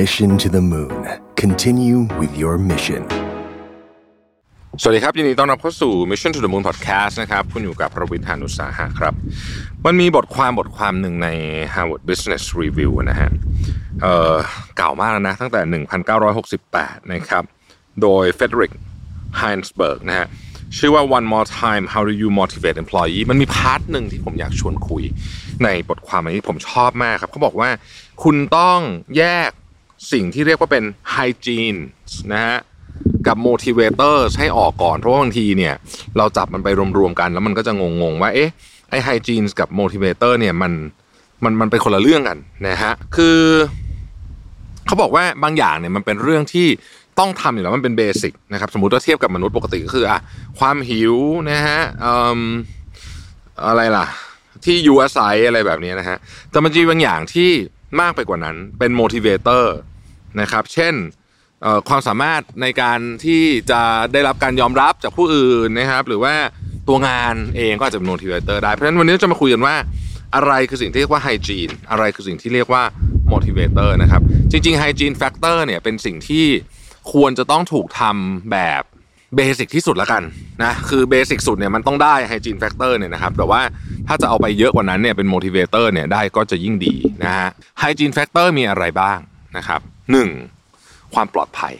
Mission to the Moon. Continue with your mission. สวัสดีครับ ยินดีต้อนรับเข้าสู่ Mission to the Moon Podcast นะครับคุณอยู่กับประวิทยานุสาหะครับ มันมีบทความบทความหนึ่งใน Harvard Business Review นะฮะเอ่อเก่ามากแล้วนะ ตั้งแต่ 1968 นะครับ โดย Frederick Heinsberg นะฮะชื่อว่า One More Time How Do You Motivate Employee มันมีพาร์ทหนึ่งที่ผมอยากชวนคุย ในบทความอันนี้ผมชอบมากครับเขาบอกว่า คุณต้องแยก สิ่งที่เรียกว่าเป็น hygiene นะฮะกับ motivator ให้ออกก่อน เพราะว่าบางทีเนี่ยเราจับมันไปรวมๆกัน แล้วมันก็จะงงๆว่าเอ๊ะไอ้ hygiene กับ motivator เนี่ยมันมันมันเป็นคนละเรื่องกันนะฮะคือเขาบอกว่าบางอย่างเนี่ยมันเป็นเรื่องที่ต้องทำอยู่แล้วมันเป็นเบสิกนะครับสมมติว่าเทียบกับมนุษย์ปกติก็คืออะความหิวนะฮะเอิ่มอะไรล่ะ ที่อยู่อาศัยอะไรแบบนี้นะฮะแต่มันจะมีบางอย่างที่มากไปกว่านั้นเป็น motivator นะครับ เช่นความสามารถในการที่จะได้รับการยอมรับจากผู้อื่นนะครับ หรือว่าตัวงานเองก็อาจจะเป็น motivator ได้ เพราะฉะนั้นวันนี้เราจะมาคุยกันว่าอะไรคือสิ่งที่เรียกว่า hygiene อะไรคือสิ่งที่เรียกว่า motivator นะครับ จริงๆ hygiene factor เนี่ยเป็นสิ่งที่ควรจะต้องถูกทำแบบเบสิกที่สุดละกันนะคือเบสิกสุดเนี่ยมันต้องได้ hygiene factor เนี่ยนะครับแต่ว่าถ้าจะเอาไปเยอะกว่านั้นเนี่ยเป็น motivator เนี่ยได้ก็จะยิ่งดีนะฮะ hygiene factor มีอะไรบ้างนะครับ หนึ่งความปลอดภัย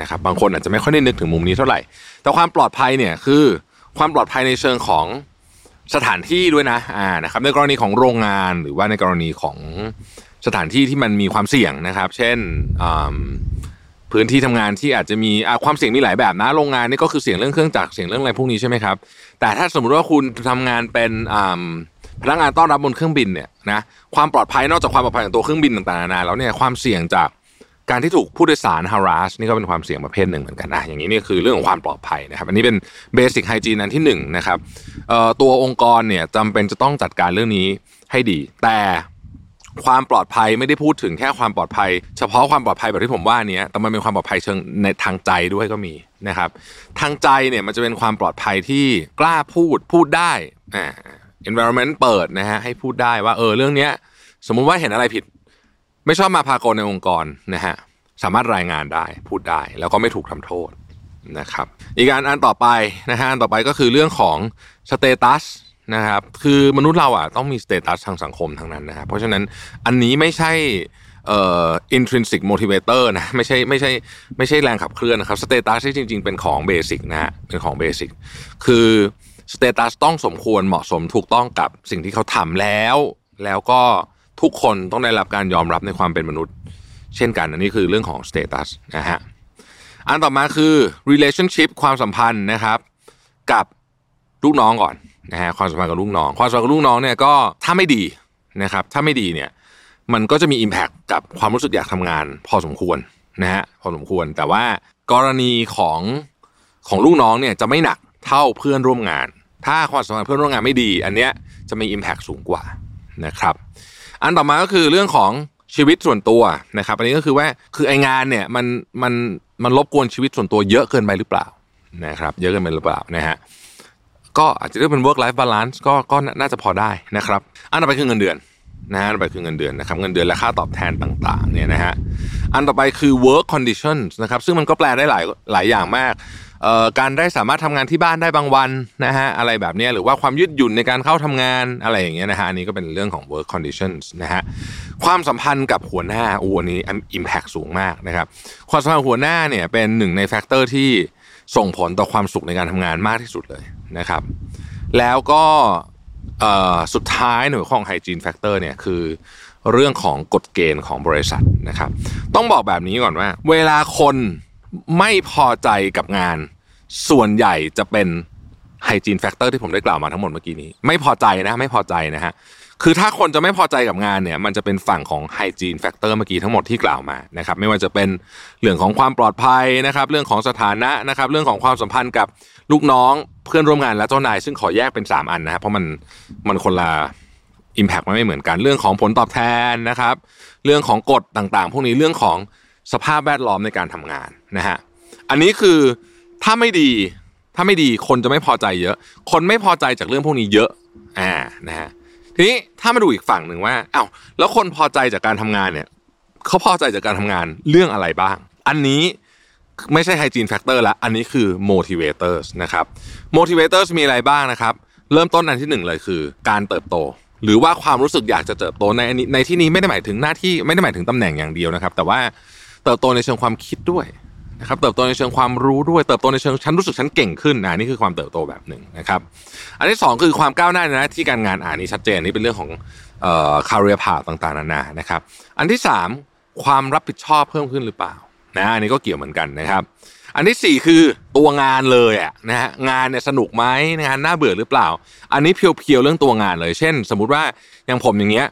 นะครับบางคนอาจจะไม่ค่อยได้นึกถึงมุมนี้เท่าไหร่ แต่ความปลอดภัยเนี่ยคือความปลอดภัยในเชิงของสถานที่ด้วยนะอ่านะครับในกรณีของโรงงานหรือว่าในกรณีของสถานที่ที่มันมีความเสี่ยงนะครับ เช่นพื้นที่ทำงานที่อาจจะมีความเสี่ยงมีหลายแบบนะโรงงานนี่ก็คือเสี่ยงเรื่องเครื่องจักรเสี่ยงเรื่องอะไรพวกนี้ใช่ไหมครับแต่ถ้าสมมุติว่าคุณทำงานเป็นอ่า พนักงานต้อนรับบนเครื่องบินเนี่ยนะความปลอดภัยนอกจากความปลอดภัยของตัวเครื่องบินต่างๆนานาแล้วเนี่ยความเสี่ยงจากการที่ถูกผู้โดยสาร harass นี่ก็เป็นความเสี่ยงประเภทหนึ่งเหมือนกันนะอย่างนี้นี่คือเรื่องของความปลอดภัยนะครับ อันนี้เป็นเบสิ c ไฮจีนอันที่หนึ่งนะครับตัวองค์กรเนี่ยจำเป็นจะต้องจัดการเรื่องนี้ให้ดี แต่ความปลอดภัยไม่ได้พูดถึงแค่ความปลอดภัย เฉพาะความปลอดภัยแบบที่ผมว่านี้แต่มันเป็นความปลอดภัยเชิงในทางใจด้วยก็มีนะครับ ทางใจเนี่ยมันจะเป็นความปลอดภัยที่กล้าพูดพูดได้อ่า environment เปิดนะฮะให้พูดได้ว่าเออเรื่องเนี้ยสมมุติว่าเห็นอะไรผิด ไม่ชอบมาพากลในองค์กรนะฮะสามารถรายงานได้พูดได้แล้วก็ไม่ถูกทำโทษนะครับอีกอันอันต่อไปนะฮะอันต่อไปก็คือเรื่องของstatus นะครับคือมนุษย์เราอะต้องมี status ทางสังคมทั้งนั้นนะครับเพราะฉะนั้นอันนี้ไม่ใช่เอ่อ intrinsic motivator นะไม่ใช่ไม่ใช่ไม่ใช่แรงขับเคลื่อนนะครับ status ที่จริง ๆ เป็นของ basic นะฮะเป็นของ basic คือ status ต้องสมควรเหมาะสมถูกต้องกับสิ่งที่เขาทำแล้ว แล้วก็ทุกคนต้องได้รับการยอมรับในความเป็นมนุษย์ เช่นกันอันนี้คือเรื่องของ status นะฮะอันต่อมาคือ relationship ความสัมพันธ์นะครับกับลูกน้องก่อนนะฮะความสัมพันธ์กับลูกน้อง ความสัมพันธ์กับลูกน้องเนี่ยก็ถ้าไม่ดีนะครับถ้าไม่ดีเนี่ยมันก็จะมี impact กับความรู้สึกอยากทำงาน พอสมควรนะฮะพอสมควรแต่ว่ากรณีของของลูกน้องเนี่ยจะไม่หนัก เท่าเพื่อนร่วมงาน ถ้าความสัมพันธ์เพื่อนร่วมงานไม่ดี อันเนี้ยจะมี impact สูงกว่านะครับ อันต่อมาก็คือเรื่องของชีวิตส่วนตัวนะครับ อันนี้ก็คือว่าคือไองานเนี่ยมันมันมันรบกวนชีวิตส่วนตัวเยอะเกินไปหรือเปล่านะครับ เยอะเกินไปหรือเปล่านะฮะก็อาจจะเรียกเป็น work life balance ก็ก็น่าจะพอได้นะครับ อันต่อไปคือเงินเดือนนะฮะอันต่อไปคือเงินเดือนนะครับเงินเดือนและค่าตอบแทนต่างๆเนี่ยนะฮะอันต่อไปคือ work conditions นะครับซึ่งมันก็แปลได้หลายหลายอย่างมาก การได้สามารถทำงานที่บ้านได้บางวันนะฮะอะไรแบบนี้หรือว่าความยืดหยุ่นในการเข้าทำงานอะไรอย่างเงี้ยนะฮะอันนี้ก็เป็นเรื่องของ work conditions นะฮะความสัมพันธ์กับหัวหน้าอูอันนี้ impact สูงมากนะครับความสัมพันธ์หัวหน้าเนี่ยเป็นหนึ่งใน factor ที่ส่งผลต่อความสุขในการทำงานมากที่สุดเลยนะครับ แล้วก็สุดท้ายหมวดของ hygiene factor เนี่ยคือเรื่องของกฎเกณฑ์ของบริษัทนะครับ ต้องบอกแบบนี้ก่อนว่า เวลาคนไม่พอใจกับงาน ส่วนใหญ่จะเป็น hygiene factor ที่ผมได้กล่าวมาทั้งหมดเมื่อกี้นี้ ไม่พอใจนะไม่พอใจนะฮะคือถ้าคนจะไม่พอใจกับงานเนี่ยมันจะเป็นฝั่งของไฮจีนแฟกเตอร์เมื่อกี้ทั้งหมดที่กล่าวมานะครับไม่ว่าจะเป็นเรื่องของความปลอดภัยนะครับเรื่องของสถานะนะครับเรื่องของความสัมพันธ์กับลูกน้องเพื่อนร่วมงานและเจ้านาย ซึ่งขอแยกเป็น 3 อันนะครับเพราะมันมันคนละ Impact มันไม่เหมือนกันเรื่องของผลตอบแทนนะครับเรื่องของกฎต่างๆ พวกนี้เรื่องของสภาพแวดล้อมในการทำงานนะฮะอันนี้คือ ถ้าไม่ดี ถ้าไม่ดีคนจะไม่พอใจเยอะ คนไม่พอใจจากเรื่องพวกนี้เยอะ อ่านะฮะทีนี้ถ้ามาดูอีกฝั่งหนึ่งว่าอ้าวแล้วคนพอใจจากการทำงานเนี่ยเขาพอใจจากการทำงานเรื่องอะไรบ้าง อันนี้ไม่ใช่ hygiene factor ละอันนี้คือ motivators นะครับ motivators มีอะไรบ้างนะครับ เริ่มต้นอันที่หนึ่งเลยคือ การเติบโต หรือว่าความรู้สึกอยากจะเติบโตในในที่นี้ไม่ได้หมายถึงหน้าที่ไม่ได้หมายถึงตำแหน่งอย่างเดียวนะครับ แต่ว่าเติบโตในเชิงความคิดด้วย นะครับเติบโตในเชิงความรู้ด้วยเติบโตในเชิงฉันรู้สึกฉันเก่งขึ้นนะนี่คือความเติบโตแบบหนึ่งนะครับ อันที่ 2 คือความก้าวหน้าในหน้าที่การงานอ่านนี้ชัดเจนนี่เป็นเรื่องของเอ่อ career path ต่างๆนานานะครับ อันที่ 3 ความรับผิดชอบเพิ่มขึ้นหรือเปล่านะอันนี้ก็เกี่ยวเหมือนกันนะครับ อันที่ 4 คือตัวงานเลยอะนะฮะงานเนี่ยสนุกไหมงานน่าเบื่อหรือเปล่า อันนี้เพียวๆเรื่องตัวงานเลย เช่น สมมุติว่าอย่างผมอย่างเงี้ย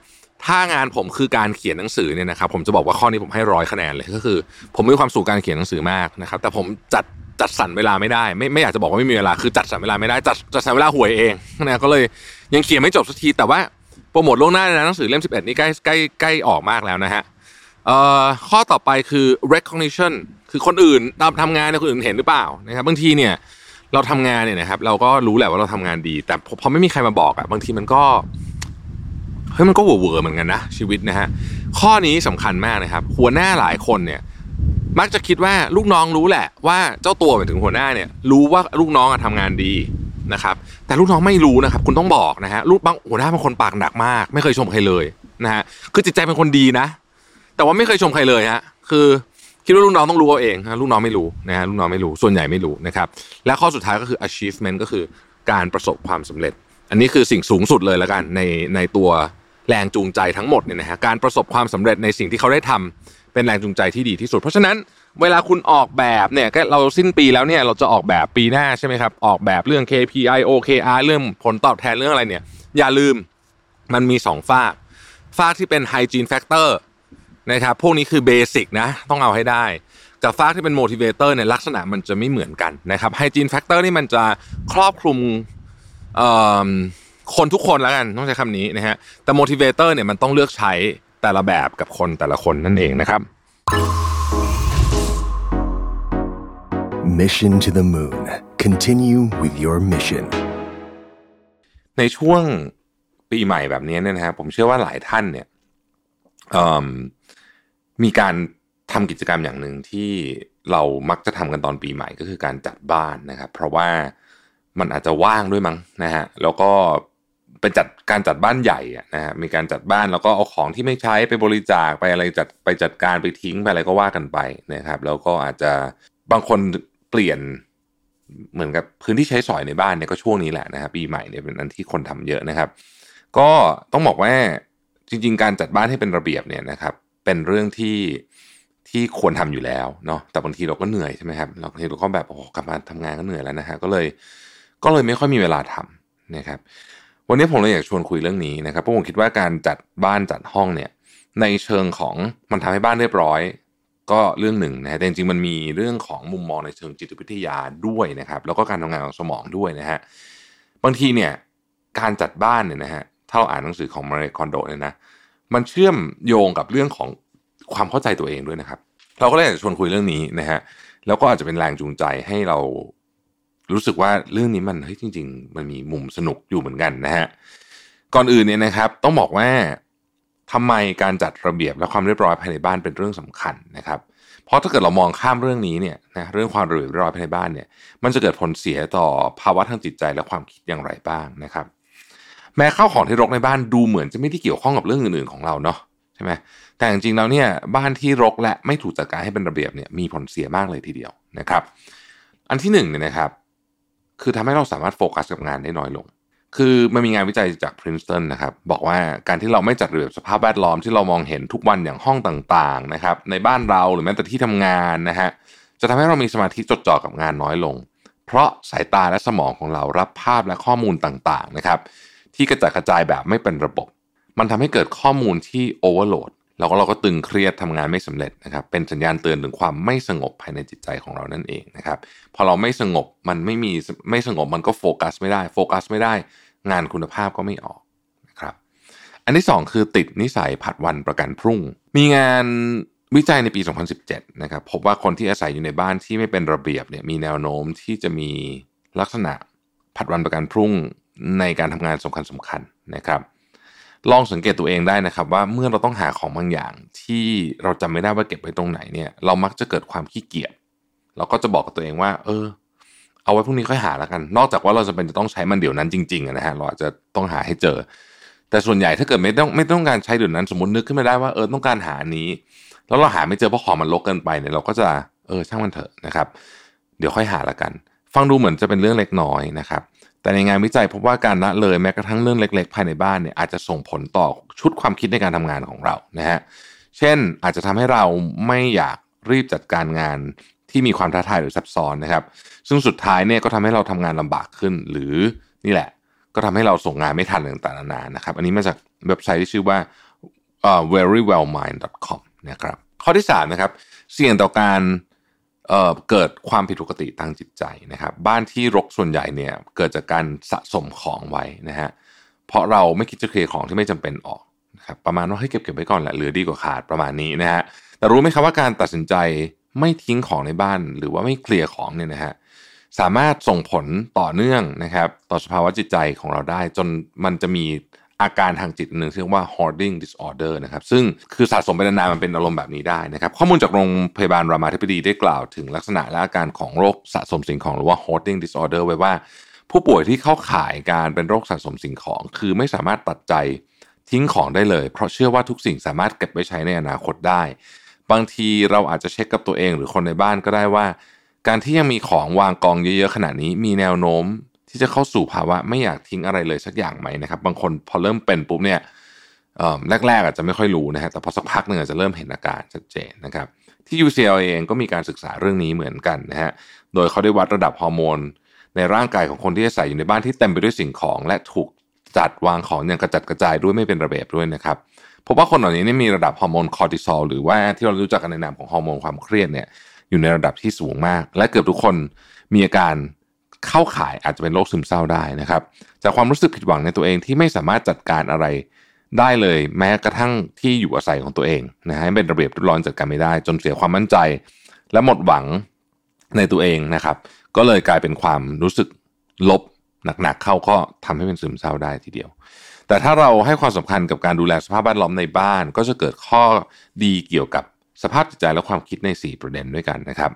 ถ้างานผมคือการเขียนหนังสือเนี่ยนะครับผมจะบอกว่าข้อนี้ผมให้ร้อยคะแนนเลยก็คือ ผมมีความสุขการเขียนหนังสือมากนะครับ แต่ผมจัดจัดสรรเวลาไม่ได้ ไม่ไม่อยากจะบอกว่าไม่มีเวลาคือจัดสรรเวลาไม่ได้จัดจัดสรรเวลาห่วยเองนะก็เลยยังเขียนไม่จบสักทีแต่ว่าโปรโมทล่วงหน้านะหนังสือเล่ม11 นี่ใกล้ใกล้ใกล้ออกมากแล้วนะฮะข้อต่อไปคือ recognition คือคนอื่นทำทำงานเนี่ยคนอื่นเห็นหรือเปล่านะครับบางทีเนี่ยเราทำงานเนี่ยนะครับเราก็รู้แหละว่าเราทำงานดี แต่พอไม่มีใครมาบอกอะบางทีมันก็ เฮ้ยมันก็เวอร์เหมือนกันนะชีวิตนะฮะข้อนี้สำคัญมากนะครับ หัวหน้าหลายคนเนี่ยมักจะคิดว่าลูกน้องรู้แหละ ว่าเจ้าตัวหมายถึงหัวหน้าเนี่ยรู้ว่าลูกน้องทำงานดีนะครับแต่ลูกน้องไม่รู้นะครับ คุณต้องบอกนะฮะลูกบางหัวหน้าบางคนปากหนักมาก ไม่เคยชมใครเลยนะฮะคือจิตใจเป็นคนดีนะ แต่ว่าไม่เคยชมใครเลยฮะคือคิดว่าลูกน้องต้องรู้เอาเองลูกน้องไม่รู้นะฮะลูกน้องไม่รู้ส่วนใหญ่ไม่รู้นะครับและข้อสุดท้ายก็คือ achievement ก็คือการประสบความสำเร็จ อันนี้คือสิ่งสูงสุดเลยแล้วกันในในตัว แรงจูงใจทั้งหมดเนี่ยนะฮะการประสบความสำเร็จในสิ่งที่เขาได้ทำเป็นแรงจูงใจที่ดีที่สุด เพราะฉะนั้นเวลาคุณออกแบบเนี่ยเราสิ้นปีแล้วเนี่ยเราจะออกแบบปีหน้าใช่ไหมครับออกแบบเรื่อง KPI OKR เรื่องผลตอบแทนเรื่องอะไรเนี่ย อย่าลืมมันมีสองฝากฝากที่เป็น hygiene factor นะครับพวกนี้คือเบสิกนะต้องเอาให้ได้กับฟากที่เป็น motivator เนี่ยลักษณะมันจะไม่เหมือนกันนะครับ hygiene factor นี่มันจะครอบคลุม คนทุกคนแล้วกันต้องใช้คำนี้นะฮะแต่ motivator เนี่ยมันต้องเลือกใช้แต่ละแบบกับคนแต่ละคนนั่นเองนะครับ Mission to the Moon. Continue with your mission. ในช่วงปีใหม่แบบนี้เนี่ยนะฮะผมเชื่อว่าหลายท่านเนี่ยมีการทำกิจกรรมอย่างหนึ่งที่เรามักจะทำกันตอนปีใหม่ก็คือการจัดบ้านนะครับ เพราะว่ามันอาจจะว่างด้วยมั้งนะฮะแล้วก็ เป็นจัดการจัดบ้านใหญ่นะฮะมีการจัดบ้านแล้วก็เอาของที่ไม่ใช้ไปบริจาคไปอะไรจัดไปจัดการไปทิ้งไปอะไรก็ว่ากันไปนะครับ แล้วก็อาจจะบางคนเปลี่ยนเหมือนกับพื้นที่ใช้สอยในบ้านเนี่ยก็ช่วงนี้แหละนะครับปีใหม่เนี่ยเป็นอันที่คนทำเยอะนะครับ ก็ต้องบอกว่าจริง ๆ การจัดบ้านให้เป็นระเบียบเนี่ยนะครับ เป็นเรื่องที่ที่ควรทำอยู่แล้วเนาะแต่บางทีเราก็เหนื่อยใช่ไหมครับเราบางทีเราก็แบบโอ้กลับมาทำงานก็เหนื่อยแล้วนะฮะก็เลย ก็เลยไม่ค่อยมีเวลาทำนะครับ วันนี้ผมเลยอยากชวนคุยเรื่องนี้นะครับเพราะผมคิดว่าการจัดบ้านจัดห้องเนี่ยในเชิงของมันทำให้บ้านเรียบร้อย ก็เรื่องหนึ่งนะฮะแต่จริงๆมันมีเรื่องของมุมมองในเชิงจิตวิทยาด้วยนะครับ แล้วก็การทำงานของสมองด้วยนะฮะบางทีเนี่ยการจัดบ้านเนี่ยนะฮะถ้าเราอ่านหนังสือของมาริคอนโดเนี่ยนะมันเชื่อมโยงกับเรื่องของความเข้าใจตัวเองด้วยนะครับ เราก็เลยอยากชวนคุยเรื่องนี้นะฮะแล้วก็อาจจะเป็นแรงจูงใจให้เรา รู้สึกว่าเรื่องนี้มันเฮ้ยจริง ๆ มันมีมุมสนุกอยู่เหมือนกันนะฮะก่อนอื่นเนี่ยนะครับ ต้องบอกว่าทำไมการจัดระเบียบและความเรียบร้อยภายในบ้านเป็นเรื่องสำคัญนะครับ เพราะถ้าเกิดเรามองข้ามเรื่องนี้เนี่ยนะเรื่องความระเบียบเรียบร้อยภายในบ้านเนี่ย มันจะเกิดผลเสียต่อภาวะทางจิตใจและความคิดอย่างไรบ้างนะครับ แม้ข้าวของที่รกในบ้านดูเหมือนจะไม่ได้เกี่ยวข้องกับเรื่องอื่นๆของเราเนาะใช่ไหมแต่จริงๆแล้วเนี่ยบ้านที่รกและไม่ถูกจัดการให้เป็นระเบียบเนี่ยมีผลเสียมากเลยทีเดียวนะครับ อันที่หนึ่งเนี่ยนะครับ คือทำให้เราสามารถโฟกัสกับงานได้น้อยลง คือมันมีงานวิจัยจาก Princeton นะครับ บอกว่าการที่เราไม่จัดระเบียบสภาพแวดล้อมที่เรามองเห็นทุกวันอย่างห้องต่างๆนะครับในบ้านเราหรือแม้แต่ที่ทำงานนะฮะจะทำให้เรามีสมาธิจดจ่อกับงานน้อยลง เพราะสายตาและสมองของเรารับภาพและข้อมูลต่างๆนะครับที่กระจัดกระจายแบบไม่เป็นระบบ มันทำให้เกิดข้อมูลที่โอเวอร์โหลด เราก็เราก็ตึงเครียดทำงานไม่สำเร็จนะครับ เป็นสัญญาณเตือนถึงความไม่สงบภายในจิตใจของเรานั่นเองนะครับ พอเราไม่สงบมันไม่มีไม่สงบมันก็โฟกัสไม่ได้โฟกัสไม่ได้ งานคุณภาพก็ไม่ออกนะครับ อันที่ 2 คือติดนิสัยผัดวันประกันพรุ่ง มีงานวิจัยในปี 2017 นะครับพบว่าคนที่อาศัยอยู่ในบ้านที่ไม่เป็นระเบียบเนี่ยมีแนวโน้มที่จะมีลักษณะผัดวันประกันพรุ่งในการทำงานสำคัญสำคัญนะครับ ลองสังเกตตัวเองได้นะครับ ว่าเมื่อเราต้องหาของบางอย่างที่เราจำไม่ได้ว่าเก็บไว้ตรงไหนเนี่ย เรามักจะเกิดความขี้เกียจเราก็จะบอกกับตัวเองว่า เออ เอาไว้พรุ่งนี้ค่อยหาแล้วกัน นอกจากว่าเราจะเป็นจะต้องใช้มันเดี๋ยวนั้นจริงๆนะฮะเราอาจจะต้องหาให้เจอ แต่ส่วนใหญ่ถ้าเกิดไม่ต้องไม่ต้องการใช้เดี๋ยวนั้น สมมตินึกขึ้นมาได้ว่าเออต้องการหานี้ แล้วเราหาไม่เจอเพราะของมันลกเกินไปเนี่ยเราก็จะเออช่างมันเถอะนะครับ เดี๋ยวค่อยหาละกัน ฟังดูเหมือนจะเป็นเรื่องเล็กน้อยนะครับ แต่ในงานวิจัยพบว่าการละเลยแม้กระทั่งเรื่องเล็ก ๆ ภายในบ้านเนี่ยอาจจะส่งผลต่อชุดความคิดในการทำงานของเรานะฮะเช่นอาจจะทำให้เราไม่อยากรีบจัดการงานที่มีความท้าทายหรือซับซ้อนนะครับ ซึ่งสุดท้ายเนี่ยก็ทำให้เราทำงานลำบากขึ้น หรือนี่แหละ ก็ทำให้เราส่งงานไม่ทันต่างๆนานานะครับ อันนี้มาจากเว็บไซต์ที่ชื่อว่า uh, verywellmind.com นะครับข้อที่3นะครับเสี่ยงต่อการ เเกิดความผิดปกติทางจิตใจนะครับ บ้านที่รกส่วนใหญ่เนี่ยเกิดจากการสะสมของไว้นะฮะเพราะเราไม่คิดจะเคลียร์ของที่ไม่จำเป็นออกนะครับประมาณว่าให้เก็บเก็บไว้ก่อนแหละเหลือดีกว่าขาดประมาณนี้นะฮะแต่รู้ไหมครับว่าการตัดสินใจไม่ทิ้งของในบ้าน หรือว่าไม่เคลียร์ของเนี่ยนะฮะสามารถส่งผลต่อเนื่องนะครับ ต่อสภาวะจิตใจของเราได้ จนมันจะมี อาการทางจิตหนึ่งที่เรียกว่า hoarding disorder นะครับซึ่งคือสะสมไปนานๆมันเป็นอารมณ์แบบนี้ได้นะครับข้อมูลจากโรงพยาบาลรามาธิบดีได้กล่าวถึงลักษณะและอาการของโรคสะสมสิ่งของหรือว่า hoarding disorder ไว้ว่า ผู้ป่วยที่เข้าข่ายการเป็นโรคสะสมสิ่งของ คือไม่สามารถตัดใจทิ้งของได้เลย เพราะเชื่อว่าทุกสิ่งสามารถเก็บไว้ใช้ในอนาคตได้ บางทีเราอาจจะเช็คกับตัวเองหรือคนในบ้านก็ได้ว่า การที่ยังมีของวางกองเยอะๆขนาดนี้มีแนวโน้ม ที่จะเข้าสู่ภาวะไม่อยากทิ้งอะไรเลยสักอย่างไหมนะครับ บางคนพอเริ่มเป็นปุ๊บเนี่ยแรกๆอาจจะไม่ค่อยรู้นะฮะแต่พอสักพักหนึ่งอาจจะเริ่มเห็นอาการชัดเจนนะครับ ที่ UCLA เองก็มีการศึกษาเรื่องนี้เหมือนกันนะฮะโดยเขาได้วัดระดับฮอร์โมน ในร่างกายของคนที่อาศัยอยู่ในบ้านที่เต็มไปด้วยสิ่งของ และถูกจัดวางของอย่างกระจัดกระจายด้วยไม่เป็นระเบียบด้วยนะครับพบว่าคนเหล่านี้มีระดับฮอร์โมนคอร์ติซอลหรือว่าที่เรารู้จักกันในนามของฮอร์โมนความเครียดเนี่ยอยู่ในระดับที่สูงมาก และเกือบทุกคนมีอาการ เข้าข่ายอาจจะเป็นโรคซึมเศร้าได้นะครับ จากความรู้สึกผิดหวังในตัวเองที่ไม่สามารถจัดการอะไรได้เลยแม้กระทั่งที่อยู่อาศัยของตัวเองนะฮะเป็นระเบียบเรียบร้อยจัดการไม่ได้ จนเสียความมั่นใจ และหมดหวังในตัวเองนะครับ ก็เลยกลายเป็นความรู้สึกลบหนักๆเข้าก็ทำให้เป็นซึมเศร้าได้ทีเดียว แต่ถ้าเราให้ความสำคัญกับการดูแลสภาพแวดล้อมในบ้าน ก็จะเกิดข้อดีเกี่ยวกับสภาพจิตใจและความคิดใน 4 ประเด็นด้วยกันนะครับ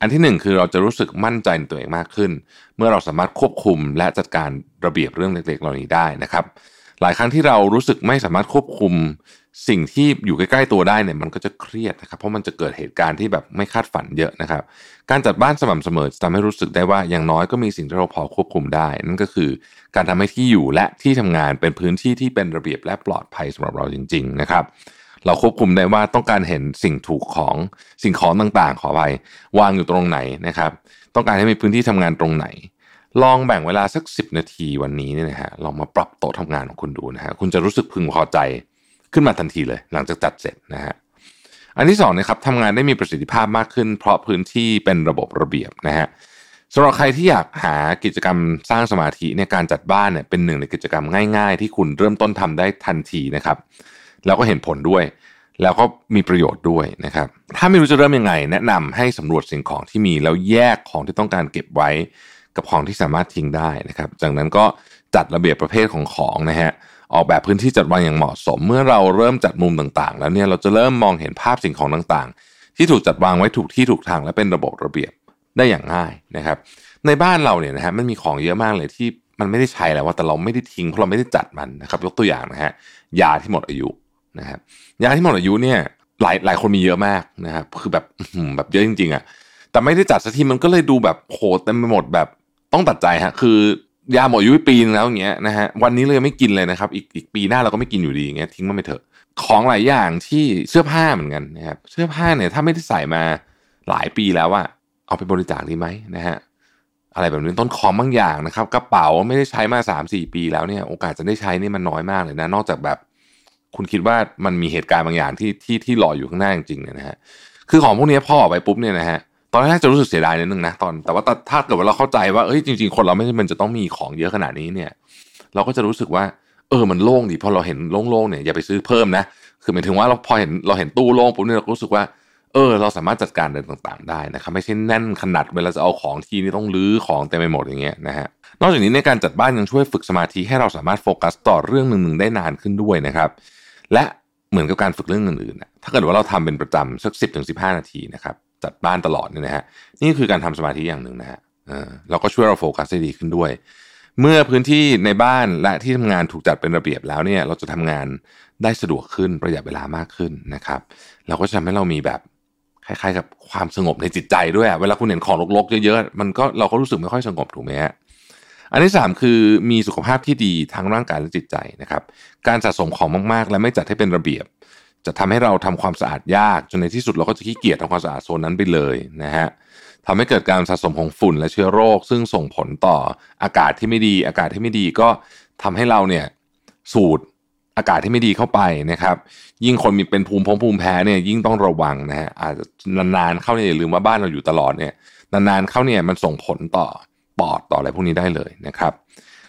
อันที่ 1 คือเราจะรู้สึกมั่นใจในตัวเองมากขึ้น เมื่อเราสามารถควบคุมและจัดการระเบียบเรื่องเล็กๆเหล่านี้ได้นะครับ หลายครั้งที่เรารู้สึกไม่สามารถควบคุมสิ่งที่อยู่ใกล้ๆตัวได้เนี่ยมันก็จะเครียดนะครับ เพราะมันจะเกิดเหตุการณ์ที่แบบไม่คาดฝันเยอะนะครับ การจัดบ้านสม่ำเสมอจะทำให้รู้สึกได้ว่าอย่างน้อยก็มีสิ่งที่เราพอควบคุมได้ นั่นก็คือการทำให้ที่อยู่และที่ทำงานเป็นพื้นที่ที่เป็นระเบียบและปลอดภัยสำหรับเราจริง ๆ นะครับ เราควบคุมได้ว่าต้องการเห็นสิ่งถูกของสิ่งของต่างๆ ขอไปวางอยู่ตรงไหนนะครับ ต้องการให้มีพื้นที่ทำงานตรงไหน ลองแบ่งเวลาสัก 10 นาทีวันนี้เนี่ยนะฮะลองมาปรับโต๊ะทำงานของคุณดูนะฮะคุณจะรู้สึกพึงพอใจขึ้นมาทันทีเลย หลังจากจัดเสร็จนะฮะอันที่สองนะครับทำงานได้มีประสิทธิภาพมากขึ้น เพราะพื้นที่เป็นระบบระเบียบนะฮะสำหรับใครที่อยากหากิจกรรมสร้างสมาธิในการจัดบ้านเนี่ยเป็นหนึ่งในกิจกรรมง่าย ๆ ที่คุณเริ่มต้นทำได้ทันทีนะครับ แล้วก็เห็นผลด้วย แล้วก็มีประโยชน์ด้วยนะครับ ถ้าไม่รู้จะเริ่มยังไง แนะนำให้สำรวจสิ่งของที่มีแล้วแยกของที่ต้องการเก็บไว้ กับของที่สามารถทิ้งได้นะครับ จากนั้นก็จัดระเบียบประเภทของของนะฮะออกแบบพื้นที่จัดวางอย่างเหมาะสม เมื่อเราเริ่มจัดมุมต่างๆ แล้วเนี่ยเราจะเริ่มมองเห็นภาพสิ่งของต่างๆ ที่ถูกจัดวางไว้ถูกที่ถูกทางและเป็นระบบระเบียบได้อย่างง่ายนะครับ ในบ้านเราเนี่ยนะฮะมันมีของเยอะมากเลยที่มันไม่ได้ใช้แล้วว่าแต่เราไม่ได้ทิ้งเพราะเราไม่ได้จัดมันนะครับ ยกตัวอย่างนะฮะยาที่หมดอายุ นะครับยาที่หมดอายุเนี่ยหลายหลายคนมีเยอะมากนะครับคือแบบแบบเยอะจริงๆอะ่ะแต่ไม่ได้จัดสักทีมันก็เลยดูแบบโหเต็มไปหมดแบบต้องตัดใจฮะคือยาหมดอายุปีนึงแล้วอย่างเงี้ยนะฮะวันนี้เลยไม่กินเลยนะครับอีกอีกปีหน้าเราก็ไม่กินอยู่ดีอย่างเงี้ยทิ้งมันไปเถอะของหลายอย่างที่เสื้อผ้าเหมือนกันนะครับเสื้อผ้าเนี่ยถ้าไม่ได้ใส่มาหลายปีแล้วอะเอาไปบริจาคดีไหมนะฮะอะไรแบบนี้ต้นคอมบางอย่างนะครับกระเป๋าไม่ได้ใช้มาสามสี่ปีแล้วเนี่ยโอกาสจะได้ใช้นี่มันน้อยมากเลยนะ นอกจากแบบ คุณคิดว่ามันมีเหตุการณ์บางอย่างที่ที่ที่รออยู่ข้างหน้าจริงๆเนี่ยนะฮะคือของพวกนี้พ่อออกไปปุ๊บเนี่ยนะฮะตอนแรกจะรู้สึกเสียดายนิดนึงนะตอนแต่ว่าถ้าเกิดว่าเราเข้าใจว่าเอ้ยจริง ๆ คนเราไม่จำเป็นจะต้องมีของเยอะขนาดนี้เนี่ย เราก็จะรู้สึกว่า เออมันโล่งดีพอเราเห็นโล่งๆเนี่ยอย่าไปซื้อเพิ่มนะคือหมายถึงว่าเราพอเห็นเราเห็นตู้โล่งปุ๊บเนี่ยเราก็รู้สึกว่าเออเราสามารถจัดการอะไรต่างๆได้นะครับไม่ใช่แน่นขนาดเวลาจะเอาของที่นี่ต้องรื้อของเต็มไปหมดอย่างเงี้ยนะฮะนอกจากนี้ในการจัดบ้านยังช่วยฝึกสมาธิให้เราสามารถโฟกัสต่อเรื่องหนึ่งๆได้นานขึ้นด้วยนะครับ และเหมือนกับการฝึกเรื่องอื่นๆถ้าเกิดว่าเราทำเป็นประจำสักสิบถึงสิบห้านาทีนะครับจัดบ้านตลอดเนี่ยนะฮะนี่คือการทำสมาธิอย่างหนึ่งนะฮะเราก็ช่วยเราโฟกัสได้ดีขึ้นด้วย เมื่อพื้นที่ในบ้านและที่ทำงานถูกจัดเป็นระเบียบแล้วเนี่ยเราจะทำงานได้สะดวกขึ้นประหยัดเวลามากขึ้นนะครับ เราก็จะทำให้เรามีแบบคล้ายๆกับความสงบในจิตใจด้วยเวลาคุณเห็นของรกๆเยอะๆมันก็เราก็รู้สึกไม่ค่อยสงบถูกไหมฮะ อันที่ 3 คือมีสุขภาพที่ดีทั้งร่างกายและจิตใจนะครับ การสะสมของมาก ๆ และไม่จัดให้เป็นระเบียบ จะทำให้เราทำความสะอาดยากจนในที่สุดเราก็จะขี้เกียจทำความสะอาดโซนนั้นไปเลยนะฮะทำให้เกิดการสะสมของฝุ่นและเชื้อโรค ซึ่งส่งผลต่ออากาศที่ไม่ดี อากาศที่ไม่ดีก็ทำให้เราเนี่ยสูดอากาศที่ไม่ดีเข้าไปนะครับ ยิ่งคนมีเป็นภูมิพงภูมิแพ้เนี่ยยิ่งต้องระวังนะฮะอาจจะนานๆเข้าเนี่ยลืมว่าบ้านเราอยู่ตลอดเนี่ยนานๆเข้าเนี่ยมันส่งผลต่อ ปอดต่ออะไรพวกนี้ได้เลยนะครับ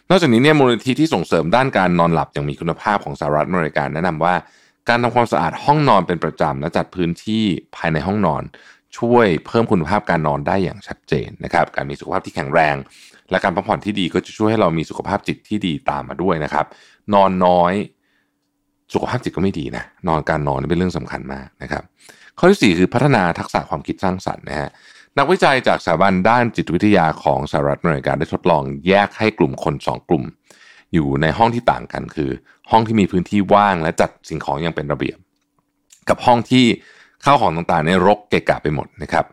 นอกจากนี้เนี่ยมูลนิธิที่ส่งเสริมด้านการนอนหลับอย่างมีคุณภาพของสหรัฐอเมริกาแนะนำว่า การทำความสะอาดห้องนอนเป็นประจำและจัดพื้นที่ภายในห้องนอน ช่วยเพิ่มคุณภาพการนอนได้อย่างชัดเจนนะครับ การมีสุขภาพที่แข็งแรง และการพักผ่อนที่ดีก็จะช่วยให้เรามีสุขภาพจิตที่ดีตามมาด้วยนะครับ นอนน้อยสุขภาพจิตก็ไม่ดีนะนอนการนอนเป็นเรื่องสำคัญมากนะครับ ข้อที่ 4 คือพัฒนาทักษะความคิดสร้างสรรค์นะฮะ นักวิจัยจากสถาบันด้านจิตวิทยาของสหรัฐอเมริกาได้ทดลองแยกให้กลุ่มคน 2 กลุ่ม อยู่ในห้องที่ต่างกันคือ ห้องที่มีพื้นที่ว่างและจัดสิ่งของอย่างเป็นระเบียบ กับห้องที่ข้าวของต่างๆในรกเกะกะไปหมดนะครับ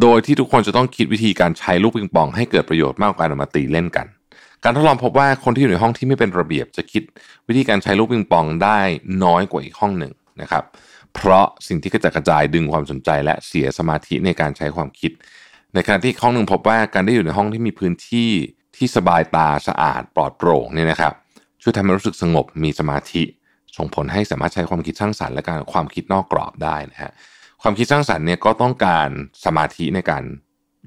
โดยที่ทุกคนจะต้องคิดวิธีการใช้ลูกปิงปองให้เกิดประโยชน์มากกว่าการมาตีเล่นกัน การทดลองพบว่าคนที่อยู่ในห้องที่ไม่เป็นระเบียบ จะคิดวิธีการใช้ลูกปิงปองได้น้อยกว่าอีกห้องหนึ่งนะครับเพราะสิ่งที่กระจัดกระจายดึงความสนใจและเสียสมาธิในการใช้ความคิด ในขณะที่ห้องหนึ่งพบว่าการได้อยู่ในห้องที่มีพื้นที่ที่สบายตาสะอาดปลอดโปร่งเนี่ยนะครับช่วยทำให้รู้สึกสงบมีสมาธิ ส่งผลให้สามารถใช้ความคิดสร้างสรรค์และการความคิดนอกกรอบได้นะฮะความคิดสร้างสรรค์เนี่ยก็ต้องการสมาธิในการ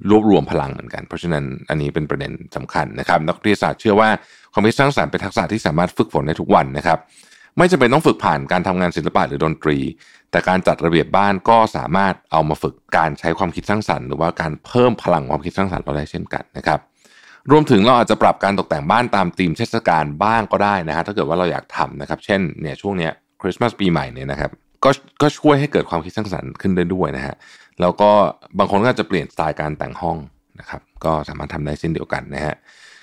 รวบรวมพลังเหมือนกัน เพราะฉะนั้นอันนี้เป็นประเด็นสำคัญนะครับนักวิทยาศาสตร์เชื่อว่าความคิดสร้างสรรค์เป็นทักษะที่สามารถฝึกฝนได้ทุกวันนะครับ ไม่จำเป็นต้องฝึกผ่านการทำงานศิลปะหรือดนตรี แต่การจัดระเบียบบ้านก็สามารถเอามาฝึกการใช้ความคิดสร้างสรรค์หรือว่าการเพิ่มพลังความคิดสร้างสรรค์เราได้เช่นกันนะครับรวมถึงเราอาจจะปรับการตกแต่งบ้านตามธีมเทศกาลบ้างก็ได้นะฮะถ้าเกิดว่าเราอยากทำนะครับ เช่นเนี่ยช่วงเนี้ยคริสต์มาสปีใหม่เนี่ยนะครับก็ก็ช่วยให้เกิดความคิดสร้างสรรค์ขึ้นได้ด้วยนะฮะแล้วก็บางคนก็จะเปลี่ยนสไตล์การแต่งห้องนะครับก็สามารถทำได้เช่นเดียวกันนะฮะ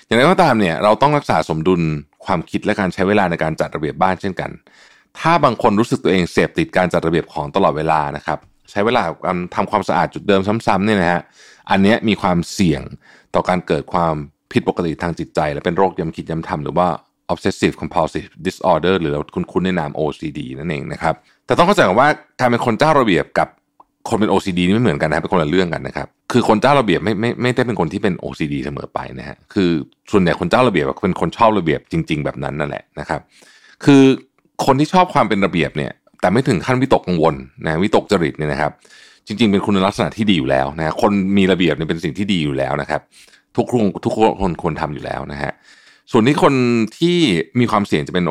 อย่างไรก็ตามเนี่ยเราต้องรักษาสมดุลความคิดและการใช้เวลาในการจัดระเบียบบ้านเช่นกัน ถ้าบางคนรู้สึกตัวเองเสพติดการจัดระเบียบของตลอดเวลานะครับใช้เวลาการทำความสะอาดจุดเดิมซ้ำๆเนี่ยนะฮะอันนี้มีความเสี่ยงต่อการเกิดความผิดปกติทางจิตใจ และเป็นโรคย้ำคิดย้ำทำหรือว่า obsessive compulsive disorder หรือเราคุ้นๆในนาม OCD นั่นเองนะครับแต่ต้องเข้าใจว่าการเป็นคนเจ้าระเบียบกับคนเป็น OCD นี่ไม่เหมือนกันนะเป็นคนละเรื่องกันนะครับคือคนเจ้าระเบียบไม่ไม่ไม่ได้เป็นคนที่เป็น OCD เสมอไปนะฮะคือส่วนใหญ่คนเจ้าระเบียบเป็นคนชอบระเบียบจริง ๆ แบบนั้นนั่นแหละนะครับ คือ คนที่ชอบความเป็นระเบียบเนี่ย แต่ไม่ถึงขั้นวิตกกังวลนะวิตกจริตเนี่ยนะครับ จริง ๆ เป็นคุณลักษณะที่ดีอยู่แล้วนะคนมีระเบียบเนี่ยเป็นสิ่งที่ดีอยู่แล้วนะครับ ทุกคนทุกคนควรทำอยู่แล้วนะฮะส่วนที่คนที่มีความเสี่ยงจะเป็น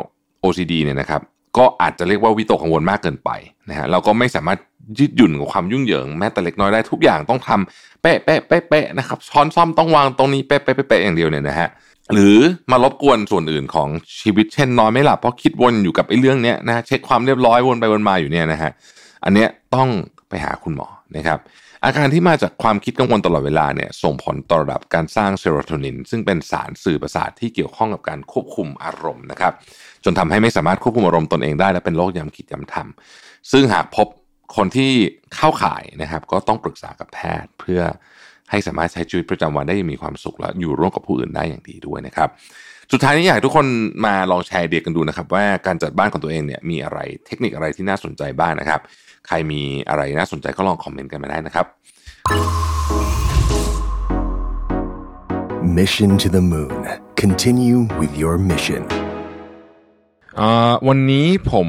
OCD เนี่ยนะครับ ก็อาจจะเรียกว่าวิตกกังวลมากเกินไปนะฮะเราก็ไม่สามารถยืดหยุ่นกับความยุ่งเหยิงแม้แต่เล็กน้อยได้ทุกอย่างต้องทำเป๊ะเป๊ะเป๊ะเป๊ะนะครับช้อนซ่อมต้องวางตรงนี้เป๊ะเป๊ะเป๊ะอย่างเดียวเนี่ยนะฮะ หรือมารบกวนส่วนอื่นของชีวิตเช่นนอนไม่หลับเพราะคิดวนอยู่กับไอ้เรื่องเนี้ยนะเช็คความเรียบร้อยวนไปวนมาอยู่เนี่ยนะฮะอันเนี้ยต้องไปหาคุณหมอนะครับอาการที่มาจากความคิดกังวลตลอดเวลาเนี่ยส่งผลต่อระดับการสร้างเซโรโทนิน ซึ่งเป็นสารสื่อประสาทที่เกี่ยวข้องกับการควบคุมอารมณ์นะครับจนทำให้ไม่สามารถควบคุมอารมณ์ตนเองได้และเป็นโรคย้ำคิดย้ำทำซึ่งหากพบคนที่เข้าข่ายนะครับ ก็ต้องปรึกษากับแพทย์เพื่อ ให้สามารถใช้ชีวิตประจำวันได้มีความสุขและอยู่ร่วมกับผู้อื่นได้อย่างดีด้วยนะครับ สุดท้ายนี้อยากให้ทุกคนมาลองแชร์เดียกันดูนะครับ ว่าการจัดบ้านของตัวเองเนี่ยมีอะไรเทคนิคอะไรที่น่าสนใจบ้างนนะครับ ใครมีอะไรน่าสนใจก็ลองคอมเมนต์กันมาได้นะครับ Mission to the Moon Continue with your mission วันนี้ผม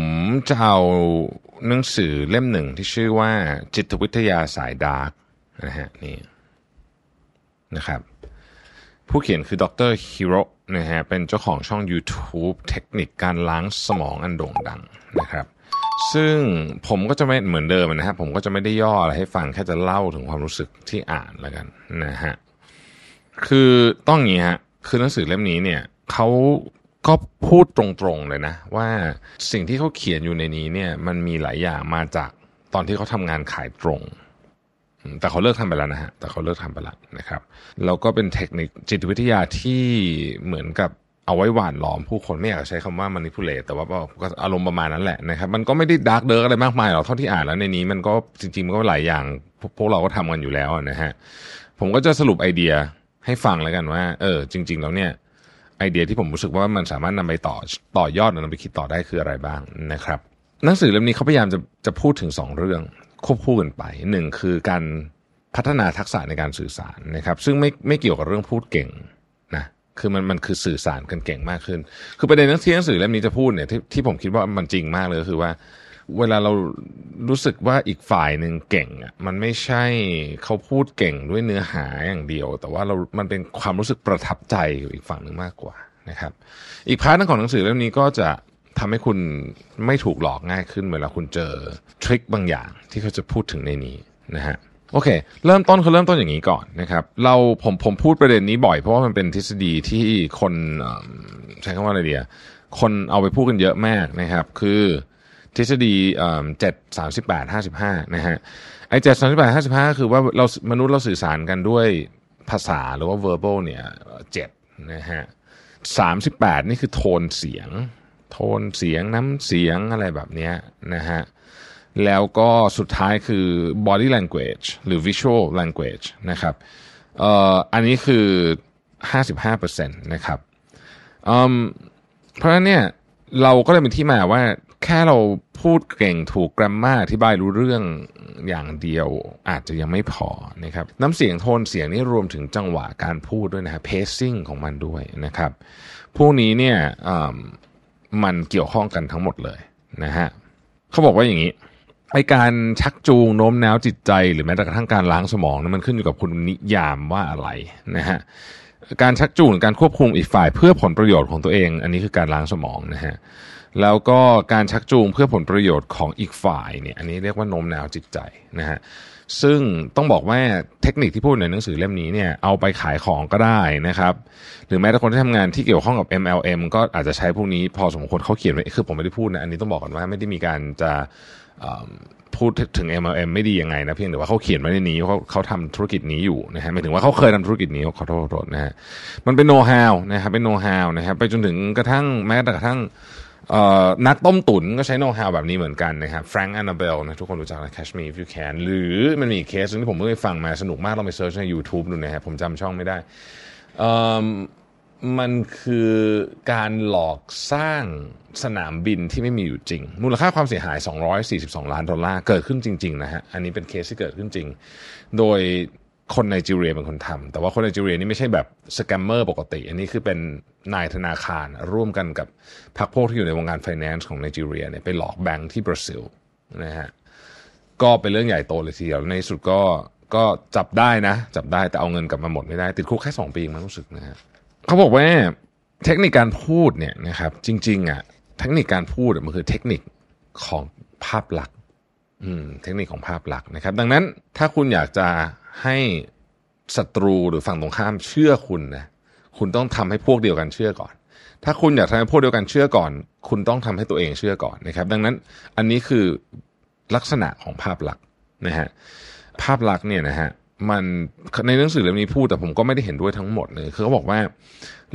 จะเอาหนังสือเล่มหนึ่งที่ชื่อว่าจิตวิทยาสายดาร์กนะฮะนี่ นะครับ ผู้เขียนคือดรฮิโรนะฮะเป็นเจ้าของช่อง YouTube เทคนิคการล้างสมองอันโด่งดังนะครับ ซึ่งผมก็จะไม่เหมือนเดิมนะครับผมก็จะไม่ได้ย่ออะไรให้ฟังแค่จะเล่าถึงความรู้สึกที่อ่านแล้วกันนะฮะคือต้องอย่างนี้ฮะคือหนังสือเล่มนี้เนี่ยเขาก็พูดตรงๆเลยนะ ว่าสิ่งที่เขาเขียนอยู่ในนี้เนี่ยมันมีหลายอย่างมาจากตอนที่เขาทำงานขายตรง แต่เขาเลิกทำไปแล้วนะฮะแต่เขาเลิกทำไปแล้วนะครับแล้วก็เป็นเทคนิคจิตวิทยาที่เหมือนกับเอาไว้หว่านล้อมผู้คนไม่อยากใช้คำว่า manipulate แต่ว่าก็อารมณ์ประมาณนั้นแหละนะครับมันก็ไม่ได้ dark เดิร์กอะไรมากมายหรอกเท่าที่อ่านแล้วในนี้มันก็จริงๆมันก็หลายอย่างพวกเราก็ทำกันอยู่แล้วนะฮะผมก็จะสรุปไอเดียให้ฟังแล้วกันว่า เออ จริง ๆ แล้วเนี่ยไอเดียที่ผมรู้สึกว่ามันสามารถนำไปต่อต่อยอดนำไปคิดต่อได้คืออะไรบ้างนะครับหนังสือเล่มนี้เขาพยายามจะจะพูดถึงสองเรื่อง ควบคู่กันไปหนึ่งคือการพัฒนาทักษะในการสื่อสารนะครับ ซึ่งไม่ไม่เกี่ยวกับเรื่องพูดเก่งนะคือมันมันคือสื่อสารกันเก่งมากขึ้น คือประเด็นที่หนังสือเล่มนี้จะพูดเนี่ยที่ที่ผมคิดว่ามันจริงมากเลยก็คือว่า เวลาเรารู้สึกว่าอีกฝ่ายหนึ่งเก่งอะมันไม่ใช่เขาพูดเก่งด้วยเนื้อหาอย่างเดียว แต่ว่าเรา มันเป็นความรู้สึกประทับใจอยู่อีกฝั่งหนึ่งมากกว่านะครับ อีกพาร์ทนึงของหนังสือเล่มนี้ก็จะ ทำให้คุณไม่ถูกหลอกง่ายขึ้นเวลาคุณเจอทริคบางอย่างที่เขาจะพูดถึงในนี้นะฮะโอเค เริ่มต้นเขาเริ่มต้นอย่างนี้ก่อนนะครับ เราผมผมพูดประเด็นนี้บ่อยเพราะว่ามันเป็นทฤษฎีที่คนใช้คำว่าอะไรเดียคนเอาไปพูดกันเยอะมากนะครับ คือทฤษฎีเจ็ดสามสิบแปดห้าสิบห้านะฮะไอ้เจ็ดสามสิบแปดห้าสิบห้าคือว่าเรามนุษย์เราสื่อสารกันด้วยภาษาหรือว่า verbal เนี่ยเจ็ดนะฮะสามสิบแปดนี่คือโทนเสียง โทนเสียงน้ำเสียงอะไรแบบนี้นะฮะแล้วก็สุดท้ายคือ body language หรือ visual language นะครับเอ่ออันนี้คือ 55%นะครับเพราะฉะนั้นเนี่ยเราก็เลยเป็นที่มาว่าแค่เราพูดเก่งถูกกราฟมาอธิบายรู้เรื่องอย่างเดียวอาจจะยังไม่พอนะครับน้ำเสียงโทนเสียงนี่รวมถึงจังหวะการพูดด้วยนะฮะ pacing ของมันด้วยนะครับ พวกนี้เนี่ย มันเกี่ยวข้องกันทั้งหมดเลยนะฮะเขาบอกว่าอย่างนี้ไอการชักจูงโน้มน้าวจิตใจ หรือแม้แต่กระทั่งการล้างสมองนะมันขึ้นอยู่กับคุณนิยามว่าอะไรนะฮะการชักจูงการควบคุมอีกฝ่ายเพื่อผลประโยชน์ของตัวเอง อันนี้คือการล้างสมองนะฮะแล้วก็การชักจูงเพื่อผลประโยชน์ของอีกฝ่ายเนี่ยอันนี้เรียกว่าโน้มน้าวจิตใจนะฮะ ซึ่งต้องบอกว่าเทคนิคที่พูดในหนังสือเล่มนี้เนี่ยเอาไปขายของก็ได้นะครับ หรือแม้แต่คนที่ทำงานที่เกี่ยวข้องกับ MLM ก็อาจจะใช้พวกนี้พอสมควรเขาเขียนไว้คือผมไม่ได้พูดนะ อันนี้ต้องบอกก่อนว่าไม่ได้มีการจะพูดถึง MLM ไม่ดียังไงนะเพียงแต่ว่าเขาเขียนไว้ในนี้เขาเขาทำธุรกิจนี้อยู่นะฮะหมายถึงว่าเขาเคยทำธุรกิจนี้ขอโทษนะฮะมันเป็นโน้ตฮาวนะครับเป็นโน้ตฮาวนะครับไปจนถึงกระทั่งแม้แต่กระทั่ง นักต้มตุ๋นก็ใช้โน้ตฮาวแบบนี้เหมือนกันนะครับแฟรงก์แอนนาเบลนะทุกคนรู้จักนะ Catch Me If You Can หรือมันมีเคสที่ผมเพิ่งไปฟังมาสนุกมากลองไป search ใน YouTube ดูนะครับผมจำช่องไม่ได้ มันคือการหลอกสร้างสนามบินที่ไม่มีอยู่จริง มูลค่าความเสียหาย 242 ล้านดอลลาร์เกิดขึ้นจริง ๆ นะฮะ อันนี้เป็นเคสที่เกิดขึ้นจริง โดย คนไนจีเรียเป็นคนทำแต่ว่าคนไนจีเรียนี่ไม่ใช่แบบ scammer ปกติ อันนี้คือเป็นนายธนาคารร่วมกันกับพรรคพวกที่อยู่ในวงการไฟแนนซ์ของไนจีเรียเนี่ยไปหลอกแบงค์ที่บราซิลนะฮะก็เป็นเรื่องใหญ่โตเลยทีเดียวในสุดก็ก็จับได้นะ จับได้แต่เอาเงินกลับมาหมดไม่ได้ ติดคุกแค่สองปีมันรู้สึกนะฮะเขาบอกว่าเทคนิคการพูดเนี่ยนะครับจริง ๆอะเทคนิคการพูดมันคือเทคนิคของภาพลักษณ์เทคนิคของภาพลักษณ์นะครับ ดังนั้นถ้าคุณอยากจะ ให้ศัตรูหรือฝั่งตรงข้ามเชื่อคุณนะคุณต้องทำให้พวกเดียวกันเชื่อก่อน ถ้าคุณอยากทำให้พวกเดียวกันเชื่อก่อน คุณต้องทำให้ตัวเองเชื่อก่อนนะครับ ดังนั้นอันนี้คือลักษณะของภาพลักษณ์นะฮะภาพลักษณ์เนี่ยนะฮะมันในหนังสือเล่มนี้พูดแต่ผมก็ไม่ได้เห็นด้วยทั้งหมดเลยคือเขาบอกว่า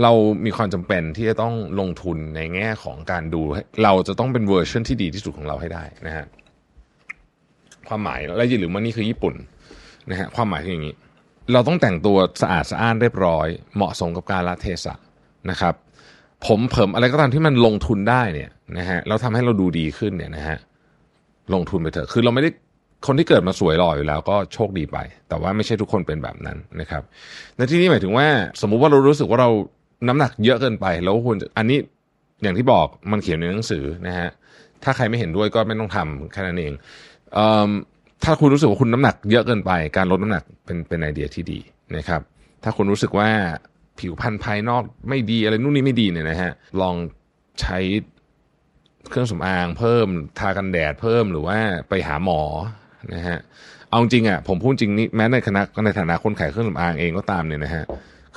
เรามีความจำเป็นที่จะต้องลงทุนในแง่ของการดู เราจะต้องเป็นเวอร์ชันที่ดีที่สุดของเราให้ได้นะฮะความหมายและอย่าลืมว่านี่คือญี่ปุ่น นะฮะความหมายคืออย่างนี้ เราต้องแต่งตัวสะอาดสะอ้านเรียบร้อย เหมาะสมกับการละเทศะนะครับ ผมเผิมอะไรก็ตามที่มันลงทุนได้เนี่ยนะฮะเราทำให้เราดูดีขึ้นเนี่ยนะฮะลงทุนไปเถอะคือเราไม่ได้คนที่เกิดมาสวยหล่ออยู่แล้วก็โชคดีไป แต่ว่าไม่ใช่ทุกคนเป็นแบบนั้นนะครับในที่นี้หมายถึงว่า สมมุติว่าเรารู้สึกว่าเราน้ำหนักเยอะเกินไป แล้วควรอันนี้อย่างที่บอกมันเขียนในหนังสือนะฮะถ้าใครไม่เห็นด้วยก็ไม่ต้องทำแค่นั้นเองเอ ถ้าคุณรู้สึกว่าคุณน้ำหนักเยอะเกินไป การลดน้ำหนักเป็นเป็นไอเดียที่ดีนะครับ ถ้าคุณรู้สึกว่าผิวพรรณภายนอกไม่ดีอะไรนู่นนี่ไม่ดีเนี่ยนะฮะลองใช้เครื่องสำอางเพิ่มทากันแดดเพิ่มหรือว่าไปหาหมอนะฮะเอาจริงอะผมพูดจริงนี่แม้ในคณะในฐานะคนขายเครื่องสำอางเองก็ตามเนี่ยนะฮะ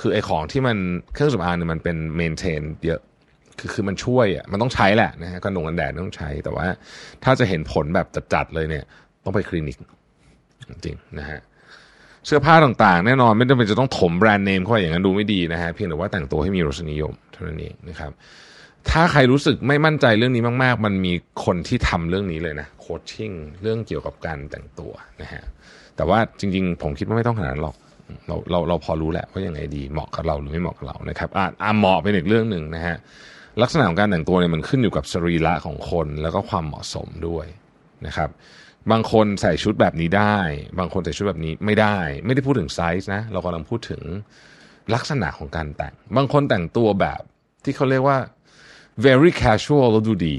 คือไอของที่มันเครื่องสำอางเนี่ยมันเป็นเมนเทนเยอะคือคือมันช่วยอะมันต้องใช้แหละนะฮะกันหนงกันแดดต้องใช้แต่ว่า ถ้าจะเห็นผลแบบจัดๆเลยเนี่ย ต้องไปคลินิก จริงนะฮะเสื้อผ้าต่างๆ แน่นอนไม่จำเป็นจะต้องถมแบรนด์เนมเข้าไปอย่างนั้นดูไม่ดีนะฮะเพียงแต่ว่าแต่งตัวให้มีรสนิยมเท่านั้นเองนะครับ ถ้าใครรู้สึกไม่มั่นใจเรื่องนี้มาก ๆ มันมีคนที่ทำเรื่องนี้เลยนะโคชชิ่งเรื่องเกี่ยวกับการแต่งตัวนะฮะแต่ว่าจริง ๆ ผมคิดว่าไม่ต้องขนาดนั้นหรอกเราเราเราพอรู้แหละว่ายังไงดีเหมาะกับเราหรือไม่เหมาะกับเรานะครับอ่าอ่าเหมาะเป็นอีกเรื่องหนึ่งนะฮะลักษณะของการแต่งตัวเนี่ยมันขึ้นอยู่กับสรีระของคนแล้วก็ความเหมาะสมด้วยนะครับ บางคนใส่ชุดแบบนี้ได้ บางคนใส่ชุดแบบนี้ไม่ได้ ไม่ได้พูดถึงไซส์นะ เรากำลังพูดถึงลักษณะของการแต่ง บางคนแต่งตัวแบบที่เขาเรียกว่า very casual แล้วดูดี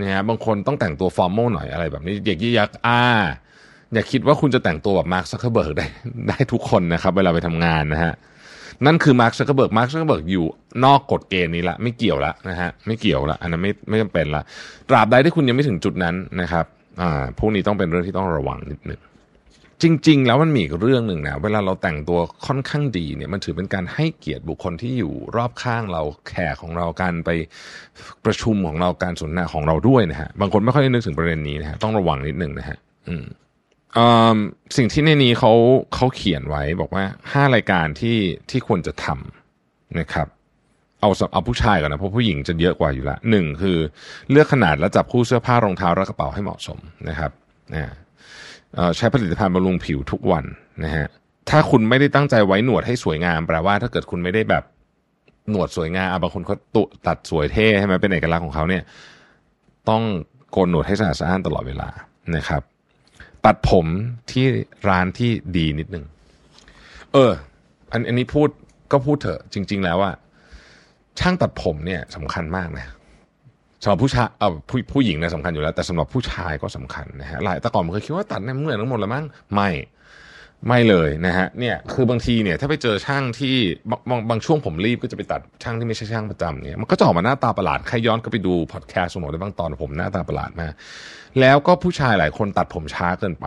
นะฮะบางคนต้องแต่งตัว formal หน่อยอะไรแบบนี้เด็กยี่ยักอ่าอย่าคิดว่าคุณจะแต่งตัวแบบมาร์คซักเคอร์เบิร์กได้ได้ทุกคนนะครับ เวลาไปทำงานนะฮะนั่นคือมาร์คซักเคอร์เบิร์กมาร์คซักเคอร์เบิร์กอยู่นอกกฎเกณฑ์นี้ละ ไม่เกี่ยวละนะฮะไม่เกี่ยวละอันนั้นไม่ไม่จำเป็นละตราบใดที่คุณยังไม่ถึงจุดนั้นนะครับ อ่าพวกนี้ต้องเป็นเรื่องที่ต้องระวังนิดหนึ่งจริง ๆ แล้วมันมีอีกเรื่องหนึ่งนะเวลาเราแต่งตัวค่อนข้างดีเนี่ยมันถือเป็นการให้เกียรติบุคคลที่อยู่รอบข้างเราแขกของเราการไปประชุมของเราการสนทนาของเราด้วยนะฮะบางคนไม่ค่อยได้นึกถึงประเด็นนี้นะฮะต้องระวังนิดหนึ่งนะฮะอืมอสิ่งที่ในนี้เขาเขาเขียนไว้บอกว่าห้ารายการที่ที่ควรจะทำนะครับ เอาสเอาผู้ชายก่อนนะเพราะผู้หญิงจะเยอะกว่าอยู่ละหนึ่งคือเลือกขนาดและจับคู่เสื้อผ้ารองเท้าและกระเป๋าให้เหมาะสมนะครับนะเอ่อใช้ผลิตภัณฑ์บำรุงผิวทุกวันนะฮะถ้าคุณไม่ได้ตั้งใจไว้หนวดให้สวยงามแปลว่าถ้าเกิดคุณไม่ได้แบบหนวดสวยงามบางคนเขาตุตัดสวยเท่ใช่ไหมเป็นเอกลักษณ์ของเขาเนี่ยต้องโกนหนวดให้สะอาดสะอ้านตลอดเวลานะครับ ตัดผมที่ร้านที่ดีนิดนึง เออ อันอันนี้พูดก็พูดเถอะจริง ๆ แล้วว่า ช่างตัดผมเนี่ยสำคัญมากนะสำหรับผู้ชายเออผู้ผู้หญิงเนี่ยสำคัญอยู่แล้ว แต่สำหรับผู้ชายก็สำคัญนะฮะหลายแต่ก่อนผมเคยคิดว่าตัดเนี่ยเหมือนทั้งหมดแล้วมั้งไม่ไม่เลยนะฮะเนี่ยคือบางทีเนี่ยถ้าไปเจอช่างที่บางบางบางช่วงผมรีบก็จะไปตัดช่างที่ไม่ใช่ช่างประจำเนี่ยมันก็จะออกมาหน้าตาประหลาดใครย้อนก็ไปดูพอดแคสต์สมมติได้บางตอนผมหน้าตาประหลาดมากแล้วก็ผู้ชายหลายคนตัดผมช้าเกินไป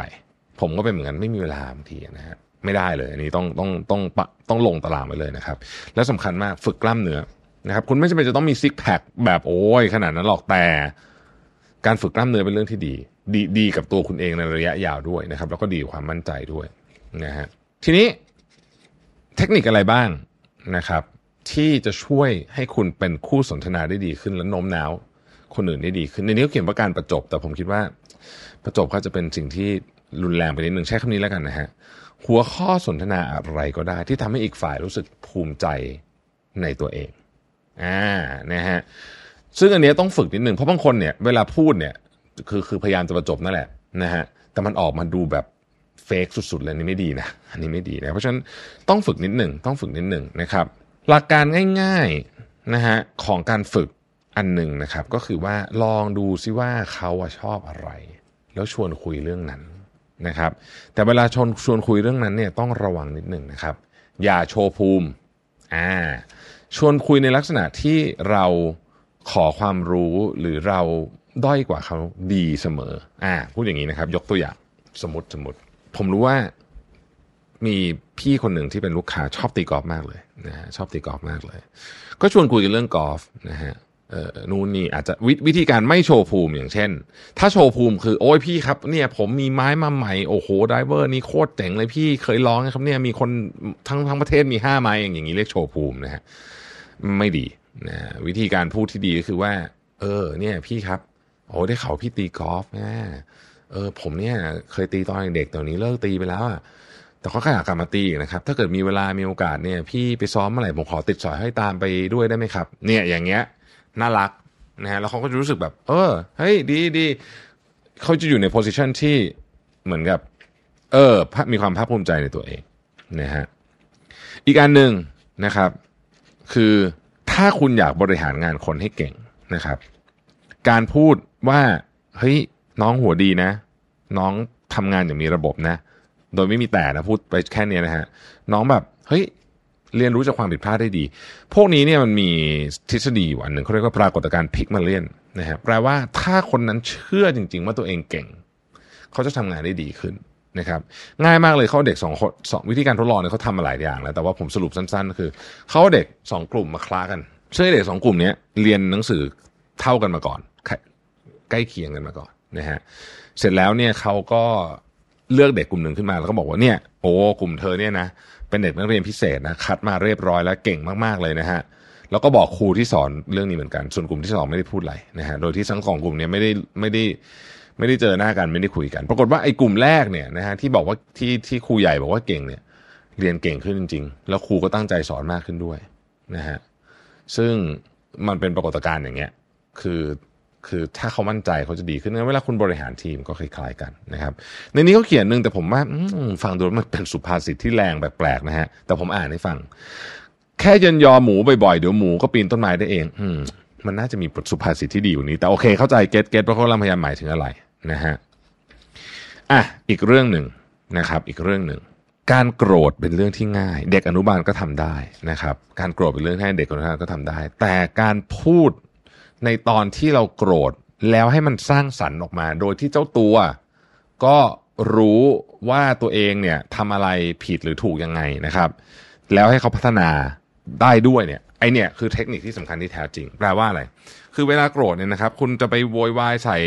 ผมก็เป็นเหมือนกันไม่มีเวลาบางทีนะฮะไม่ได้เลยอันนี้ต้องต้องต้องปะต้องลงตารางไปเลยนะครับ แล้วสำคัญมากฝึกกล้ามเนื้อ นะครับคุณไม่จำเป็นจะต้องมีซิกแพคแบบโอ้ยขนาดนั้นหรอกแต่ การฝึกกล้ามเนื้อเป็นเรื่องที่ดี ดีดีกับตัวคุณเองในระยะยาวด้วยนะครับ แล้วก็ดีความมั่นใจด้วยนะฮะทีนี้เทคนิคอะไรบ้างนะครับ ที่จะช่วยให้คุณเป็นคู่สนทนาได้ดีขึ้นและโน้มน้าวคนอื่นได้ดีขึ้นในนี้เขาเขียนว่าการประจบ แต่ผมคิดว่าประจบก็จะเป็นสิ่งที่รุนแรงไปนิดนึงใช้คำนี้แล้วกันนะฮะหัวข้อสนทนาอะไรก็ได้ ที่ทำให้อีกฝ่ายรู้สึกภูมิใจในตัวเอง อ่านะฮะซึ่งอันนี้ต้องฝึกนิดหนึ่งเพราะบางคนเนี่ยเวลาพูดเนี่ยคือคือพยายามจะประจบนั่นแหละนะฮะแต่มันออกมาดูแบบเฟกสุดๆเลยนี่ไม่ดีนะอันนี้ไม่ดีนะเพราะฉะนั้นต้องฝึกนิดหนึ่งต้องฝึกนิดหนึ่งนะครับ หลักการง่ายๆนะฮะของการฝึกอันหนึ่งนะครับ ก็คือว่าลองดูซิว่าเขาชอบอะไร แล้วชวนคุยเรื่องนั้นนะครับ แต่เวลาชวนชวนคุยเรื่องนั้นเนี่ยต้องระวังนิดหนึ่งนะครับ อย่าโชว์ภูมิอ่า ชวนคุยในลักษณะที่เราขอความรู้หรือเราด้อยกว่าเขาดีเสมอ อ่าพูดอย่างนี้นะครับ ยกตัวอย่างสมมติสมมติ ผมรู้ว่ามีพี่คนหนึ่งที่เป็นลูกค้าชอบตีกอล์ฟมากเลยนะฮะชอบตีกอล์ฟมากเลย ก็ชวนคุยกันเรื่องกอล์ฟนะฮะเออนู่นนี่อาจจะววิธีการไม่โชว์ภูมิอย่างเช่น ถ้าโชว์ภูมิคือโอ้ยพี่ครับเนี่ยผมมีไม้มาใหม่โอ้โห driver นี่โคตรเจ๋งเลยพี่เคยลองนะครับเนี่ยมีคนทั้งทั้งประเทศมีห้าไม้อย่างอย่างนี้เรียกโชว์ภูมินะฮะ ไม่ดีนะวิธีการพูดที่ดีก็คือว่า เออ เนี่ย พี่ครับ โอ้ได้ข่าวพี่ตีกอล์ฟนะเออ ผมเนี่ยเคยตีตอนเด็กตอนนี้เลิกตีไปแล้วอะแต่เขาก็อยากกลับมาตีอีกนะครับ ถ้าเกิดมีเวลามีโอกาสเนี่ย พี่ไปซ้อมเมื่อไหร่ผมขอติดสอยห้อยตามไปด้วยได้ไหมครับ เนี่ยอย่างเงี้ยน่ารักนะฮะแล้วเขาก็จะรู้สึกแบบ เออเฮ้ยดีดีเขาจะอยู่ในโพสิชันที่เหมือนกับ เออมีความภาคภูมิใจในตัวเองนะฮะอีกอันหนึ่งนะครับ คือถ้าคุณอยากบริหารงานคนให้เก่งนะครับ การพูดว่าเฮ้ยน้องหัวดีนะ น้องทำงานอย่างมีระบบนะ โดยไม่มีแต่นะพูดไปแค่นี้นะฮะน้องแบบเฮ้ยเรียนรู้จากความผิดพลาดได้ดี พวกนี้เนี่ยมันมีทฤษฎีอยู่อันหนึ่งเขาเรียกว่าปรากฏการณ์พิกมาเลียนนะฮะแปลว่าถ้าคนนั้นเชื่อจริง ๆ ว่าตัวเองเก่ง เขาจะทำงานได้ดีขึ้น นะครับง่ายมากเลยเขาเด็กสองคนสองวิธีการทดลองเนี่ยเขาทำมาหลายอย่างแล้วแต่ว่าผมสรุปสั้นๆ คือเขาเด็กสองกลุ่มมาคล้ากันซึ่งเด็กสองกลุ่มนี้เรียนหนังสือเท่ากันมาก่อน ใกล้เคียงกันมาก่อนนะฮะเสร็จแล้วเนี่ยเขาก็เลือกเด็กกลุ่มหนึ่งขึ้นมาแล้วก็บอกว่าเนี่ยโอ้กลุ่มเธอเนี่ยนะเป็นเด็กนักเรียนพิเศษนะคัดมาเรียบร้อยแล้วเก่งมากๆเลยนะฮะแล้วก็บอกครูที่สอนเรื่องนี้เหมือนกัน ส่วนกลุ่มที่สองไม่ได้พูดอะไรนะฮะโดยที่ทั้งสองกลุ่มเนี่ยไม่ได้ไม่ได้ ไม่ได้เจอหน้ากันไม่ได้คุยกัน ปรากฏว่าไอ้กลุ่มแรกเนี่ยนะฮะที่บอกว่าที่ที่ครูใหญ่บอกว่าเก่งเนี่ย เรียนเก่งขึ้นจริง ๆ แล้วครูก็ตั้งใจสอนมากขึ้นด้วยนะฮะซึ่งมันเป็นปรากฏการณ์อย่างเงี้ยคือคือถ้าเขามั่นใจเขาจะดีขึ้นเวลาคุณบริหารทีมก็คล้ายๆกันนะครับ ในนี้เขาเขียนหนึ่งแต่ผมว่าฟังดูมันเป็นสุภาษิตที่แรงแปลกๆนะฮะแต่ผมอ่านให้ฟัง แค่หมั่นยอหมูบ่อยๆเดี๋ยวหมูก็ปีนต้นไม้ได้เอง อืมมันน่าจะมีบทสุภาษิตที่ดีกว่านี้ แต่โอเคเข้าใจ get get เพราะเขาพยายามหมายถึงอะไร นะฮะอะอีกเรื่องหนึ่งนะครับ อีกเรื่องหนึ่งการโกรธเป็นเรื่องที่ง่าย เด็กอนุบาลก็ทำได้นะครับ การโกรธเป็นเรื่องที่เด็กอนุบาลก็ทำได้ แต่การพูดในตอนที่เราโกรธแล้วให้มันสร้างสรรค์ออกมา โดยที่เจ้าตัวก็รู้ว่าตัวเองเนี่ยทำอะไรผิดหรือถูกยังไงนะครับ แล้วให้เขาพัฒนาได้ด้วยเนี่ยไอเนี่ยคือเทคนิคที่สำคัญที่แท้จริง แปลว่าอะไร คือเวลาโกรธเนี่ยนะครับ คุณจะไปโวยวายใส่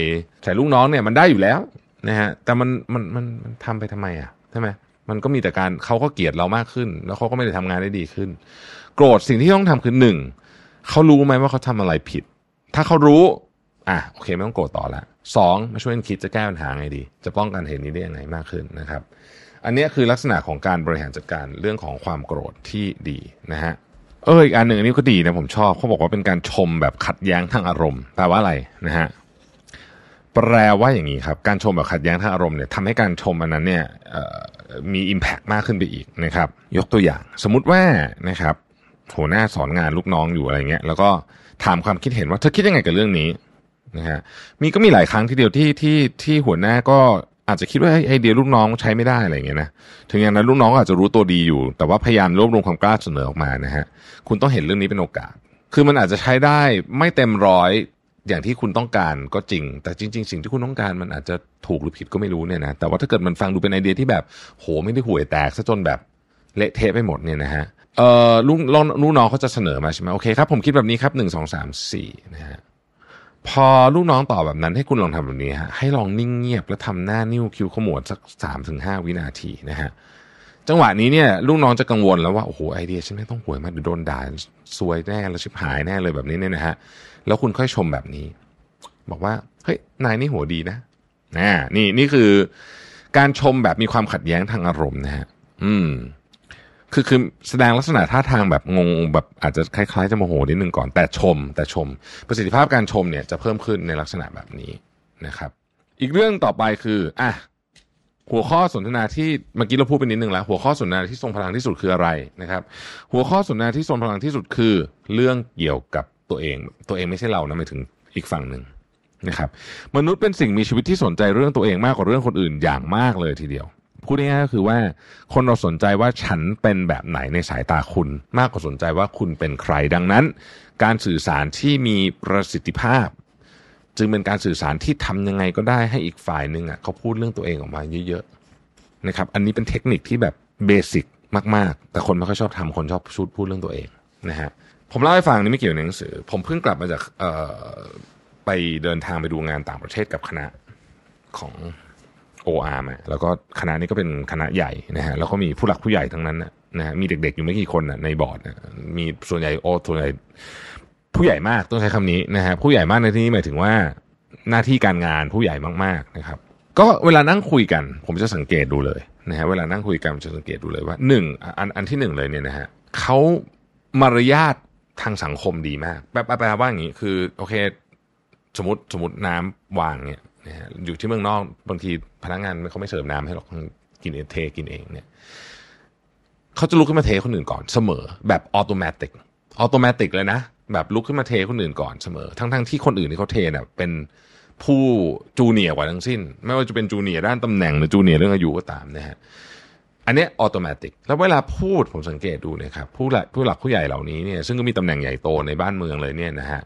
ใส่ลูกน้องเนี่ยมันได้อยู่แล้วนะฮะแต่มันมันมันมันทำไปทำไมอะใช่ไหมมันก็มีแต่การเขาก็เกลียดเรามากขึ้น แล้วเขาก็ไม่ได้ทำงานได้ดีขึ้น โกรธสิ่งที่ต้องทำคือหนึ่งเขารู้ไหมว่าเขาทำอะไรผิด ถ้าเขารู้อะโอเคไม่ต้องโกรธต่อละสองมาช่วยกันคิดจะแก้ปัญหาไงดี จะป้องกันเหตุนี้ได้ยังไงมากขึ้นนะครับ อันนี้คือลักษณะของการบริหารจัดการเรื่องของความโกรธที่ดีนะฮะ เอออีกอันหนึ่งนนี้ก็ดีนะผมชอบเขาบอกว่าเป็นการชมแบบขัดแย้งทางอารมณ์แปลว่าอะไรนะฮะแปลว่าอย่างนี้ครับ การชมแบบขัดแย้งทางอารมณ์เนี่ยทำให้การชมอันนั้นเนี่ยมีอิมแพกมากขึ้นไปอีกนะครับ ยกตัวอย่าง สมมติว่านะครับหัวหน้าสอนงานลูกน้องอยู่อะไรเงี้ย แล้วก็ถามความคิดเห็นว่าเธอคิดยังไงกับเรื่องนี้นะฮะมีก็มีหลายครั้งทีเดียวที่ที่ที่หัวหน้าก็ อาจจะคิดว่าไอเดียลูกน้องใช้ไม่ได้อะไรเงี้ยนะถึงอย่างนั้นลูกน้องอาจจะรู้ตัวดีอยู่ แต่ว่าพยายามรวบรวมความกล้าเสนอออกมานะฮะคุณต้องเห็นเรื่องนี้เป็นโอกาส คือมันอาจจะใช้ได้ไม่เต็มร้อยอย่างที่คุณต้องการก็จริง แต่จริง ๆ สิ่งที่คุณต้องการมันอาจจะถูกหรือผิดก็ไม่รู้เนี่ยนะแต่ว่าถ้าเกิดมันฟังดูเป็นไอเดียที่แบบโหไม่ได้ห่วยแตกซะจนแบบเละเทะไปหมดเนี่ยนะฮะเออลูกลูกน้องเขาจะเสนอมาใช่ไหมโอเคครับผมคิดแบบนี้ครับหนึ่งสองสามสี่นะฮะ พอลูกน้องตอบแบบนั้นให้คุณลองทำแบบนี้ฮะให้ลองนิ่งเงียบแล้วทำหน้านิ้วคิ้วขมวดสักสามถึงห้าวินาทีนะฮะจังหวะนี้เนี่ยลูกน้องจะกังวลแล้วว่าโอ้โหไอเดียฉันไม่ต้องหวยมากเดี๋ยวโดนด่าซวยแน่แล้วชิบหายแน่เลยแบบนี้เนี่ยนะฮะแล้วคุณค่อยชมแบบนี้ บอกว่าเฮ้ยนายนี่หัวดีนะนะนี่นี่คือการชมแบบมีความขัดแย้งทางอารมณ์นะฮะอืม คือคือแสดงลักษณะท่าทางแบบงงแบบอาจจะคล้ายๆ จะโมโหนิดนึงก่อนแต่ชม แต่ชม ประสิทธิภาพการชมเนี่ยจะเพิ่มขึ้นในลักษณะแบบนี้นะครับ อีกเรื่องต่อไปคืออะหัวข้อสนทนาที่เมื่อกี้เราพูดไปนิดนึงแล้ว หัวข้อสนทนาที่ทรงพลังที่สุดคืออะไรนะครับ หัวข้อสนทนาที่ทรงพลังที่สุดคือ เรื่องเกี่ยวกับตัวเอง ตัวเองไม่ใช่เรานะหมายถึงอีกฝั่งหนึ่งนะครับ มนุษย์เป็นสิ่งมีชีวิตที่สนใจเรื่องตัวเองมากกว่าเรื่องคนอื่นอย่างมากเลยทีเดียว พูดง่ายๆก็คือว่าคนเราสนใจว่าฉันเป็นแบบไหนในสายตาคุณ มากกว่าสนใจว่าคุณเป็นใครดังนั้น การสื่อสารที่มีประสิทธิภาพ จึงเป็นการสื่อสารที่ทำยังไงก็ได้ให้อีกฝ่ายหนึ่งอะเขาพูดเรื่องตัวเองออกมาเยอะๆนะครับอันนี้เป็นเทคนิคที่แบบเบสิกมากๆ แต่คนไม่ค่อยชอบทำคนชอบชุดพูดเรื่องตัวเองนะฮะผมเล่าให้ฟังนี่ไม่เกี่ยวกับหนังสือ ผมเพิ่งกลับมาจากไปเดินทางไปดูงานต่างประเทศกับคณะของ OR มาแล้วก็คณะนี้ก็เป็นคณะใหญ่นะฮะแล้วก็มีผู้หลักผู้ใหญ่ทั้งนั้นนะฮะมีเด็กๆอยู่ไม่กี่คนนะในบอร์ดนะมีส่วนใหญ่โอ้ส่วนใหญ่ผู้ใหญ่มากต้องใช้คำนี้นะฮะผู้ใหญ่มากในที่นี้หมายถึงว่าหน้าที่การงานผู้ใหญ่มากๆนะครับ ก็เวลานั่งคุยกัน ผมจะสังเกตดูเลยนะฮะเวลานั่งคุยกันจะสังเกตดูเลยว่าหนึ่งอันอันที่หนึ่งเลยเนี่ยนะฮะเขามารยาททางสังคมดีมากแปลแปลว่าอย่างนี้คือ โอเค สมมติสมมติน้ำวางเนี่ย นะฮะอยู่ที่เมืองนอกบางทีพนักงานเขาไม่เสิร์ฟน้ำให้หรอกกินเองเทกินเองเนี่ยเขาจะลุกขึ้นมาเทคนอื่นก่อนเสมอ แบบ automatic automatic เลยนะแบบลุกขึ้นมาเทคนอื่นก่อนเสมอ ทั้งๆทที่คนอื่นที่เขาเทเนี่ยเป็นผู้ junior กว่าทั้งสิ้น ไม่ว่าจะเป็น junior ด้านตำแหน่งหรือ junior เรื่องอายุก็ตามนะฮะอันนี้ automatic แล้วเวลาพูดผมสังเกตดูนะครับผู้หลักผู้หลักผู้ใหญ่เหล่านี้เนี่ยซึ่งก็มีตำแหน่งใหญ่โตในบ้านเมืองเลยเนี่ยนะฮะ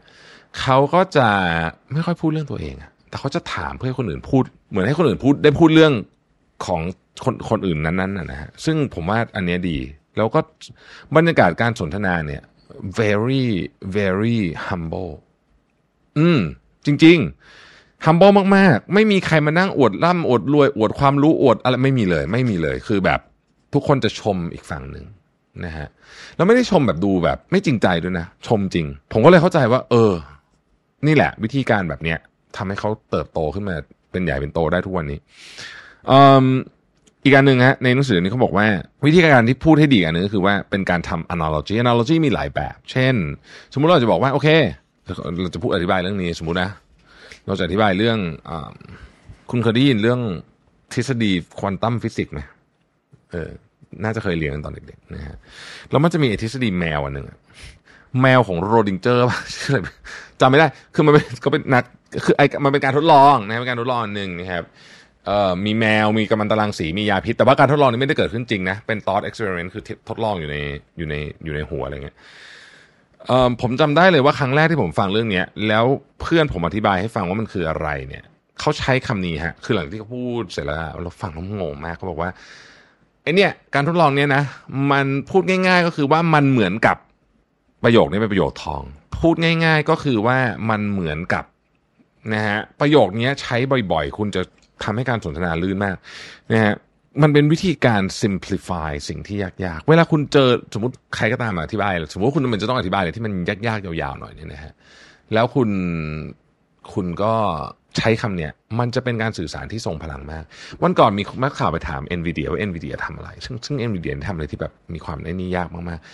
เขาก็จะไม่ค่อยพูดเรื่องตัวเองอะ แต่เขาจะถามเพื่อให้คนอื่นพูด เหมือนให้คนอื่นพูดได้พูดเรื่องของคนคนอื่นนั้นๆนะนะฮะซึ่งผมว่าอันเนี้ยดี แล้วก็บรรยากาศการสนทนาเนี่ย very very humble อืม จริง ๆ humble มาก ๆ ไม่มีใครมานั่งอวดร่ำอวดรวย อวดความรู้อวดอะไรไม่มีเลย ไม่มีเลยคือแบบทุกคนจะชมอีกฝั่งหนึ่งนะฮะแล้วไม่ได้ชมแบบดูแบบ ไม่จริงใจด้วยนะ ชมจริง ผมก็เลยเข้าใจว่า เออ นี่แหละ วิธีการแบบเนี้ย ทำให้เขาเติบโตขึ้นมาเป็นใหญ่เป็นโตได้ทุกวันนี้อีกการหนึ่งฮะในหนังสือนี้เขาบอกว่า วิธีการที่พูดให้ดีอันนึงก็คือว่าเป็นการทำ analogy analogy มีหลายแบบ เช่น สมมุติเราจะบอกว่า โอเค เราจะพูดอธิบายเรื่องนี้สมมุตินะ เราจะอธิบายเรื่องอคุณเคยได้ยินเรื่องทฤษฎีควอนตัมฟิสิกส์ไหมเออน่าจะเคยเรียนกันตอนเด็กๆนะฮะแล้วมันจะมีทฤษฎีแมวอันหนึ่ง แมวของชโรดิงเจอร์ป่ะชื่ออะไรจำไม่ได้ คือมันเป็นก็เป็นนักคือไอ้มันเป็นการทดลองนะเป็นการทดลองหนึ่งนะครับเอ่อมีแมวมีกัมมันตรังสีมียาพิษ แต่ว่าการทดลองนี้ไม่ได้เกิดขึ้นจริงนะเป็น thought experiment คือทดลองอยู่ในอยู่ในอยู่ในหัวอะไรเงี้ยเอ่อผมจำได้เลยว่าครั้งแรกที่ผมฟังเรื่องเนี้ยแล้วเพื่อนผมอธิบายให้ฟังว่ามันคืออะไรเนี่ยเขาใช้คำนี้ฮะ คือหลังที่เขาพูดเสร็จแล้วเราฟังแล้วงงมากเขาบอกว่าไอเนี่ยการทดลองเนี้ยนะ มันพูดง่าย ๆ ก็คือว่ามันเหมือนกับ ประโยคนี้เป็นประโยคทอง พูดง่าย ๆ ก็คือว่ามันเหมือนกับนะฮะประโยคนี้ใช้บ่อยๆ คุณจะทำให้การสนทนาลื่นมากนะฮะมันเป็นวิธีการ simplify สิ่งที่ยากๆ เวลาคุณเจอสมมติใครก็ตามอธิบาย สมมติว่าคุณมันจะต้องอธิบายอะไรที่มันยากๆ ยาวๆ หน่อยเนี่ยนะฮะ แล้วคุณคุณก็ใช้คำเนี้ย มันจะเป็นการสื่อสารที่ทรงพลังมาก วันก่อนมีนักข่าวไปถาม NVIDIA ว่า NVIDIA ทำอะไร ซึ่งซึ่ง NVIDIA ทำอะไรที่แบบมีความไอ้นี่ยากมากๆ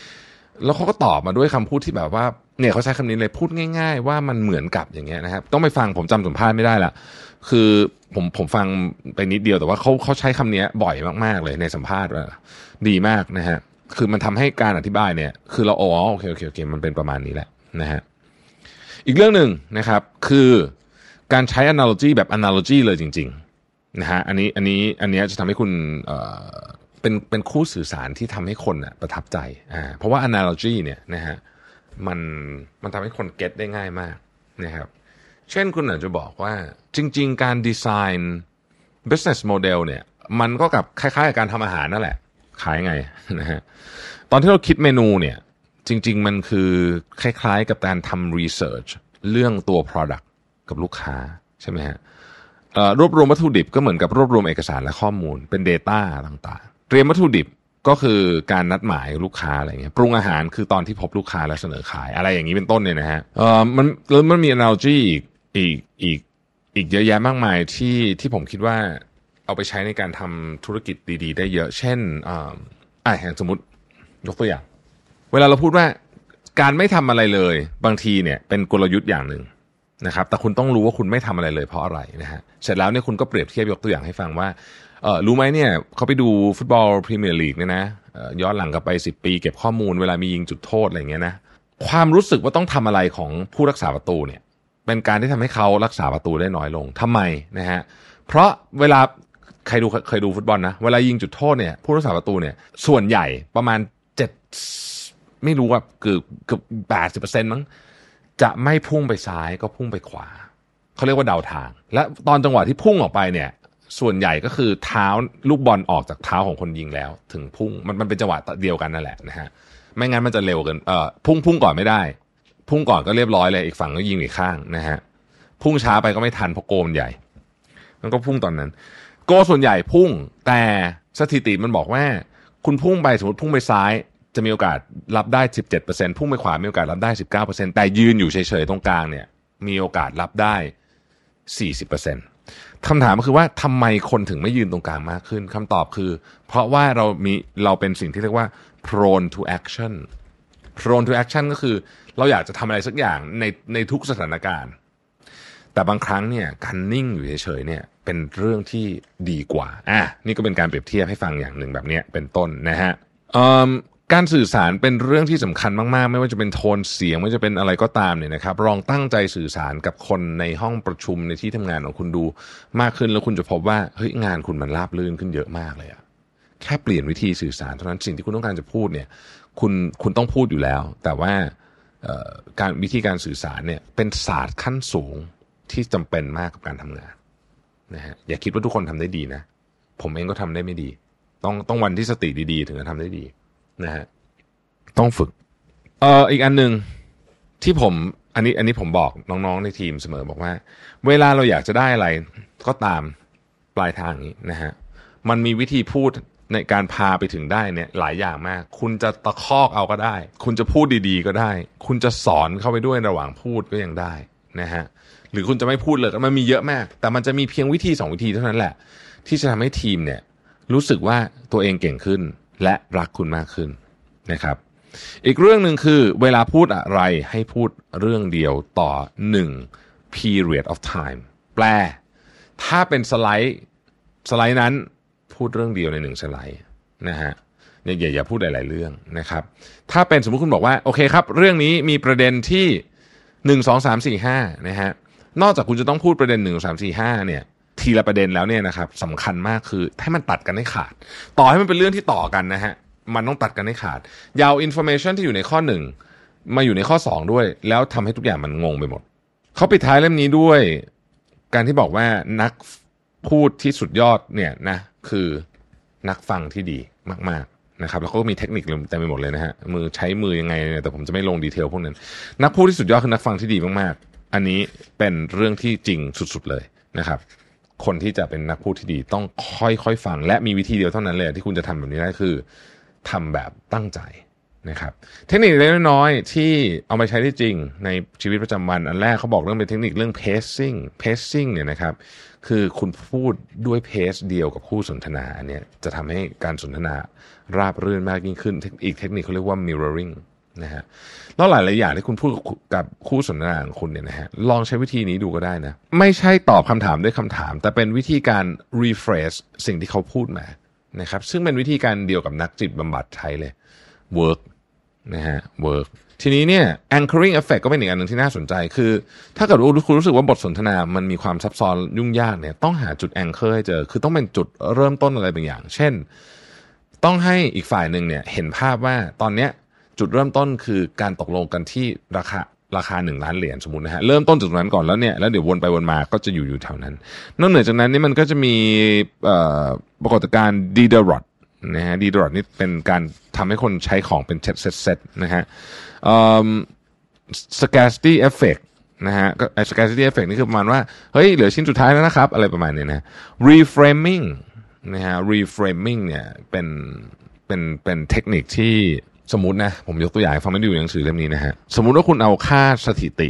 แล้วเขาก็ตอบมาด้วยคำพูดที่แบบว่าเนี่ยเขาใช้คำนี้เลยพูดง่าย ๆ ว่ามันเหมือนกับอย่างเงี้ยนะครับต้องไปฟังผมจำสัมภาษณ์ไม่ได้ละคือผมผมฟังไปนิดเดียวแต่ว่าเขาเขาใช้คำนี้บ่อยมากๆเลยในสัมภาษณ์ดีมากนะฮะคือมันทำให้การอธิบายเนี่ย คือเราอ๋อโอเคโอเคโอเคมันเป็นประมาณนี้แหละนะฮะอีกเรื่องหนึ่งนะครับคือการใช้ analogy แบบ analogy เลยจริงๆนะฮะอันนี้อันนี้อันนี้จะทำให้คุณ เป็นเป็นคู่สื่อสารที่ทำให้คนอะประทับใจอ่าเพราะว่า analogy เนี่ยนะฮะมันมันทำให้คนเก็ตได้ง่ายมากนะครับ เช่นคุณอาจจะบอกว่าจริง ๆ การดีไซน์ business model เนี่ย มันก็กับคล้ายๆกับการทำอาหารนั่นแหละ ขายไงนะฮะตอนที่เราคิดเมนูเนี่ย จริง ๆ มันคือคล้ายๆ กับการทำ research เรื่องตัว product กับลูกค้าใช่ไหมฮะรวบรวมวัตถุดิบก็เหมือนกับรวบรวมเอกสารและข้อมูลเป็น Data ต่าง เตรียมวัตถุดิบก็คือการนัดหมายลูกค้าอะไรเงี้ยปรุงอาหารคือตอนที่พบลูกค้าแล้วเสนอขายอะไรอย่างนี้เป็นต้นเนี่ยนะฮะเออมันแล้วมันมี analogy อีกอีกอีกอีกเยอะแยะมากมายที่ที่ผมคิดว่าเอาไปใช้ในการทำธุรกิจดี ๆ ได้เยอะ เช่นอ่าอ่าอย่างสมมติยกตัวอย่าง เวลาเราพูดว่าการไม่ทำอะไรเลย บางทีเนี่ยเป็นกลยุทธ์อย่างหนึ่งนะครับ แต่คุณต้องรู้ว่าคุณไม่ทำอะไรเลยเพราะอะไรนะฮะ เสร็จแล้วเนี่ยคุณก็เปรียบเทียบยกตัวอย่างให้ฟังว่า เออรู้ไหมเนี่ยเขาไปดูฟุตบอลพรีเมียร์ลีกเนี่ยนะย้อนหลังกลับไป 10 ปีเก็บข้อมูลเวลามียิงจุดโทษอะไรเงี้ยนะความรู้สึกว่าต้องทำอะไรของผู้รักษาประตูเนี่ย เป็นการที่ทำให้เขารักษาประตูได้น้อยลงทำไมนะฮะเพราะเวลาใครดูเคยดูฟุตบอลนะเวลายิงจุดโทษเนี่ยผู้รักษาประตูเนี่ยส่วนใหญ่ประมาณเจ็ดไม่รู้ว่าเกือบเกือบแปดสิบเปอร์เซ็นต์มั้งจะไม่พุ่งไปซ้ายก็พุ่งไปขวาเขาเรียกว่าเดาทาง และตอนจังหวะที่พุ่งออกไปเนี่ย ส่วนใหญ่ก็คือเท้าลูกบอลออกจากเท้าของคนยิงแล้ว ถึงพุ่งมันมันเป็นจังหวะเดียวกันนั่นแหละนะฮะไม่งั้นมันจะเร็วเกินเอ่อพุ่งพุ่งก่อนไม่ได้ พุ่งก่อนก็เรียบร้อยเลยอีกฝั่งก็ยิงอีกข้างนะฮะพุ่งช้าไปก็ไม่ทันเพราะโกมใหญ่ มันก็พุ่งตอนนั้น โกส่วนใหญ่พุ่งแต่สถิติมันบอกว่า คุณพุ่งไปสมมติพุ่งไปซ้ายจะมีโอกาสรับได้ 17%พุ่งไปขวามีโอกาสรับได้ 19%แต่ยืนอยู่เฉยๆตรงกลางเนี่ย มีโอกาสรับได้ 40% คำถามก็คือว่าทำไมคนถึงไม่ยืนตรงกลางมากขึ้นคำตอบคือ เพราะว่าเรามีเราเป็นสิ่งที่เรียกว่า prone to action prone to action ก็คือเราอยากจะทำอะไรสักอย่างในในทุกสถานการณ์ แต่บางครั้งเนี่ยการนิ่งอยู่เฉยๆเนี่ยเป็นเรื่องที่ดีกว่าอะนี่ก็เป็นการเปรียบเทียบให้ฟังอย่างหนึ่งแบบนี้เป็นต้นนะฮะ การสื่อสารเป็นเรื่องที่สำคัญมากๆ ไม่ว่าจะเป็นโทนเสียง ไม่ว่าจะเป็นอะไรก็ตามเนี่ยนะครับ ลองตั้งใจสื่อสารกับคนในห้องประชุมในที่ทำงานของคุณดูมากขึ้นแล้วคุณจะพบว่าเฮ้ยงานคุณมันราบรื่นขึ้นเยอะมากเลยอะแค่เปลี่ยนวิธีสื่อสารเท่านั้นสิ่งที่คุณต้องการจะพูดเนี่ย คุณคุณต้องพูดอยู่แล้ว แต่ว่าการวิธีการสื่อสารเนี่ยเป็นศาสตร์ขั้นสูงที่จำเป็นมากกับการทำงานนะฮะอย่าคิดว่าทุกคนทำได้ดีนะ ผมเองก็ทำได้ไม่ดี ต้องต้องวันที่สติดีๆ ถึงจะทำได้ดี นะฮะต้องฝึก เอ่ออีกอันหนึ่งที่ผม อันนี้ อันนี้ผมบอกน้องๆในทีมเสมอบอกว่า เวลาเราอยากจะได้อะไร ก็ตามปลายทางนี้นะฮะมันมีวิธีพูดในการพาไปถึงได้เนี่ยหลายอย่างมาก คุณจะตะคอกเอาก็ได้ คุณจะพูดดีๆก็ได้ คุณจะสอนเข้าไปด้วยระหว่างพูดก็ยังได้นะฮะหรือคุณจะไม่พูดเลยมันมีเยอะมาก แต่มันจะมีเพียงวิธีสองวิธีเท่านั้นแหละ ที่จะทำให้ทีมเนี่ยรู้สึกว่าตัวเองเก่งขึ้น และรักคุณมากขึ้นนะครับ อีกเรื่องหนึ่งคือเวลาพูดอะไรให้พูดเรื่องเดียวต่อหนึ่ง period of time แปล ถ้าเป็นสไลด์สไลด์นั้นพูดเรื่องเดียวในหนึ่งสไลด์นะฮะอย่าอย่าอย่าพูดหลาย ๆ เรื่องนะครับ ถ้าเป็นสมมุติคุณบอกว่า โอเคครับ เรื่องนี้มีประเด็นที่หนึ่งสองสามสี่ห้านะฮะนอกจากคุณจะต้องพูดประเด็นหนึ่งสามสี่ห้าเนี่ย ทีละประเด็นแล้วเนี่ยนะครับสำคัญมากคือให้มันตัดกันให้ขาด ต่อให้มันเป็นเรื่องที่ต่อกันนะฮะมันต้องตัดกันให้ขาดอย่าเอา information ที่อยู่ในข้อหนึ่งมาอยู่ในข้อสองด้วย แล้วทำให้ทุกอย่างมันงงไปหมด เขาปิดท้ายเล่มนี้ด้วย การที่บอกว่านักพูดที่สุดยอดเนี่ยนะคือนักฟังที่ดีมาก ๆนะครับ แล้วก็มีเทคนิคเต็มไปหมดเลยนะฮะมือใช้มือยังไงเนี่ยแต่ผมจะไม่ลงดีเทลพวกนั้น นักพูดที่สุดยอดคือนักฟังที่ดีมากๆ อันนี้เป็นเรื่องที่จริงสุดๆเลยนะครับ คนที่จะเป็นนักพูดที่ดีต้องค่อยๆฟัง และมีวิธีเดียวเท่านั้นเลย ที่คุณจะทำแบบนี้ได้คือทำแบบตั้งใจนะครับ เทคนิคเล็กน้อยๆที่เอามาใช้ได้จริงในชีวิตประจำวันอันแรกเขาบอกเรื่องเป็นเทคนิคเรื่อง pacing pacing เนี่ยนะครับ คือคุณพูดด้วยเพสเดียวกับคู่สนทนาอันเนี้ยจะทำให้การสนทนาราบรื่นมากยิ่งขึ้น อีกเทคนิคเขาเรียกว่า mirroring นะฮะแล้วหลายหลายอย่างที่คุณพูดกับคู่สนทนาของคุณเนี่ยนะฮะลองใช้วิธีนี้ดูก็ได้นะ ไม่ใช่ตอบคำถามด้วยคำถาม แต่เป็นวิธีการ refresh สิ่งที่เขาพูดมานะครับซึ่งเป็นวิธีการเดียวกับนักจิตบำบัดใช้เลย work นะฮะ work ทีนี้เนี่ย anchoring effect ก็เป็นอีกอันหนึ่งที่น่าสนใจ คือ ถ้าเกิดคุณรู้สึกว่าบทสนทนา มันมีความซับซ้อนยุ่งยากเนี่ย ต้องหาจุด anchor ให้เจอ คือต้องเป็นจุดเริ่มต้นอะไรบางอย่าง เช่น ต้องให้อีกฝ่ายหนึ่งเนี่ย เห็นภาพว่าตอนเนี้ย จุดเริ่มต้นคือการตกลงกันที่ราคาราคาหนึ่งล้านเหรียญสมมตินะฮะเริ่มต้นจากตรงนั้นก่อนแล้วเนี่ยแล้วเดี๋ยววนไปวนมาก็จะอยู่อยู่แถวนั้น นอกเหนือจากนั้นนี่มันก็จะมีปรากฏการณ์ดีเดอรอดนะฮะดีเดอรอดนี่เป็นการทำให้คนใช้ของเป็นเซตเซตเซตนะฮะ scarcity effect นะฮะก็ scarcity effect นี่คือประมาณว่า เฮ้ย เหลือชิ้นสุดท้ายแล้วนะครับ อะไรประมาณนี้นะ reframing นะฮะ reframing เนี่ยเป็นเป็นเป็นเทคนิคที่ สมมตินะ ผมยกตัวอย่างฟังไม่ได้อยู่ในหนังสือเล่มนี้นะฮะ สมมุติว่าคุณเอาค่าสถิติ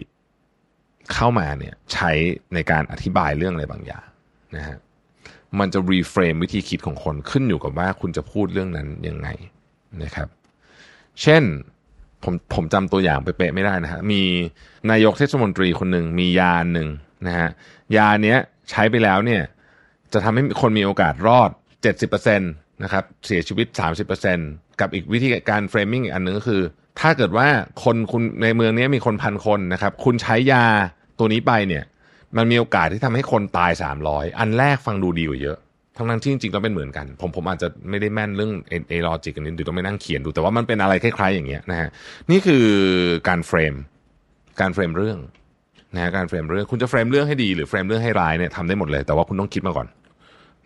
เข้ามาเนี่ยใช้ในการอธิบายเรื่องอะไรบางอย่างนะฮะมันจะ reframe วิธีคิดของคนขึ้นอยู่กับว่าคุณจะพูดเรื่องนั้นยังไงนะครับ เช่นผมผมจำตัวอย่างไปเป๊ะไม่ได้นะฮะมีนายกเทศมนตรีคนหนึ่งมียาหนึ่งนะฮะยาเนี้ยใช้ไปแล้วเนี่ยจะทำให้คนมีโอกาสรอด 70%นะครับเสียชีวิต 30% กับอีกวิธีการ framing อีกอันหนึ่งก็คือ ถ้าเกิดว่าคนคุณในเมืองนี้มีคนพันคนนะครับ คุณใช้ยาตัวนี้ไปเนี่ย มันมีโอกาสที่ทำให้คนตาย 300 อันแรกฟังดูดีกว่าเยอะ ทั้งนั้นที่จริงๆแล้วเป็นเหมือนกัน ผมผมอาจจะไม่ได้แม่นเรื่องไอ้ logic อันนี้ดูต้องไปนั่งเขียนดู แต่ว่ามันเป็นอะไรคล้ายๆอย่างเงี้ยนะฮะนี่คือการ frame การ frame เรื่องนะฮะการ frame เรื่องคุณจะ frame เรื่องให้ดีหรือ frame เรื่องให้ร้ายเนี่ยทำได้หมดเลย แต่ว่าคุณต้องคิดมาก่อน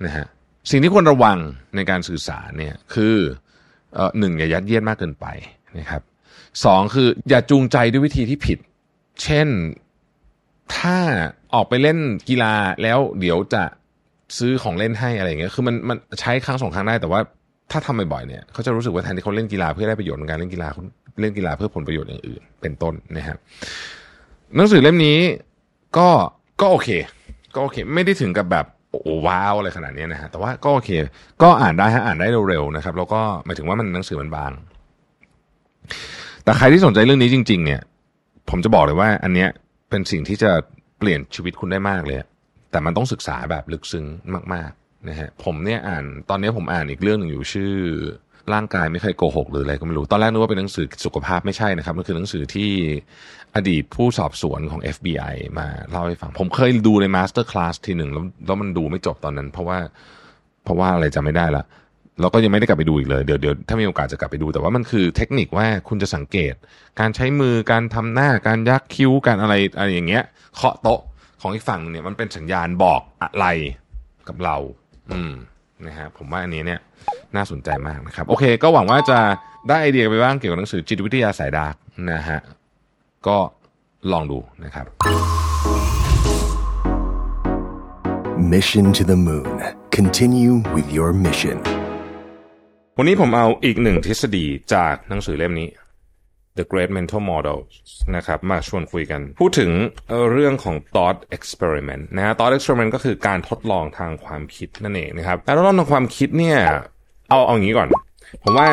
นะฮะสิ่งที่ควรระวังในการสื่อสารเนี่ยคือ เอ่อหนึ่งอย่ายัดเยียดมากเกินไปนะครับสองคืออย่าจูงใจด้วยวิธีที่ผิด เช่นถ้าออกไปเล่นกีฬาแล้วเดี๋ยวจะซื้อของเล่นให้อะไรอย่างเงี้ยคือมันมันใช้ครั้งสองครั้งได้แต่ว่าถ้าทำบ่อยๆเนี่ยเขาจะรู้สึกว่าแทนที่เขาเล่นกีฬาเพื่อได้ประโยชน์ในการเล่นกีฬาเขาเล่นกีฬาเพื่อผลประโยชน์อย่างอื่น เป็นต้นนะครับหนังสือเล่มนี้ก็ก็โอเค ก็โอเค ไม่ได้ถึงกับแบบ ว้าวอะไรขนาดนี้นะฮะแต่ว่าก็โอเค ก็อ่านได้ฮะอ่านได้เร็วๆนะครับ แล้วก็หมายถึงว่ามันหนังสือมันบาง แต่ใครที่สนใจเรื่องนี้จริง ๆ เนี่ย ผมจะบอกเลยว่า อันเนี้ยเป็นสิ่งที่จะเปลี่ยนชีวิตคุณได้มากเลย แต่มันต้องศึกษาแบบลึกซึ้งมากๆนะฮะผมเนี่ยอ่านตอนนี้ผมอ่านอีกเรื่องหนึ่งอยู่ชื่อร่างกายไม่เคยโกหกหรืออะไรก็ไม่รู้ ตอนแรกนึกว่าเป็นหนังสือสุขภาพไม่ใช่นะครับ มันคือหนังสือที่ อดีตผู้สอบสวนของ FBI มาเล่าให้ฟัง ผมเคยดูใน MasterClass ทีหนึ่งแล้วแล้วมันดูไม่จบตอนนั้น เพราะว่าเพราะว่าอะไรจะไม่ได้ละแล้วก็ยังไม่ได้กลับไปดูอีกเลยเดี๋ยวเดี๋ยวถ้ามีโอกาสจะกลับไปดู แต่ว่ามันคือเทคนิคว่าคุณจะสังเกต การใช้มือการทำหน้าการยักคิ้วการอะไรอะไรอย่างเงี้ยเคาะโต๊ะของอีกฝั่งเนี่ยมันเป็นสัญญาณบอกอะไรกับเรา อืมนะฮะผมว่าอันนี้เนี่ยน่าสนใจมากนะครับ โอเค ก็หวังว่าจะได้ไอเดียไปบ้างเกี่ยวกับหนังสือจิตวิทยาสายดาร์กนะฮะ ก็ลองดูนะครับ Mission to the Moon. Continue with your mission. วันนี้ผมเอาอีกหนึ่งทฤษฎีจากหนังสือเล่มนี้ The Great Mental Model นะครับมาชวนคุยกัน พูดถึงเอ่อเรื่องของ thought experiment นะฮะ thought experiment ก็คือการทดลองทางความคิดนั่นเองนะครับ การทดลองทางความคิดเนี่ย เอาเอาอย่างนี้ก่อน ผมว่า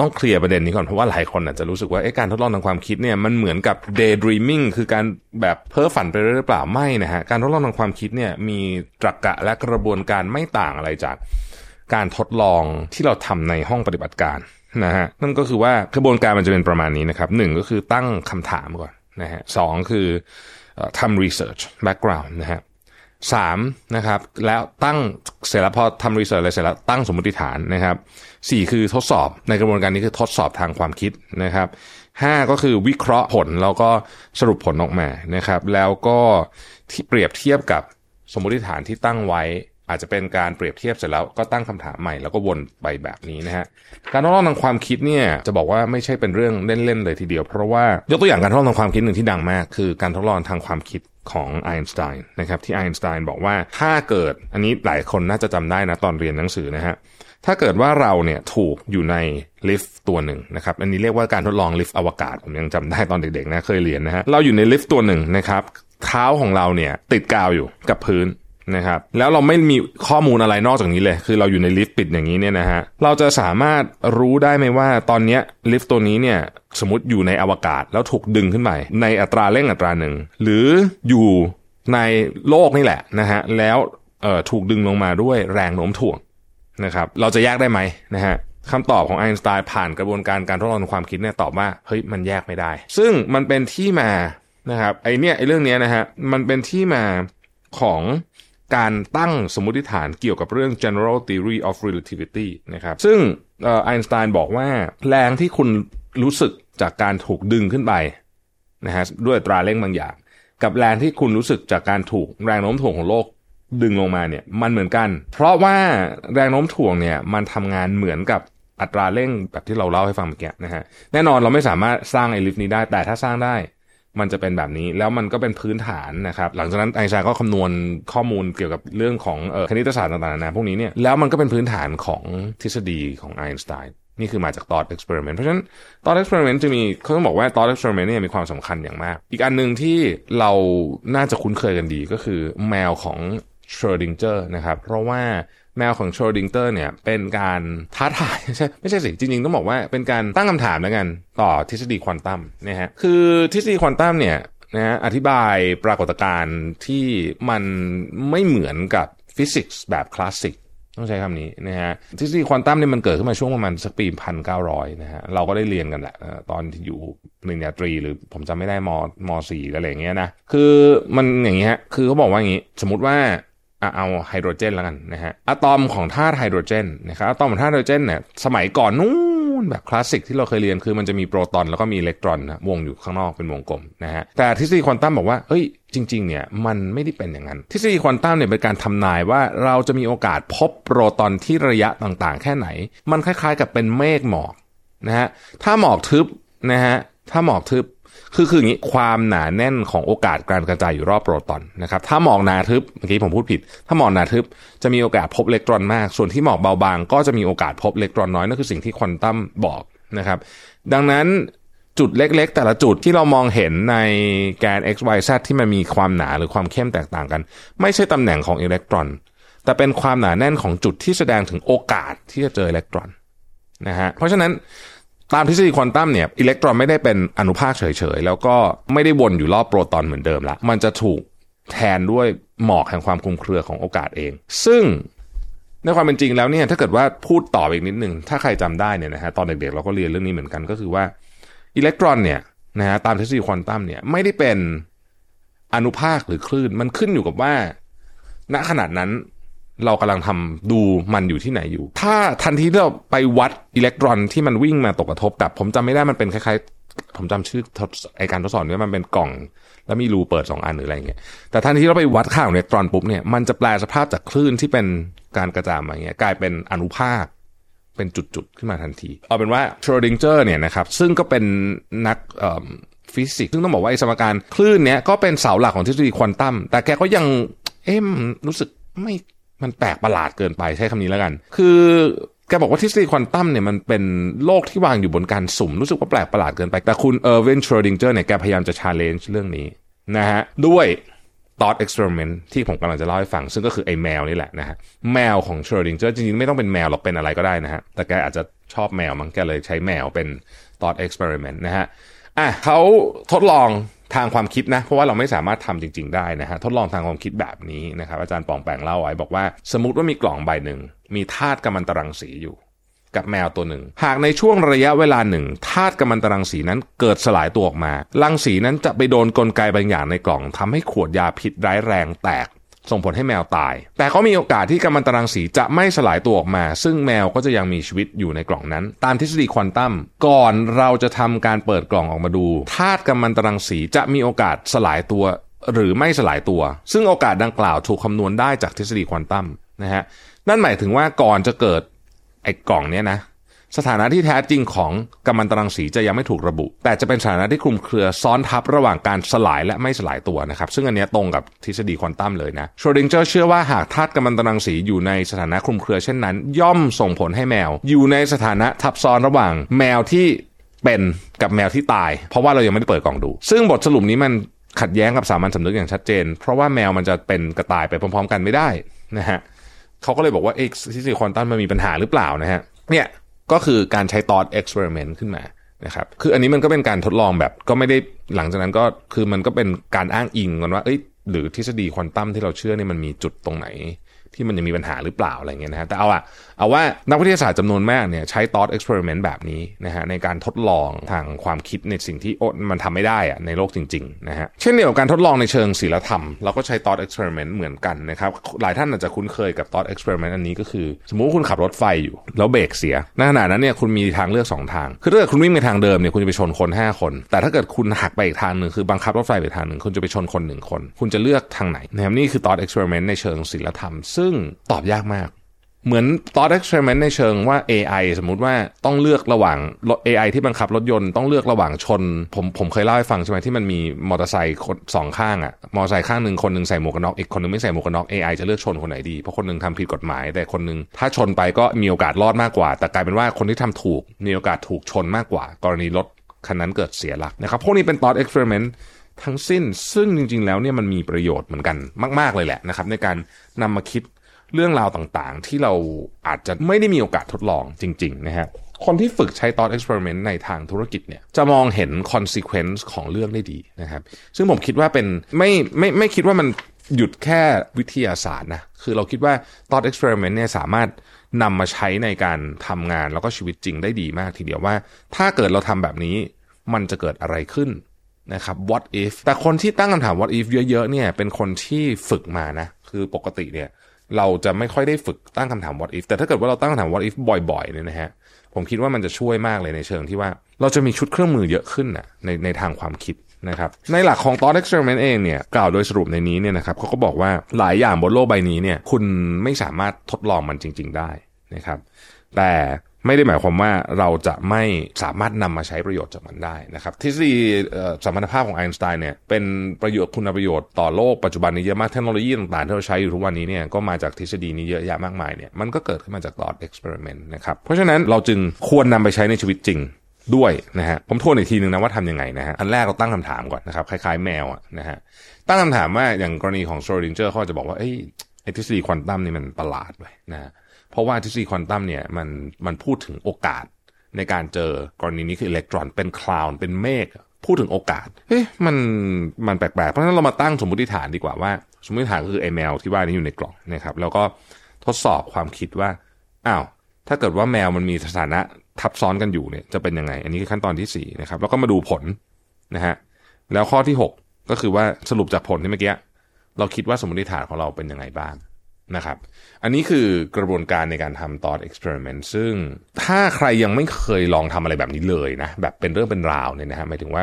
ต้องเคลียร์ประเด็นนี้ก่อนเพราะว่าหลายคนอาจจะรู้สึกว่าการทดลองทางความคิดเนี่ยมันเหมือนกับ daydreaming คือการแบบเพ้อฝันไปเรื่อยหรือเปล่าไม่นะฮะการทดลองทางความคิดเนี่ยมีตรรกะและกระบวนการไม่ต่างอะไรจาก การทดลองที่เราทำในห้องปฏิบัติการนะฮะนั่นก็คือว่ากระบวนการมันจะเป็นประมาณนี้นะครับหนึ่งก็คือตั้งคำถามก่อนนะฮะสองคือทำ research background นะฮะ สามนะครับแล้วตั้งเสร็จแล้วพอทำรีเสิร์ชอะไรเสร็จแล้วตั้งสมมติฐานนะครับสี่คือทดสอบในกระบวนการนี้คือทดสอบทางความคิดนะครับห้าก็คือวิเคราะห์ผลแล้วก็สรุปผลออกมานะครับ แล้วก็ที่เปรียบเทียบกับสมมติฐานที่ตั้งไว้ อาจจะเป็นการเปรียบเทียบเสร็จแล้วก็ตั้งคำถามใหม่แล้วก็วนไปแบบนี้นะฮะการทดลองทางความคิดเนี่ยจะบอกว่าไม่ใช่เป็นเรื่องเล่นๆเลยทีเดียว เพราะว่ายกตัวอย่างการทดลองทางความคิดหนึ่งที่ดังมาก คือการทดลองทางความคิดของไอน์สไตน์นะครับที่ไอน์สไตน์บอกว่าถ้าเกิดอันนี้หลายคนน่าจะจำได้นะตอนเรียนหนังสือนะฮะถ้าเกิดว่าเราเนี่ยถูกอยู่ในลิฟต์ตัวหนึ่งนะครับอันนี้เรียกว่าการทดลองลิฟต์อวกาศผมยังจำได้ตอนเด็กๆนะเคยเรียนนะฮะเราอยู่ในลิฟต์ตัวหนึ่งนะครับเท้าของเราเนี่ยติดกาวอยู่กับพื้น นะครับแล้วเราไม่มีข้อมูลอะไรนอกจากนี้เลย คือเราอยู่ในลิฟต์ปิดอย่างนี้เนี่ยนะฮะเราจะสามารถรู้ได้ไหมว่าตอนนี้ลิฟต์ตัวนี้เนี่ยสมมติอยู่ในอวกาศแล้วถูกดึงขึ้นไปในอัตราเร่งอัตราหนึ่งหรืออยู่ในโลกนี่แหละนะฮะแล้วเอ่อถูกดึงลงมาด้วยแรงโน้มถ่วงนะครับเราจะแยกได้ไหมนะฮะคำตอบของไอน์สไตน์ผ่านกระบวนการการทดลองทางความคิดเนี่ยตอบว่าเฮ้ยมันแยกไม่ได้ ซึ่งมันเป็นที่มานะครับไอเนี่ยไอเรื่องเนี้ยนะฮะมันเป็นที่มาของ การตั้งสมมติฐานเกี่ยวกับเรื่อง general theory of relativity นะครับ ซึ่งไอน์สไตน์บอกว่าแรงที่คุณรู้สึกจากการถูกดึงขึ้นไปนะฮะด้วยตราเร่งบางอย่าง กับแรงที่คุณรู้สึกจากการถูกแรงโน้มถ่วงของโลกดึงลงมาเนี่ยมันเหมือนกัน เพราะว่าแรงโน้มถ่วงเนี่ยมันทำงานเหมือนกับอัตราเร่งแบบที่เราเล่าให้ฟังเมื่อกี้นะฮะแน่นอนเราไม่สามารถสร้างไอลิฟต์นี้ได้แต่ถ้าสร้างได้ มันจะเป็นแบบนี้แล้วมันก็เป็นพื้นฐานนะครับหลังจากนั้นไอน์สไตน์ก็คำนวณข้อมูลเกี่ยวกับเรื่องของออคณิตศาสตร์ต่างๆนานาพวกนี้เนี่ยแล้วมันก็เป็นพื้นฐานของทฤษฎีของไอน์สไตน์นี่คือมาจาก thought experiment เพราะฉะนั้น thought experiment จะมีเขาต้องบอกว่า thought experiment เนี่ยมีความสำคัญอย่างมาก อีกอันหนึ่งที่เราน่าจะคุ้นเคยกันดีก็คือแมวของ Schrödinger นะครับเพราะว่า แมวของ Schrödinger เนี่ยเป็นการท้าทายใช่ไม่ใช่สิจริงๆต้องบอกว่าเป็นการตั้งคำถามแล้วกันต่อทฤษฎีควอนตัมนะฮะคือทฤษฎีควอนตัมเนี่ยนะฮะอธิบายปรากฏการณ์ที่มันไม่เหมือนกับฟิสิกส์แบบคลาสสิกต้องใช้คำนี้นะฮะทฤษฎีควอนตัมเนี่ยมันเกิดขึ้นมาช่วงประมาณสักปีพันเก้าร้อยนะฮะเราก็ได้เรียนกันแหละตอนที่อยู่ปริญญาตรีหรือผมจำไม่ได้มมสี่อะไรอย่างเงี้ยนะคือมันอย่างเงี้ยคือเขาบอกว่าอย่างงี้ สมมติว่า เอาไฮโดรเจนแล้วกันนะฮะอะตอมของธาตุไฮโดรเจนนะครับอะตอมของธาตุไฮโดรเจนเนี่ยสมัยก่อนนู้นแบบคลาสสิกที่เราเคยเรียนคือมันจะมีโปรตอนแล้วก็มีอิเล็กตรอนนะวงอยู่ข้างนอกเป็นวงกลมนะฮะแต่ทฤษฎีควอนตัมบอกว่าเฮ้ยจริงๆเนี่ยมันไม่ได้เป็นอย่างนั้น ทฤษฎีควอนตัมเนี่ยเป็นการทำนายว่าเราจะมีโอกาสพบโปรตอนที่ระยะต่างๆ แค่ไหน มันคล้ายๆกับเป็นเมฆหมอกนะฮะถ้าหมอกทึบนะฮะถ้าหมอกทึบ คือคืออย่างนี้ความหนาแน่นของโอกาสการกระจายอยู่รอบโปรตอนนะครับถ้าหมอกหนาทึบเมื่อกี้ผมพูดผิด ถ้าหมอกหนาทึบจะมีโอกาสพบอิเล็กตรอนมาก ส่วนที่หมอกเบาบางก็จะมีโอกาสพบอิเล็กตรอนน้อยนั่นคือสิ่งที่ควอนตัมบอกนะครับ ดังนั้นจุดเล็กๆ แต่ละจุดที่เรามองเห็นในแกน x y z ที่มันมีความหนาหรือความเข้มแตกต่างกัน ไม่ใช่ตำแหน่งของอิเล็กตรอน แต่เป็นความหนาแน่นของจุดที่แสดงถึงโอกาสที่จะเจออิเล็กตรอนนะฮะเพราะฉะนั้น ตามทฤษฎีควอนตัมเนี่ยอิเล็กตรอนไม่ได้เป็นอนุภาคเฉยๆ แล้วก็ไม่ได้วนอยู่รอบโปรตอนเหมือนเดิมละมันจะถูกแทนด้วยหมอกแห่งความคลุมเครือของโอกาสเอง ซึ่งในความเป็นจริงแล้วเนี่ยถ้าเกิดว่าพูดต่ออีกนิดหนึ่งถ้าใครจำได้เนี่ยนะฮะตอนเด็กๆเราก็เรียนเรื่องนี้เหมือนกันก็คือว่าอิเล็กตรอนเนี่ยนะฮะตามทฤษฎีควอนตัมเนี่ยไม่ได้เป็นอนุภาคหรือคลื่น มันขึ้นอยู่กับว่า ณขนาดนั้น เรากำลังทำดูมันอยู่ที่ไหนอยู่ ถ้าทันทีที่เราไปวัดอิเล็กตรอนที่มันวิ่งมาตกกระทบกับผมจำไม่ได้มันเป็นคล้ายๆ ผมจำชื่อไอการทดสอบนี้มันเป็นกล่อง แล้วมีรูเปิดสองอันหรืออะไรเงี้ยแต่ทันทีเราไปวัดค่าของอิเล็กตรอนปุ๊บเนี่ยมันจะแปลสภาพจากคลื่นที่เป็นการกระจายมาเงี้ยกลายเป็นอนุภาคเป็นจุดๆขึ้นมาทันที เอาเป็นว่าชโรดิงเจอร์เนี่ยนะครับซึ่งก็เป็นนักฟิสิกส์ซึ่งต้องบอกว่าไอสมการคลื่นเนี้ยก็เป็นเสาหลักของทฤษฎีควอนตัมแต่แกก็ยังเอ๊ะรู้สึกไม่ มันแปลกประหลาดเกินไปใช้คำนี้แล้วกัน คือแกบอกว่าทฤษฎีควอนตัมเนี่ยมันเป็นโลกที่วางอยู่บนการสุ่ม รู้สึกว่าแปลกประหลาดเกินไป แต่คุณเออร์วินชโรดิงเจอร์เนี่ยแกพยายามจะ challenge เรื่องนี้นะฮะด้วย thought experiment ที่ผมกำลังจะเล่าให้ฟัง ซึ่งก็คือไอ้แมวนี่แหละนะฮะแมวของชโรดิงเจอร์จริงๆ ไม่ต้องเป็นแมวหรอกเป็นอะไรก็ได้นะฮะแต่แกอาจจะชอบแมวมั้งแกเลยใช้แมวเป็น thought experiment นะฮะอะเขาทดลอง ทางความคิดนะเพราะว่าเราไม่สามารถทำจริง ๆ ได้นะฮะทดลองทางความคิดแบบนี้นะครับอาจารย์ปองแปงเล่าไว้บอกว่า สมมติว่ามีกล่องใบหนึ่งมีธาตุกัมมันตรังสีอยู่ กับแมวตัวหนึ่ง หากในช่วงระยะเวลาหนึ่งธาตุกัมมันตรังสีนั้นเกิดสลายตัวออกมารังสีนั้นจะไปโดนกลไกบางอย่างในกล่องทำให้ขวดยาพิษร้ายแรงแตก ส่งผลให้แมวตาย แต่ก็มีโอกาสที่กัมมันตรังสีจะไม่สลายตัวออกมา ซึ่งแมวก็จะยังมีชีวิตอยู่ในกล่องนั้น ตามทฤษฎีควอนตัมก่อนเราจะทำการเปิดกล่องออกมาดูธาตุกัมมันตรังสีจะมีโอกาสสลายตัว หรือไม่สลายตัว ซึ่งโอกาสดังกล่าวถูกคำนวณได้จากทฤษฎีควอนตัมนะฮะนั่นหมายถึงว่าก่อนจะเกิดไอ้กล่องเนี้ยนะ สถานะที่แท้จริงของกัมมันตรังสีจะยังไม่ถูกระบุ แต่จะเป็นสถานะที่คลุมเครือซ้อนทับระหว่างการสลายและไม่สลายตัวนะครับ ซึ่งอันนี้ตรงกับทฤษฎีควอนตัมเลยนะโชดิงเจอร์เชื่อว่าหากธาตุกัมมันตรังสีอยู่ในสถานะคลุมเครือเช่นนั้น ย่อมส่งผลให้แมว อยู่ในสถานะทับซ้อนระหว่างแมวที่เป็นกับแมวที่ตาย เพราะว่าเรายังไม่ได้เปิดกล่องดู ซึ่งบทสรุปนี้มันขัดแย้งกับสามัญสำนึกอย่างชัดเจน เพราะว่าแมวมันจะเป็นกับตายไปพร้อม ๆ กันไม่ได้นะฮะเขาก็เลยบอกว่าเอ็กซ์ทฤษฎีควอนตัมมันมีปัญหาหรือเปล่านะฮะเนี่ย ก็คือการใช้ thought experiment ขึ้นมานะครับคืออันนี้มันก็เป็นการทดลองแบบก็ไม่ได้หลังจากนั้นก็คือมันก็เป็นการอ้างอิงกันว่าเอ้ยหรือทฤษฎีควอนตัมที่เราเชื่อเนี่ยมันมีจุดตรงไหน ที่มันยังมีปัญหาหรือเปล่าอะไรเงี้ยนะฮะแต่เอาอะเอาว่านักวิทยาศาสตร์จำนวนมากเนี่ยใช้ thought experiment แบบนี้นะฮะในการทดลองทางความคิดในสิ่งที่โอมันทำไม่ได้อะในโลกจริงๆนะฮะเช่นเดียวกับการทดลองในเชิงศิลธรรมเราก็ใช้ thought experiment เหมือนกันนะครับหลายท่านอาจจะคุ้นเคยกับ thought experiment อันนี้ก็คือ สมมุติว่าคุณขับรถไฟอยู่ แล้วเบรกเสียในขณะนั้นเนี่ยคุณมีทางเลือก 2 ทาง คือถ้าเกิดคุณวิ่งไปทางเดิมเนี่ยคุณจะไปชนคน 5 คน แต่ถ้าเกิดคุณหักไปอีกทางหนึ่งคือบังคับรถไฟไปทางหนึ่งคุณจะไปชนคนหนึ่งคน คุณจะเลือกทางไหนนะครับนี่คือ thought experiment ในเชิงศิลธรรมซึ่งตอบยากมาก เหมือน thought experiment ในเชิงว่า AI สมมุติว่าต้องเลือกระหว่างรถ AI ที่บังคับรถยนต์ต้องเลือกระหว่างชน ผมผมเคยเล่าให้ฟังใช่ไหมที่มันมีมอเตอร์ไซค์สองข้างอะมอเตอร์ไซค์ข้างหนึ่งคนหนึ่งใส่หมวกกันน็อกอีกคนหนึ่งไม่ใส่หมวกกันน็อก AI จะเลือกชนคนไหนดีเพราะคนหนึ่งทำผิดกฎหมาย แต่คนหนึ่งถ้าชนไปก็มีโอกาสรอดมากกว่า แต่กลายเป็นว่าคนที่ทำถูกมีโอกาสถูกชนมากกว่า กรณีรถคันนั้นเกิดเสียหลักนะครับพวกนี้เป็น thought experiment ทั้งสิ้นซึ่งจริง ๆ แล้วเนี่ยมันมีประโยชน์เหมือนกันมาก ๆ เลยแหละนะครับในการนำมาคิด เรื่องราวต่างๆ ที่เราอาจจะไม่ได้มีโอกาสทดลองจริง ๆ นะฮะคนที่ฝึกใช้ thought experiment ในทางธุรกิจเนี่ยจะมองเห็น consequence ของเรื่องได้ดีนะครับซึ่งผมคิดว่าเป็นไม่ไม่ไม่คิดว่ามันหยุดแค่วิทยาศาสตร์นะคือเราคิดว่า thought experiment เนี่ยสามารถนำมาใช้ในการทำงานแล้วก็ชีวิตจริงได้ดีมากทีเดียวว่า ถ้าเกิดเราทำแบบนี้มันจะเกิดอะไรขึ้นนะครับ what if แต่คนที่ตั้งคำถาม what if เยอะๆเนี่ยเป็นคนที่ฝึกมานะคือปกติเนี่ย เราจะไม่ค่อยได้ฝึกตั้งคำถาม what if แต่ถ้าเกิดว่าเราตั้งคำถาม what if บ่อยๆเนี่ยนะฮะผมคิดว่ามันจะช่วยมากเลยในเชิงที่ว่า เราจะมีชุดเครื่องมือเยอะขึ้นนะในในทางความคิดนะครับในหลักของ thought experiment เองเนี่ยกล่าวโดยสรุปในนี้เนี่ยนะครับเขาก็บอกว่าหลายอย่างบนโลกใบนี้เนี่ยคุณไม่สามารถทดลองมันจริง ๆ ได้นะครับแต่ ไม่ได้หมายความว่าเราจะไม่สามารถนำมาใช้ประโยชน์จากมันได้นะครับทฤษฎีสมรรถภาพของไอน์สไตน์เนี่ยเป็นประโยชน์คุณประโยชน์ต่อโลกปัจจุบันนี้เยอะมากเทคโนโลยีต่างๆที่เราใช้อยู่ทุกวันนี้เนี่ยก็มาจากทฤษฎีนี้เยอะแยะมากมายเนี่ยมันก็เกิดขึ้นมาจาก thought experiment นะครับเพราะฉะนั้นเราจึงควรนำไปใช้ในชีวิตจริงด้วยนะฮะผมทวนอีกทีหนึ่งนะว่าทำยังไงนะฮะอันแรกเราตั้งคำถามก่อนนะครับคล้ายๆแมวอะนะฮะตั้งคำถามว่าอย่างกรณีของโซลินเจอร์เขาจะบอกว่าไอ้ทฤษฎีควอนตัมนี่มันประหลาดไปนะะ เพราะว่าทฤษฎีควอนตัมเนี่ยมันมันพูดถึงโอกาสในการเจอกรณีนี้คืออิเล็กตรอนเป็นคลาวด์เป็นเมฆพูดถึงโอกาสเอ๊ะมันมันแปลกๆ เพราะฉะนั้นเรามาตั้งสมมติฐานดีกว่าว่า สมมติฐานก็คือไอแมวที่ว่านี้อยู่ในกล่องนะครับ แล้วก็ทดสอบความคิดว่าอ้าวถ้าเกิดว่าแมวมันมีสถานะทับซ้อนกันอยู่เนี่ยจะเป็นยังไง อันนี้คือขั้นตอนที่4นะครับแล้วก็มาดูผลนะฮะแล้วข้อที่ 6 ก็คือว่าสรุปจากผลที่เมื่อกี้เราคิดว่าสมมติฐานของเราเป็นยังไงบ้าง นะครับ อันนี้คือกระบวนการในการทำ thought experiment ซึ่งถ้าใครยังไม่เคยลองทำอะไรแบบนี้เลยนะ แบบเป็นเรื่องเป็นราวเนี่ยนะฮะหมายถึงว่า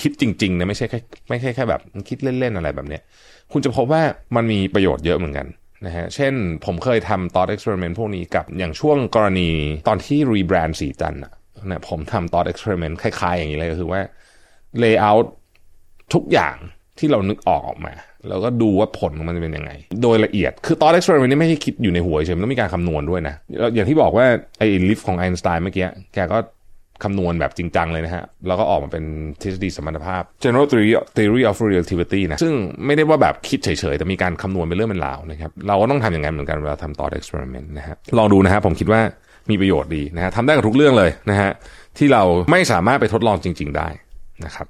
คิดจริงๆนะไม่ใช่แค่ไม่ใช่แค่แบบคิดเล่นๆอะไรแบบเนี้ยคุณจะพบว่ามันมีประโยชน์เยอะเหมือนกันนะฮะเช่นผมเคยทำ thought experiment พวกนี้กับอย่างช่วงกรณีตอนที่ rebrand สีจันนะผมทำ thought experiment คล้ายๆ อย่างนี้เลยก็คือว่า layout ทุกอย่างที่เรานึกออกออกมา แล้วก็ดูว่าผลของมันจะเป็นยังไง โดยละเอียด คือ thought experiment นี่ไม่ใช่คิดอยู่ในหัวเฉยมันต้องมีการคำนวณด้วยนะอย่างที่บอกว่าไอ้ลิฟต์ของไอน์สไตน์เมื่อกี้แกก็คำนวณแบบจริงจังเลยนะฮะ แล้วก็ออกมาเป็นทฤษฎีสมรรถภาพ general theory theory of relativity นะ ซึ่งไม่ได้ว่าแบบคิดเฉยๆ แต่มีการคำนวณเป็นเรื่องเป็นราวนะครับ เราก็ต้องทำอย่างนั้นเหมือนกันเวลาทำ thought experiment นะฮะ ลองดูนะฮะ ผมคิดว่ามีประโยชน์ดีนะฮะทำได้กับทุกเรื่องเลยนะฮะ ที่เราไม่สามารถไปทดลองจริง ๆ ได้นะครับ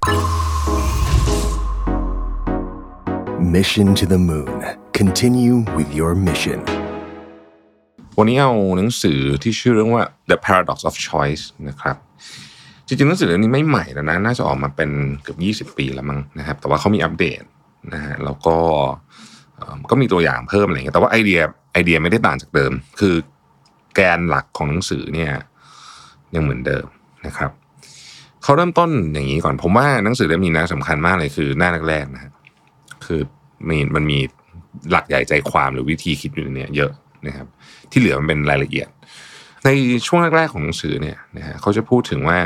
Mission to the Moon. Continue with your mission. วันนี้เอาหนังสือที่ชื่อเรื่องว่า The Paradox of Choice นะครับ จริงๆหนังสือเล่มนี้ไม่ใหม่แล้วนะ น่าจะออกมาเป็นเกือบ20 ปีแล้วมั้งนะครับ แต่ว่าเขามีอัปเดตนะฮะ แล้วก็ก็มีตัวอย่างเพิ่มอะไรเงี้ย แต่ว่าไอเดียไอเดียไม่ได้ต่างจากเดิม คือแกนหลักของหนังสือเนี่ยยังเหมือนเดิมนะครับเขาเริ่มต้นอย่างนี้ก่อน ผมว่าหนังสือเล่มนี้นะสำคัญมากเลยคือหน้าแรกๆนะฮะ คือมีมันมีหลักใหญ่ใจความหรือวิธีคิดอยู่ในเนี้เยอะนะครับ ที่เหลือมันเป็นรายละเอียด ในช่วงแรกๆของหนังสือเนี่ยนะฮะเขาจะพูดถึงว่า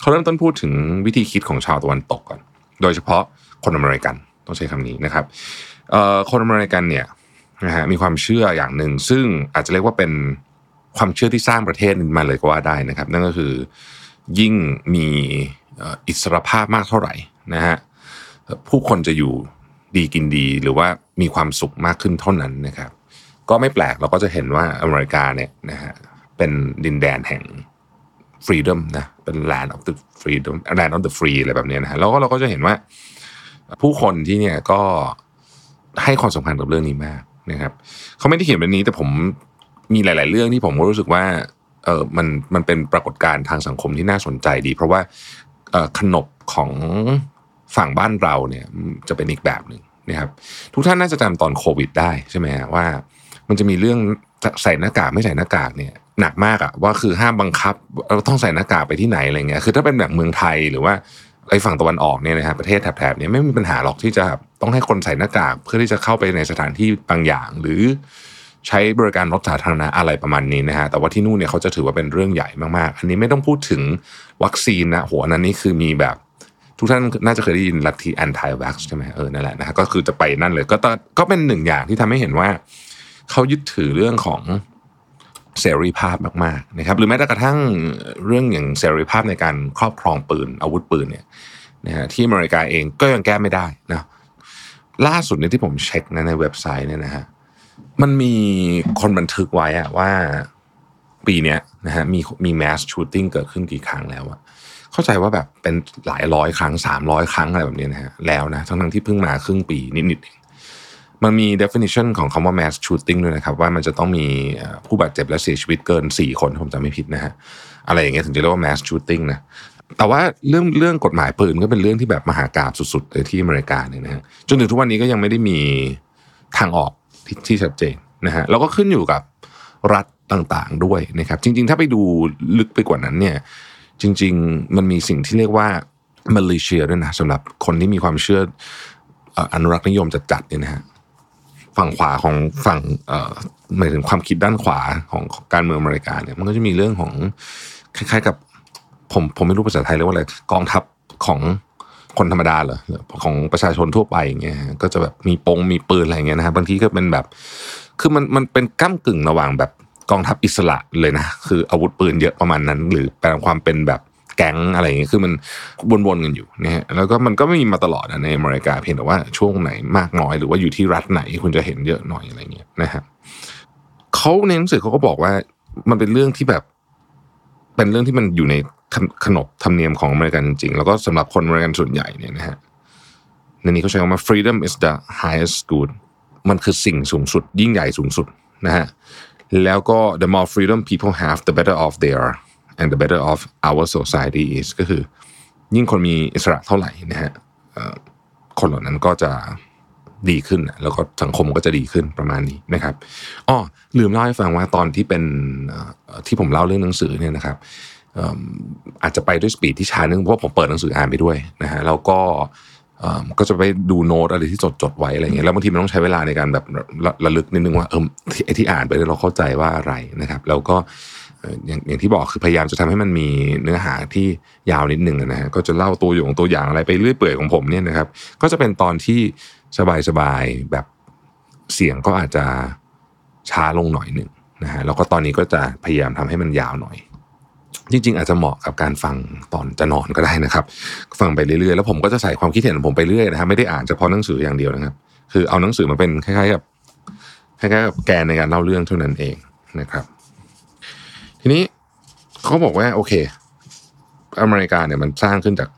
เขาเริ่มต้นพูดถึงวิธีคิดของชาวตะวันตกก่อน โดยเฉพาะคนอเมริกันต้องใช้คำนี้นะครับคนอเมริกันเนี่ยนะฮะมีความเชื่ออย่างหนึ่ง ซึ่งอาจจะเรียกว่าเป็นความเชื่อที่สร้างประเทศมาเลยก็ว่าได้นะครับ นั่นก็คือยิ่งมีอิสรภาพมากเท่าไหร่นะฮะผู้คนจะอยู่ ดีกินดีหรือว่ามีความสุขมากขึ้นเท่านั้นนะครับ ก็ไม่แปลกเราก็จะเห็นว่าอเมริกาเนี่ยนะฮะเป็นดินแดนแห่ง freedom นะเป็น land of the freedom land of the free อะไรแบบนี้นะฮะแล้วก็เราก็จะเห็นว่า ผู้คนที่เนี่ยก็ให้ความสำคัญกับเรื่องนี้มากนะครับเขาไม่ได้เขียนแบบนี้แต่ผมมีหลาย ๆ เรื่องที่ผมก็รู้สึกว่าเออมันมันเป็นปรากฏการณ์ทางสังคมที่น่าสนใจดี เพราะว่าขนบของ ฝั่งบ้านเราเนี่ยจะเป็นอีกแบบหนึ่งนะครับทุกท่านน่าจะจำตอนโควิดได้ใช่ไหมว่า มันจะมีเรื่องใส่หน้ากากไม่ใส่หน้ากากเนี่ยหนักมากอะว่าคือห้ามบังคับเราต้องใส่หน้ากากไปที่ไหนอะไรเงี้ยคือถ้าเป็นแบบเมืองไทยหรือว่าไอ้ฝั่งตะวันออกเนี่ยนะครับประเทศแถบๆเนี่ยไม่มีปัญหาหรอกที่จะต้องให้คนใส่หน้ากาก เพื่อที่จะเข้าไปในสถานที่บางอย่าง หรือใช้บริการรถสาธารณะอะไรประมาณนี้นะฮะแต่ว่าที่นู่นเนี่ยเขาจะถือว่าเป็นเรื่องใหญ่มากๆ อันนี้ไม่ต้องพูดถึงวัคซีนนะหัวนั้นนี่คือมีแบบ ทุกท่านน่าจะเคยได้ยินลัทธิ anti vax ใช่ไหมเออนั่นแหละนะฮะก็คือจะไปนั่นเลย ก็ตก็เป็นหนึ่งอย่างที่ทำให้เห็นว่า เขายึดถือเรื่องของเสรีภาพมากๆนะครับ หรือแม้แต่กระทั่งเรื่องอย่างเสรีภาพในการครอบครองปืน อาวุธปืนเนี่ยนะฮะที่อเมริกาเองก็ยังแก้ไม่ได้นะล่าสุดเนี่ยที่ผมเช็คนะในเว็บไซต์เนี่ยนะฮะมันมีคนบันทึกไว้อะว่าปีเนี้ยนะฮะมีมีแมสชูตติ้งเกิดขึ้นกี่ครั้งแล้วอะ เข้าใจว่าแบบเป็นหลายร้อยครั้งสามร้อยครั้งอะไรแบบนี้นะฮะแล้วนะทั้งทั้งที่เพิ่งมาครึ่งปีนิดๆเองมันมี definition ของคำว่า mass shooting ด้วยนะครับ ว่ามันจะต้องมีผู้บาดเจ็บและเสียชีวิตเกิน 4 คนผมจำไม่ผิดนะฮะอะไรอย่างเงี้ยถึงจะเรียกว่า mass shooting นะแต่ว่าเรื่องเรื่องกฎหมายปืนก็เป็นเรื่องที่แบบมหากราบสุดๆเลยที่อเมริกาเนี่ยนะฮะจนถึงทุกวันนี้ก็ยังไม่ได้มีทางออกที่ที่ชัดเจนนะฮะแล้วก็ขึ้นอยู่กับรัฐต่างๆด้วยนะครับ จริง ๆ ถ้าไปดูลึกไปกว่านั้นเนี่ย จริง ๆ มันมีสิ่งที่เรียกว่า militia ด้วยนะสำหรับคนที่มีความเชื่ออนุรักษ์นิยมจัดๆเนี่ยนะฮะฝั่งขวาของฝั่งหมายถึงความคิดด้านขวาของการเมืองอเมริกาเนี่ยมันก็จะมีเรื่องของคล้ายๆกับผมผมไม่รู้ภาษาไทยเรียกว่าอะไรกองทัพของคนธรรมดาเหรอของประชาชนทั่วไปอย่างเงี้ยก็จะแบบมีปงมีปืนอะไรเงี้ยนะฮะบางทีก็เป็นแบบ คือมันมันเป็นก้ากึ่งระหว่างแบบ กองทัพอิสระเลยนะคืออาวุธปืนเยอะประมาณนั้น หรือแปลความเป็นแบบแก๊งอะไรอย่างเงี้ยคือมันวนๆกันอยู่นะฮะแล้วก็มันก็ไม่มีมาตลอดนะในอเมริกาเพียงแต่ว่าช่วงไหนมากน้อยหรือว่าอยู่ที่รัฐไหนคุณจะเห็นเยอะหน่อยอะไรเงี้ยนะฮะเขาในหนังสือเขาก็บอกว่ามันเป็นเรื่องที่แบบเป็นเรื่องที่มันอยู่ในขนบธรรมเนียมของอเมริกันจริงๆ แล้วก็สำหรับคนอเมริกันส่วนใหญ่เนี่ยนะฮะในนี้เขาใช้คำว่า freedom is the highest good มันคือสิ่งสูงสุดยิ่งใหญ่สูงสุดนะฮะ แล้วก็ the more freedom people have the better off they are and the better off our society is ก็คือ ยิ่งคนมีอิสระเท่าไหร่นะฮะคนเหล่านั้นก็จะดีขึ้น แล้วก็สังคมก็จะดีขึ้นประมาณนี้นะครับอ้อลืมเล่าให้ฟังว่าตอนที่เป็นที่ผมเล่าเรื่องหนังสือเนี่ยนะครับอาจจะไปด้วยสปีดที่ช้านึงเพราะผมเปิดหนังสืออ่านไปด้วยนะฮะแล้วก็ ก็จะไปดูโน้ตอะไรที่จดจดไว้อะไรเงี้ยแล้วบางทีมันต้องใช้เวลาในการแบบระระลึกนิดนึงว่าเออที่ไอที่อ่านไปเราเข้าใจว่าอะไรนะครับ แล้วก็อย่างอย่างที่บอกคือพยายามจะทำให้มันมีเนื้อหาที่ยาวนิดนึงนะฮะก็จะเล่าตัวอย่างตัวอย่างอะไรไปเรื่อยเปื่อยของผมเนี่ยนะครับ ก็จะเป็นตอนที่สบายๆแบบเสียงก็อาจจะช้าลงหน่อยหนึ่งนะฮะแล้วก็ตอนนี้ก็จะพยายามทำให้มันยาวหน่อย จริง ๆ อาจจะเหมาะกับการฟังตอนจะนอนก็ได้นะครับ ฟังไปเรื่อยๆ แล้วผมก็จะใส่ความคิดเห็นของผมไปเรื่อยนะฮะไม่ได้อ่านเฉพาะหนังสืออย่างเดียวนะครับ คือเอาหนังสือมาเป็นคล้ายๆกับคล้ายๆกับแกนในการเล่าเรื่องเท่านั้นเองนะครับ ทีนี้เขาบอกว่าโอเค อเมริกาเนี่ยมันสร้างขึ้นจาก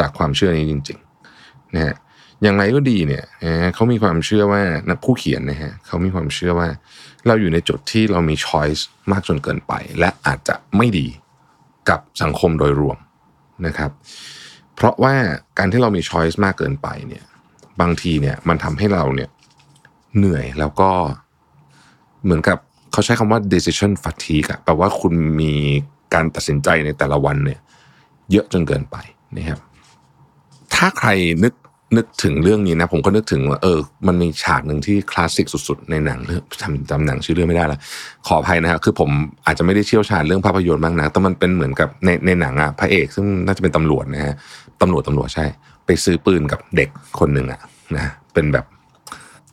จากความเชื่อนี้จริงๆนะฮะอย่างไรก็ดีเนี่ยนะฮะเขามีความเชื่อว่านักผู้เขียนนะฮะเขามีความเชื่อว่า เราอยู่ในจุดที่เรามีช้อยส์มากจนเกินไป และอาจจะไม่ดี กับสังคมโดยรวมนะครับ เพราะว่าการที่เรามีช้อยส์มากเกินไปเนี่ย บางทีเนี่ยมันทำให้เราเนี่ยเหนื่อยแล้วก็เหมือนกับเขาใช้คำว่า decision fatigue อะแปลว่าคุณมีการตัดสินใจในแต่ละวันเนี่ย เยอะจนเกินไปนะครับถ้าใครนึก นึกถึงเรื่องนี้นะ ผมก็นึกถึงว่าเออ มันมีฉากหนึ่งที่คลาสสิกสุดๆ ในหนังเรื่องจำจำหนังชื่อเรื่องไม่ได้ละขออภัยนะครับคือผมอาจจะไม่ได้เชี่ยวชาญเรื่องภาพยนตร์มากนะแต่มันเป็นเหมือนกับในในหนังอะพระเอกซึ่งน่าจะเป็นตำรวจนะฮะตำรวจตำรวจใช่ ไปซื้อปืนกับเด็กคนหนึ่งอะนะเป็นแบบ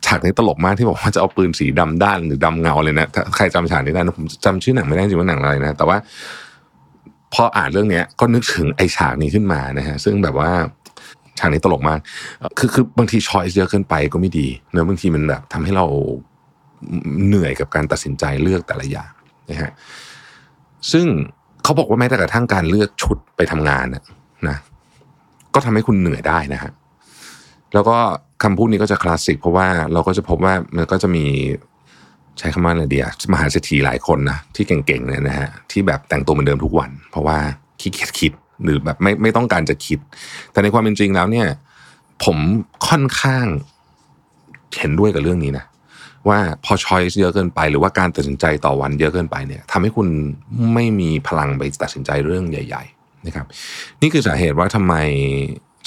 ฉากนี้ตลกมากที่บอกว่าจะเอาปืนสีดำด้านหรือดำเงาเลยนะถ้าใครจำฉากนี้ได้นะผมจำชื่อหนังไม่ได้จริงว่าหนังอะไรนะ แต่ว่าพออ่านเรื่องเนี้ยก็นึกถึงไอ้ฉากนี้ขึ้นมานะฮะซึ่งแบบว่า ฉากนี้ตลกมาก คือคือบางทีชอยเยอะเกินไปก็ไม่ดีเนอะบางทีมันแบบทำให้เราเหนื่อยกับการตัดสินใจเลือกแต่ละอย่างนะฮะซึ่งเขาบอกว่าแม้แต่กระทั่งการเลือกชุดไปทำงานนะก็ทำให้คุณเหนื่อยได้นะฮะแล้วก็คำพูดนี้ก็จะคลาสสิกเพราะว่าเราก็จะพบว่ามันก็จะมีใช้คำว่าอะไรเดียมหาเศรษฐีหลายคนนะที่เก่งๆเนี่ยนะฮะที่แบบแต่งตัวเหมือนเดิมทุกวัน เพราะว่าขี้เกียจคิด หรือแบบไม่ไม่ต้องการจะคิด แต่ในความเป็นจริงแล้วเนี่ย ผมค่อนข้างเห็นด้วยกับเรื่องนี้นะว่าพอช้อยส์เยอะเกินไป หรือว่าการตัดสินใจต่อวันเยอะเกินไปเนี่ยทำให้คุณไม่มีพลังไปตัดสินใจเรื่องใหญ่ ๆ นะครับ นี่คือสาเหตุว่าทำไม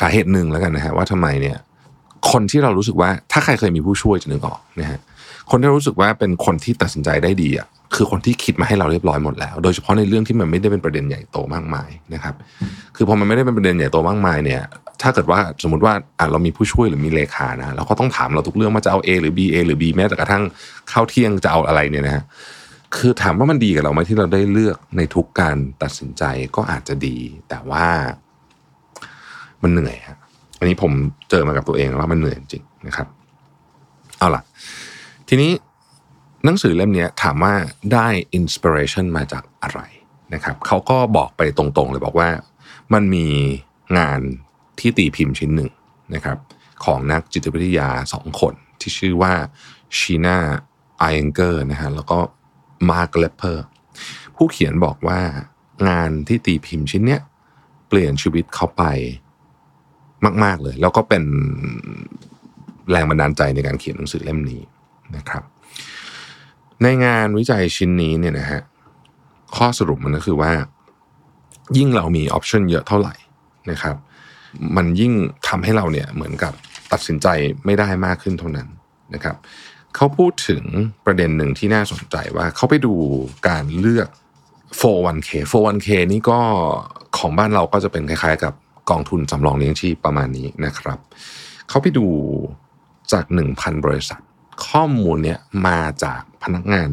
สาเหตุหนึ่งแล้วกันนะฮะว่าทำไมเนี่ย คนที่เรารู้สึกว่าถ้าใครเคยมีผู้ช่วยจะนึกออกนะฮะคนที่รู้สึกว่าเป็นคนที่ตัดสินใจได้ดีอะ คือคนที่คิดมาให้เราเรียบร้อยหมดแล้ว โดยเฉพาะในเรื่องที่มันไม่ได้เป็นประเด็นใหญ่โตมากมายนะครับ คือพอมันไม่ได้เป็นประเด็นใหญ่โตมากมายเนี่ย ถ้าเกิดว่าสมมติว่าอะเรามีผู้ช่วยหรือมีเลขานะเราก็ต้องถามเราทุกเรื่องว่าจะเอา A หรือ B A หรือ B แม้แต่กระทั่งข้าวเที่ยงจะเอาอะไรเนี่ยนะฮะคือถามว่ามันดีกับเราไหมที่เราได้เลือกในทุกการตัดสินใจก็อาจจะดี แต่ว่า มันเหนื่อยฮะอันนี้ผมเจอมากับตัวเองว่ามันเหนื่อยจริงนะครับ เอาล่ะ ทีนี้ หนังสือเล่มนี้ถามว่าได้อินสปิเรชันมาจากอะไรนะครับเขาก็บอกไปตรงๆเลยบอกว่ามันมีงานที่ตีพิมพ์ชิ้นหนึ่งนะครับของนักจิตวิทยาสองคนที่ชื่อว่า Sheena Iyengar นะฮะแล้วก็ Mark Lepper ผู้เขียนบอกว่างานที่ตีพิมพ์ชิ้นเนี้ยเปลี่ยนชีวิตเขาไปมาก ๆเลย แล้วก็เป็นแรงบันดาลใจในการเขียนหนังสือเล่มนี้นะครับ ในงานวิจัยชิ้นนี้เนี่ยนะฮะข้อสรุปมันก็คือว่า ยิ่งเรามีออปชันเยอะเท่าไหร่นะครับ มันยิ่งทำให้เราเนี่ยเหมือนกับตัดสินใจไม่ได้มากขึ้นเท่านั้นนะครับเขาพูดถึงประเด็นหนึ่งที่น่าสนใจว่าเขาไปดูการเลือก 401k 401k นี่ก็ของบ้านเราก็จะเป็นคล้ายๆ กับกองทุนสำรองเลี้ยงชีพประมาณนี้นะครับ เขาไปดูจาก 1,000 บริษัท ข้อมูลเนี่ยมาจากพนักงาน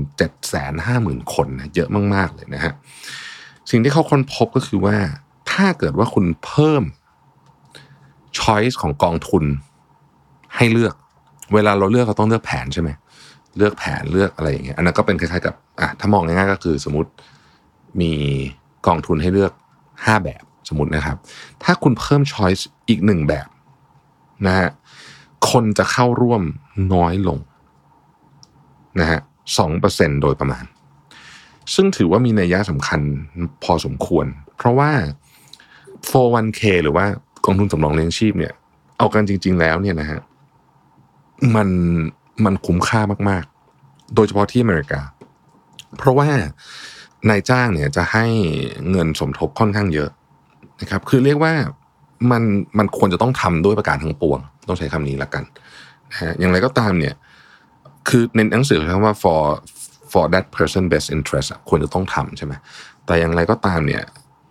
750,000 คนนะเยอะมาก ๆ เลยนะฮะสิ่งที่เขาค้นพบก็คือว่า ถ้าเกิดว่าคุณเพิ่ม choice ของกองทุนให้เลือก เวลาเราเลือกเราต้องเลือกแผนใช่ไหมเลือกแผนเลือกอะไรอย่างเงี้ยอันนั้นก็เป็นคล้ายๆกับอะถ้ามองง่ายๆก็คือสมมติมีกองทุนให้เลือก 5 แบบสมมตินะครับ ถ้าคุณเพิ่ม choice อีกหนึ่งแบบนะฮะคนจะเข้าร่วมน้อยลง นะฮะสองเปอร์เซ็นโดยประมาณ ซึ่งถือว่ามีนัยยะสำคัญพอสมควร เพราะว่า 401k หรือว่ากองทุนสำรองเลี้ยงชีพเนี่ย เอากันจริง ๆ แล้วเนี่ยนะฮะมันมันคุ้มค่ามาก ๆ โดยเฉพาะที่อเมริกา เพราะว่านายจ้างเนี่ยจะให้เงินสมทบค่อนข้างเยอะนะครับ คือเรียกว่ามันมันควรจะต้องทำด้วยประการทั้งปวง ต้องใช้คำนี้ละกันนะฮะอย่างไรก็ตามเนี่ย คือในหนังสือเขาว่า for for that person best interest ควรจะต้องทำใช่ไหมแต่อย่างไรก็ตามเนี่ย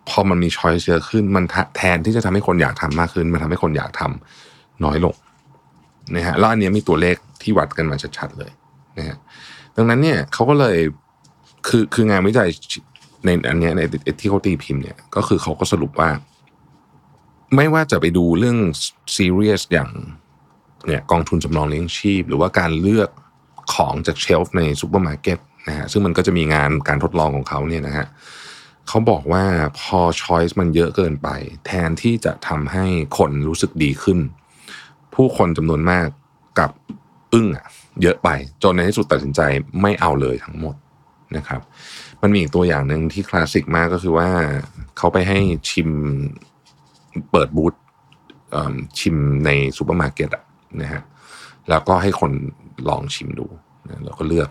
พอมันมีช้อยเยอะขึ้น มันแทนที่จะทำให้คนอยากทำมากขึ้น มันทำให้คนอยากทำน้อยลงนะฮะแล้วอันเนี้ยมีตัวเลขที่วัดกันมาชัดๆเลยนะฮะดังนั้นเนี่ยเขาก็เลยคือคืองานวิจัยในอันเนี้ยในที่เขาตีพิมพ์เนี่ยก็คือเขาก็สรุปว่า ไม่ว่าจะไปดูเรื่องซีเรียสอย่างเนี่ยกองทุนสำรองเลี้ยงชีพ หรือว่าการเลือก ของจาก shelf ในซูเปอร์มาร์เก็ตนะฮะซึ่งมันก็จะมีงานการทดลองของเขาเนี่ยนะฮะเขาบอกว่าพอ choice มันเยอะเกินไป แทนที่จะทำให้คนรู้สึกดีขึ้น ผู้คนจำนวนมากกลับอึ้งอะเยอะไป จนในที่สุดตัดสินใจไม่เอาเลยทั้งหมดนะครับ มันมีอีกตัวอย่างหนึ่งที่คลาสสิกมากก็คือว่าเขาไปให้ชิมเปิดบูธชิมในซูเปอร์มาร์เก็ตอะนะฮะแล้วก็ให้คน ลองชิมดูนะแล้วก็เลือก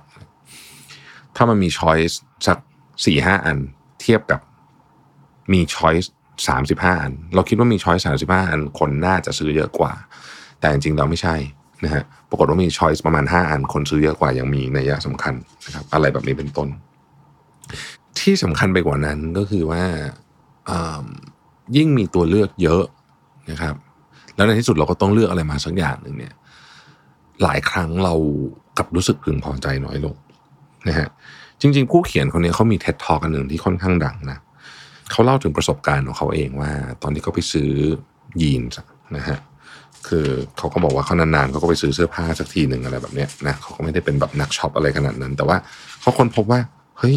ถ้ามันมี choice สักสี่ห้าอัน เทียบกับมี choice สามสิบห้าอัน เราคิดว่ามี choice สามสิบห้าอัน คนน่าจะซื้อเยอะกว่า แต่จริงๆเราไม่ใช่นะฮะปรากฏว่ามีช้อยส์ประมาณห้าอัน คนซื้อเยอะกว่ายังมีนัยสำคัญนะครับอะไรแบบนี้เป็นต้น ที่สำคัญไปกว่านั้นก็คือว่าอ่ายิ่งมีตัวเลือกเยอะนะครับ แล้วในที่สุดเราก็ต้องเลือกอะไรมาสักอย่างหนึ่งเนี่ย หลายครั้งเรากลับรู้สึกพึงพอใจน้อยลงนะฮะจริง ๆ ผู้เขียนคนนี้เขามีเท็ดทอกันหนึ่งที่ค่อนข้างดังนะเขาเล่าถึงประสบการณ์ของเขาเองว่า ตอนที่เขาไปซื้อยีนส์นะฮะคือเขาก็บอกว่าเขานานๆเขาก็ไปซื้อเสื้อผ้าสักทีหนึ่งอะไรแบบเนี้ยนะเขาก็ไม่ได้เป็นแบบนักช็อปอะไรขนาดนั้น แต่ว่าเขาค้นพบว่าเฮ้ย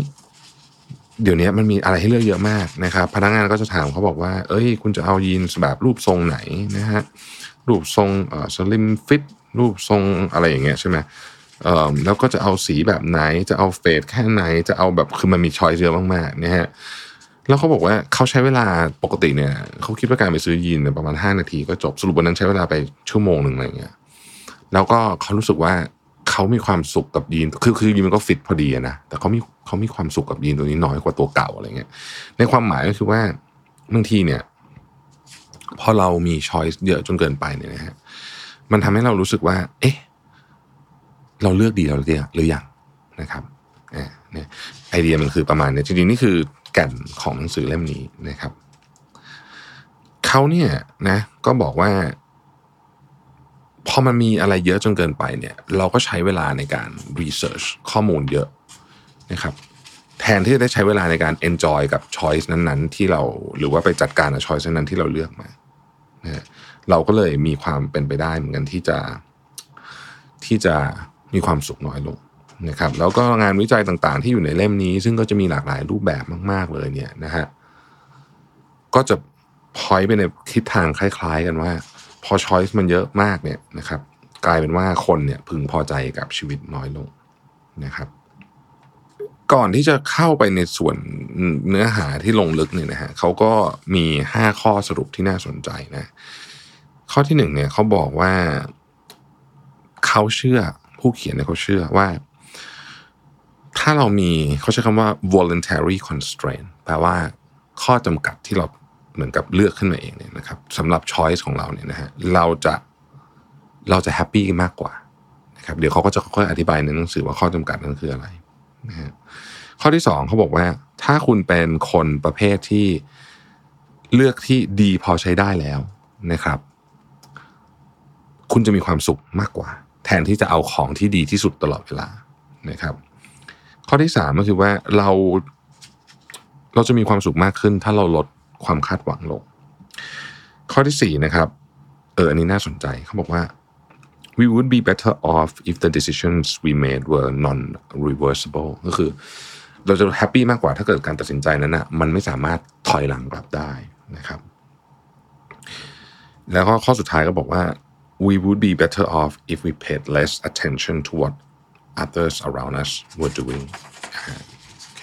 เดี๋ยวนี้มันมีอะไรให้เลือกเยอะมากนะครับพนักงานก็จะถามเขาบอกว่า เอ้ย คุณจะเอายีนส์แบบรูปทรงไหนนะฮะรูปทรงเอ่อสลิมฟิต รูปทรงอะไรอย่างเงี้ยใช่ไหมเอ่อแล้วก็จะเอาสีแบบไหนจะเอาเฟดแค่ไหนจะเอาแบบคือมันมีช้อยเยอะมากๆนะฮะแล้วเขาบอกว่าเขาใช้เวลาปกติเนี่ยเขาคิดว่าการไปซื้อยีนเนี่ยประมาณ 5 นาทีก็จบสรุปวันนั้นใช้เวลาไปชั่วโมงหนึ่งอะไรเงี้ยแล้วก็เขารู้สึกว่าเขามีความสุขกับยีนคือคือยีนมันก็ฟิตพอดีนะแต่เขามีเขามีความสุขกับยีนตัวนี้น้อยกว่าตัวเก่าอะไรเงี้ยในความหมายก็คือว่าบางทีเนี่ยพอเรามีช้อยเยอะจนเกินไปเนี่ยนะฮะ มันทำให้เรารู้สึกว่า เอ๊ะ เราเลือกดีเราเลือกหรือยังนะครับอ่าเนี่ยไอเดียมันคือประมาณเนี้ยจริงๆนี่คือแก่นของหนังสือเล่มนี้นะครับเขาเนี่ยนะ ก็บอกว่า พอมันมีอะไรเยอะจนเกินไปเนี่ย เราก็ใช้เวลาในการรีเสิร์ชข้อมูลเยอะนะครับ แทนที่จะได้ใช้เวลาในการ enjoy กับ choice นั้นๆ ที่เราหรือว่าไปจัดการกับ choice นั้นๆที่เราเลือกมานะ เราก็เลยมีความเป็นไปได้เหมือนกันที่จะที่จะมีความสุขน้อยลงนะครับ แล้วก็งานวิจัยต่างๆ ที่อยู่ในเล่มนี้ ซึ่งก็จะมีหลากหลายรูปแบบมาก ๆเลยเนี่ยนะฮะก็จะพอยไปในทิศทางคล้าย ๆ กันว่า พอ choice มันเยอะมากเนี่ยนะครับ กลายเป็นว่าคนเนี่ยพึงพอใจกับชีวิตน้อยลงนะครับ ก่อนที่จะเข้าไปในส่วนเนื้อหาที่ลงลึกเนี่ยนะฮะเขาก็มีห้าข้อสรุปที่น่าสนใจนะ ข้อที่หนึ่งเนี่ยเขาบอกว่าเขาเชื่อผู้เขียนเนี่ยเขาเชื่อว่า ถ้าเรามีเขาใช้คำว่า voluntary constraint แปลว่าข้อจำกัดที่เราเหมือนกับเลือกขึ้นมาเองเนี่ยนะครับสำหรับ choice ของเราเนี่ยนะฮะเราจะเราจะแฮปปี้มากกว่านะครับเดี๋ยวเขาก็จะค่อยๆอธิบายในหนังสือว่าข้อจำกัดนั้นคืออะไรนะฮะข้อที่สองเขาบอกว่า ถ้าคุณเป็นคนประเภทที่เลือกที่ดีพอใช้ได้แล้วนะครับ คุณจะมีความสุขมากกว่า แทนที่จะเอาของที่ดีที่สุดตลอดเวลานะครับ ข้อที่สามก็คือว่าเราเราจะมีความสุขมากขึ้น ถ้าเราลดความคาดหวังลง ข้อที่สี่นะครับเอออันนี้น่าสนใจเขาบอกว่า we would be better off if the decisions we made were non-reversible ก็คือ เราจะแฮปปี้มากกว่าถ้าเกิดการตัดสินใจนั้นนะมันไม่สามารถถอยหลังกลับได้นะครับ แล้วก็ข้อสุดท้ายก็บอกว่า we would be better off if we paid less attention to what others around us were doing อ่าโอเค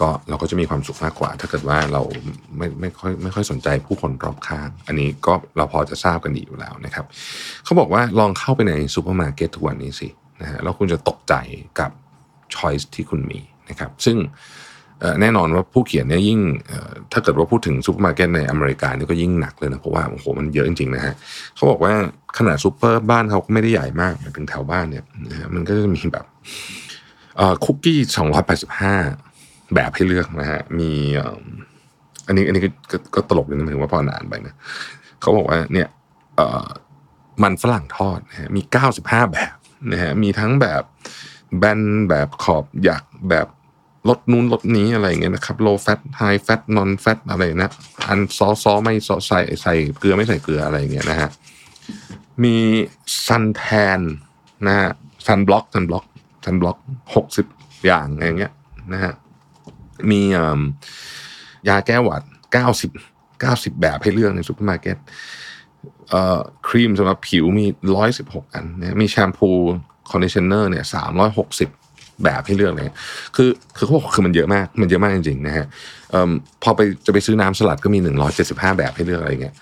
ก็เราก็จะมีความสุขมากกว่า ถ้าเกิดว่าเราไม่ไม่ค่อยไม่ค่อยสนใจผู้คนรอบข้าง อันนี้ก็เราพอจะทราบกันดีอยู่แล้วนะครับ เขาบอกว่าลองเข้าไปในซูเปอร์มาร์เก็ตทุกวันนี้สินะฮะแล้วคุณจะตกใจกับ choice ที่คุณมีนะครับ ซึ่ง แน่นอนว่าผู้เขียนเนี่ยยิ่งถ้าเกิดว่าพูดถึงซูเปอร์มาร์เก็ตในอเมริกานี่ก็ยิ่งหนักเลยนะเพราะว่าโอ้โหมันเยอะจริงๆนะฮะเขาบอกว่าขนาดซูเปอร์บ้านเขาก็ไม่ได้ใหญ่มากถึงแถวบ้านเนี่ยนะฮะมันก็จะมีแบบคุกกี้สองร้อยแปดสิบห้าแบบให้เลือกนะฮะมีอันนี้อันนี้ก็ก็ตลกเลยนะหมายถึงว่าพอนานไปนะเขาบอกว่าเนี่ยมันฝรั่งทอดนะฮะมีเก้าสิบห้าแบบนะฮะมีทั้งแบบแบนแบบขอบหยักแบบ ลดนู้นลดนี้อะไรอย่างเงี้ยนะครับ low fat high fat non fat อะไรนะ อันซอซอไม่ซอใส่ใส่เกลือไม่ใส่เกลืออะไรอย่างเงี้ยนะฮะ มี suntan นะฮะ sunblock sunblock sunblock หกสิบอย่างอย่างเงี้ยนะฮะ มียาแก้หวัดเก้าสิบเก้าสิบแบบให้เลือกในซูเปอร์มาร์เก็ตเอ่อครีมสำหรับผิวมีร้อยสิบหกอันนะมีแชมพู conditioner เนี่ยสามร้อยหกสิบ แบบให้เลือกเลยคือคือเขาบอกคือมันเยอะมากมันเยอะมากจริงๆนะฮะพอไปจะไปซื้อน้ำสลัดก็มี 175 แบบให้เลือกอะไรเงี้ย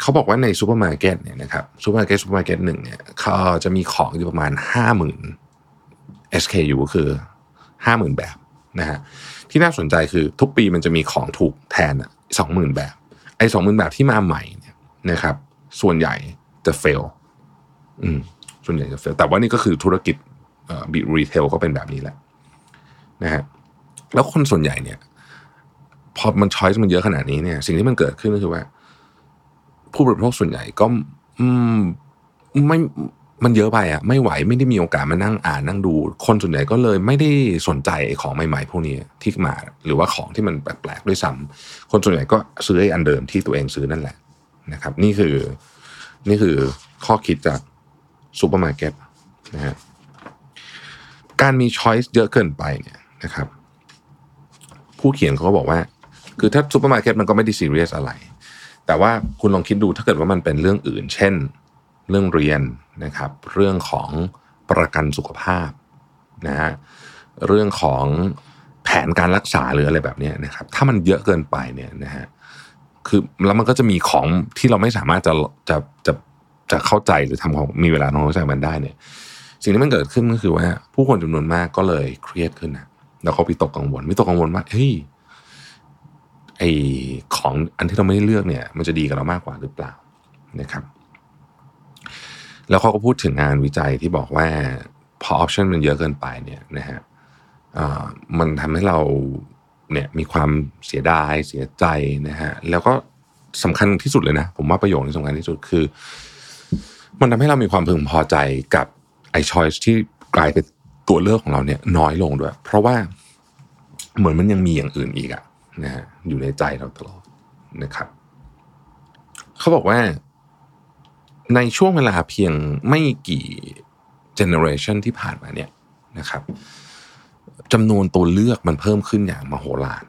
เขาบอกว่าในซูเปอร์มาร์เก็ตเนี่ยนะครับซูเปอร์มาร์เก็ตซูเปอร์มาร์เก็ตหนึ่งเนี่ยเขาจะมีของอยู่ประมาณ 50,000 SKU ก็คือ 50,000 แบบนะฮะที่น่าสนใจคือทุกปีมันจะมีของถูกแทนอะสองหมื่นแบบไอ้สองหมื่นแบบที่มาใหม่เนี่ยนะครับ ส่วนใหญ่จะเฟลอืมส่วนใหญ่จะเฟลแต่ว่านี่ก็คือธุรกิจ บีรีเทลก็เป็นแบบนี้แหละนะฮะแล้วคนส่วนใหญ่เนี่ยพอมันช้อยส์มันเยอะขนาดนี้เนี่ย สิ่งที่มันเกิดขึ้นก็คือว่า ผู้บริโภคส่วนใหญ่ก็ไม่มันเยอะไปอะไม่ไหวไม่ได้มีโอกาสมานั่งอ่านนั่งดู คนส่วนใหญ่ก็เลยไม่ได้สนใจของใหม่ๆพวกนี้ที่มา หรือว่าของที่มันแปลกๆด้วยซ้ำคนส่วนใหญ่ก็ซื้อไอ้อันเดิมที่ตัวเองซื้อนั่นแหละนะครับ นี่คือนี่คือข้อคิดจากซูเปอร์มาร์เก็ตนะฮะ การมี choice เยอะเกินไปเนี่ยนะครับ ผู้เขียนเขาก็บอกว่า คือถ้าซูเปอร์มาร์เก็ตมันก็ไม่ได้ซีเรียสอะไร แต่ว่าคุณลองคิดดูถ้าเกิดว่ามันเป็นเรื่องอื่น เช่น เรื่องเรียนนะครับ เรื่องของประกันสุขภาพนะฮะเรื่องของแผนการรักษาหรืออะไรแบบนี้นะครับ ถ้ามันเยอะเกินไปเนี่ยนะฮะคือแล้วมันก็จะมีของที่เราไม่สามารถจะจะจะจะเข้าใจหรือทำของมีเวลาทำความเข้าใจมันได้เนี่ย สิ่งที่มันเกิดขึ้นก็คือว่า ผู้คนจำนวนมากก็เลยเครียดขึ้นนะแล้วเขาพิตกกังวลมิตกกังวลว่าเฮ้ยไอของอันที่เราไม่ได้เลือกเนี่ย มันจะดีกับเรามากกว่าหรือเปล่านะครับ แล้วเขาก็พูดถึงงานวิจัยที่บอกว่าพอออปชันมันเยอะเกินไปเนี่ยนะฮะมันทำให้เราเนี่ยมีความเสียดายเสียใจนะฮะแล้วก็สำคัญที่สุดเลยนะ ผมว่าประโยชน์ที่สำคัญที่สุดคือ มันทำให้เรามีความพึงพอใจกับ ไอ้ชอยส์ที่กลายเป็นตัวเลือกของเราเนี่ยน้อยลงด้วย เพราะว่าเหมือนมันยังมีอย่างอื่นอีกอะนะฮะอยู่ในใจเราตลอดนะครับ เขาบอกว่า ในช่วงเวลาเพียงไม่กี่เจเนอเรชันที่ผ่านมาเนี่ยนะครับจำนวนตัวเลือกมันเพิ่มขึ้นอย่างมโหฬาร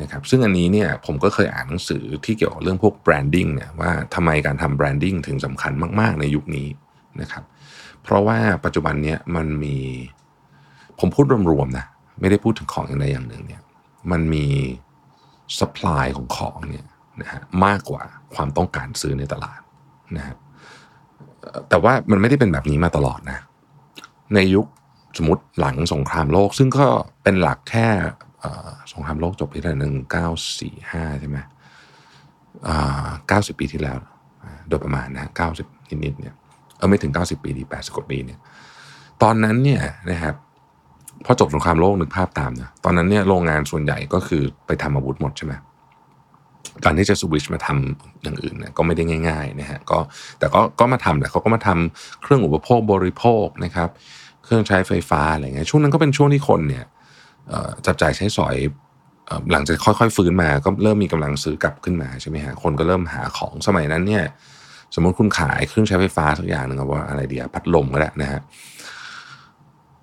นะครับซึ่งอันนี้เนี่ยผมก็เคยอ่านหนังสือที่เกี่ยวกับเรื่องพวก branding เนี่ยว่าทำไมการทำ branding ถึงสำคัญมาก ๆ ในยุคนี้นะครับ เพราะว่าปัจจุบันเนี้ยมันมีผมพูดรวมๆนะไม่ได้พูดถึงของอย่างใดอย่างหนึ่งเนี่ยมันมีสป라이ของของเนี่ยนะฮะมากกว่าความต้องการซื้อในตลาดนะฮะแต่ว่ามันไม่ได้เป็นแบบนี้มาตลอดนะ ในยุคสมมติหลังสงครามโลก ซึ่งก็เป็นหลักแค่สงครามโลกจบที่หนึ่งเก้าสี่ห้าใช่ไหมเก้าสิบปีที่แล้ว โดยประมาณนะเก้าสิบนิดๆเนี่ย เออไม่ถึง 90 ปีดี80กว่าปีเนี่ยตอนนั้นเนี่ยนะครับพอจบสงครามโลกนึกภาพตามนะตอนนั้นเนี่ยโรงงานส่วนใหญ่ก็คือไปทำอาวุธหมดใช่ไหมการที่จะสวิชมาทำอย่างอื่นเนี่ยก็ไม่ได้ง่ายๆนะฮะก็แต่ก็ก็มาทำแหละเขาก็มาทำเครื่องอุปโภคบริโภคนะครับ เครื่องใช้ไฟฟ้าอะไรเงี้ยช่วงนั้นก็เป็นช่วงที่คนเนี่ยจับจ่ายใช้สอยหลังจากค่อยๆฟื้นมาก็เริ่มมีกำลังซื้อกลับขึ้นมาใช่ไหมฮะคนก็เริ่มหาของสมัยนั้นเนี่ย สมมติคุณขายเครื่องใช้ไฟฟ้าสักอย่างหนึ่งว่าอะไรดีอะพัดลมก็ได้นะฮะ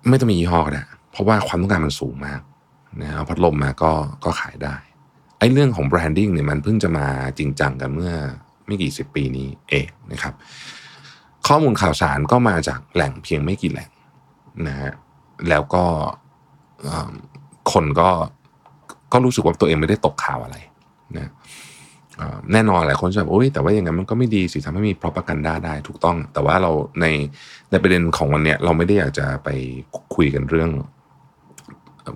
ไม่ต้องมียี่ห้อก็ได้เพราะว่าความต้องการมันสูงมากนะเอาพัดลมมาก็ก็ขายได้ไอ้เรื่องของ branding เนี่ยมันเพิ่งจะมาจริงจังกันเมื่อไม่กี่สิบปีนี้เองนะครับ ข้อมูลข่าวสารก็มาจากแหล่งเพียงไม่กี่แหล่งนะฮะแล้วก็คนก็ก็รู้สึกว่าตัวเองไม่ได้ตกข่าวอะไรนะ แน่นอนหลายคนจะบอกโอ้ยแต่ว่าอย่างนั้นมันก็ไม่ดีสิทำให้มี propaganda ได้ถูกต้อง แต่ว่าเราในในประเด็นของวันเนี้ยเราไม่ได้อยากจะไปคุยกันเรื่อง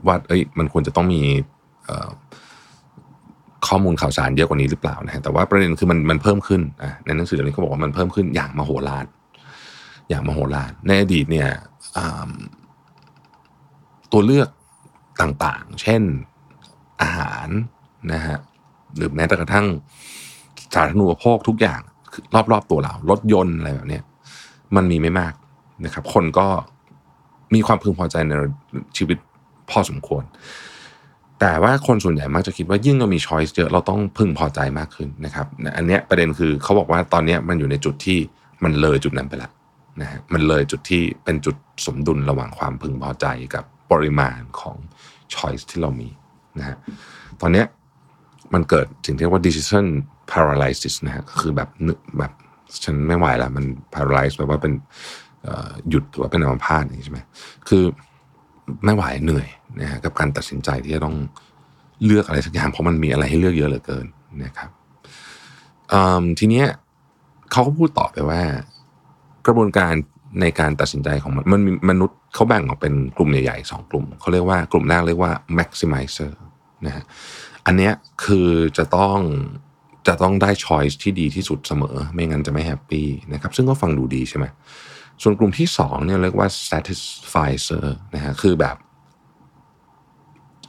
ว่าเอ้ยมันควรจะต้องมีข้อมูลข่าวสารเยอะกว่านี้หรือเปล่านะฮะแต่ว่าประเด็นคือมันมันเพิ่มขึ้นในหนังสือเล่มนี้เขาบอกว่ามันเพิ่มขึ้นอย่างมโหฬารอย่างมโหฬารในอดีตเนี่ยตัวเลือกต่างๆ เช่นอาหารนะฮะ หรือแม้แต่กระทั่งสาธารณูปโภคทุกอย่างรอบๆตัวเรารถยนต์อะไรแบบนี้มันมีไม่มากนะครับ คนก็มีความพึงพอใจในชีวิตพอสมควร แต่ว่าคนส่วนใหญ่มักจะคิดว่ายิ่งเรามีช้อยส์เยอะเราต้องพึงพอใจมากขึ้นนะครับ อันนี้ประเด็นคือเขาบอกว่าตอนนี้มันอยู่ในจุดที่มันเลยจุดนั้นไปแล้วนะฮะมันเลยจุดที่เป็นจุดสมดุลระหว่างความพึงพอใจกับปริมาณของช้อยส์ที่เรามีนะฮะตอนนี้ มันเกิดสิ่งที่เรียกว่า decision paralysis นะฮะก็คือแบบแบบฉันไม่ไหวแล้วมัน paralyze แปลว่าเป็นหยุดหรือว่าเป็นอัมพาตนี่ใช่ไหมคือไม่ไหวเหนื่อยนะฮะกับการตัดสินใจที่จะต้องเลือกอะไรสักอย่างเพราะมันมีอะไรให้เลือกเยอะเหลือเกินนะครับทีเนี้ยเขาก็พูดต่อไปว่า กระบวนการในการตัดสินใจของมันมันมีมนุษย์เขาแบ่งออกเป็นกลุ่มใหญ่ๆสองกลุ่มเขาเรียกว่ากลุ่มแรกเรียกว่า maximizer นะฮะ อันเนี้ยคือจะต้องจะต้องได้ choice ที่ดีที่สุดเสมอ ไม่งั้นจะไม่แฮปปี้นะครับ ซึ่งก็ฟังดูดีใช่ไหมส่วนกลุ่มที่สองเนี่ยเรียกว่า satisfier นะฮะคือแบบ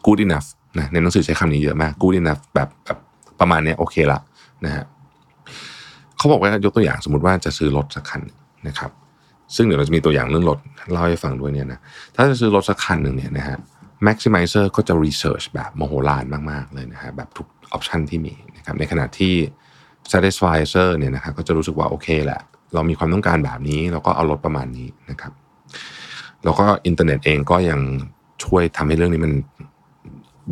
good enough นะในหนังสือใช้คำนี้เยอะมาก good enough แบบแบบประมาณนี้โอเคละนะฮะเขาบอกว่ายกตัวอย่างสมมติว่าจะซื้อรถสักคันนะครับ ซึ่งเดี๋ยวเราจะมีตัวอย่างเรื่องรถเล่าให้ฟังด้วยเนี่ยนะถ้าจะซื้อรถสักคันหนึ่งเนี่ยนะฮะ maximizer ก็จะ research แบบโมโหลานมากๆเลยนะฮะแบบทุกออปชันที่มีนะครับในขณะที่ satisfier เนี่ยนะครับก็จะรู้สึกว่าโอเคแหละ เรามีความต้องการแบบนี้ เราก็เอารถประมาณนี้นะครับ แล้วก็อินเทอร์เน็ตเองก็ยังช่วยทำให้เรื่องนี้มัน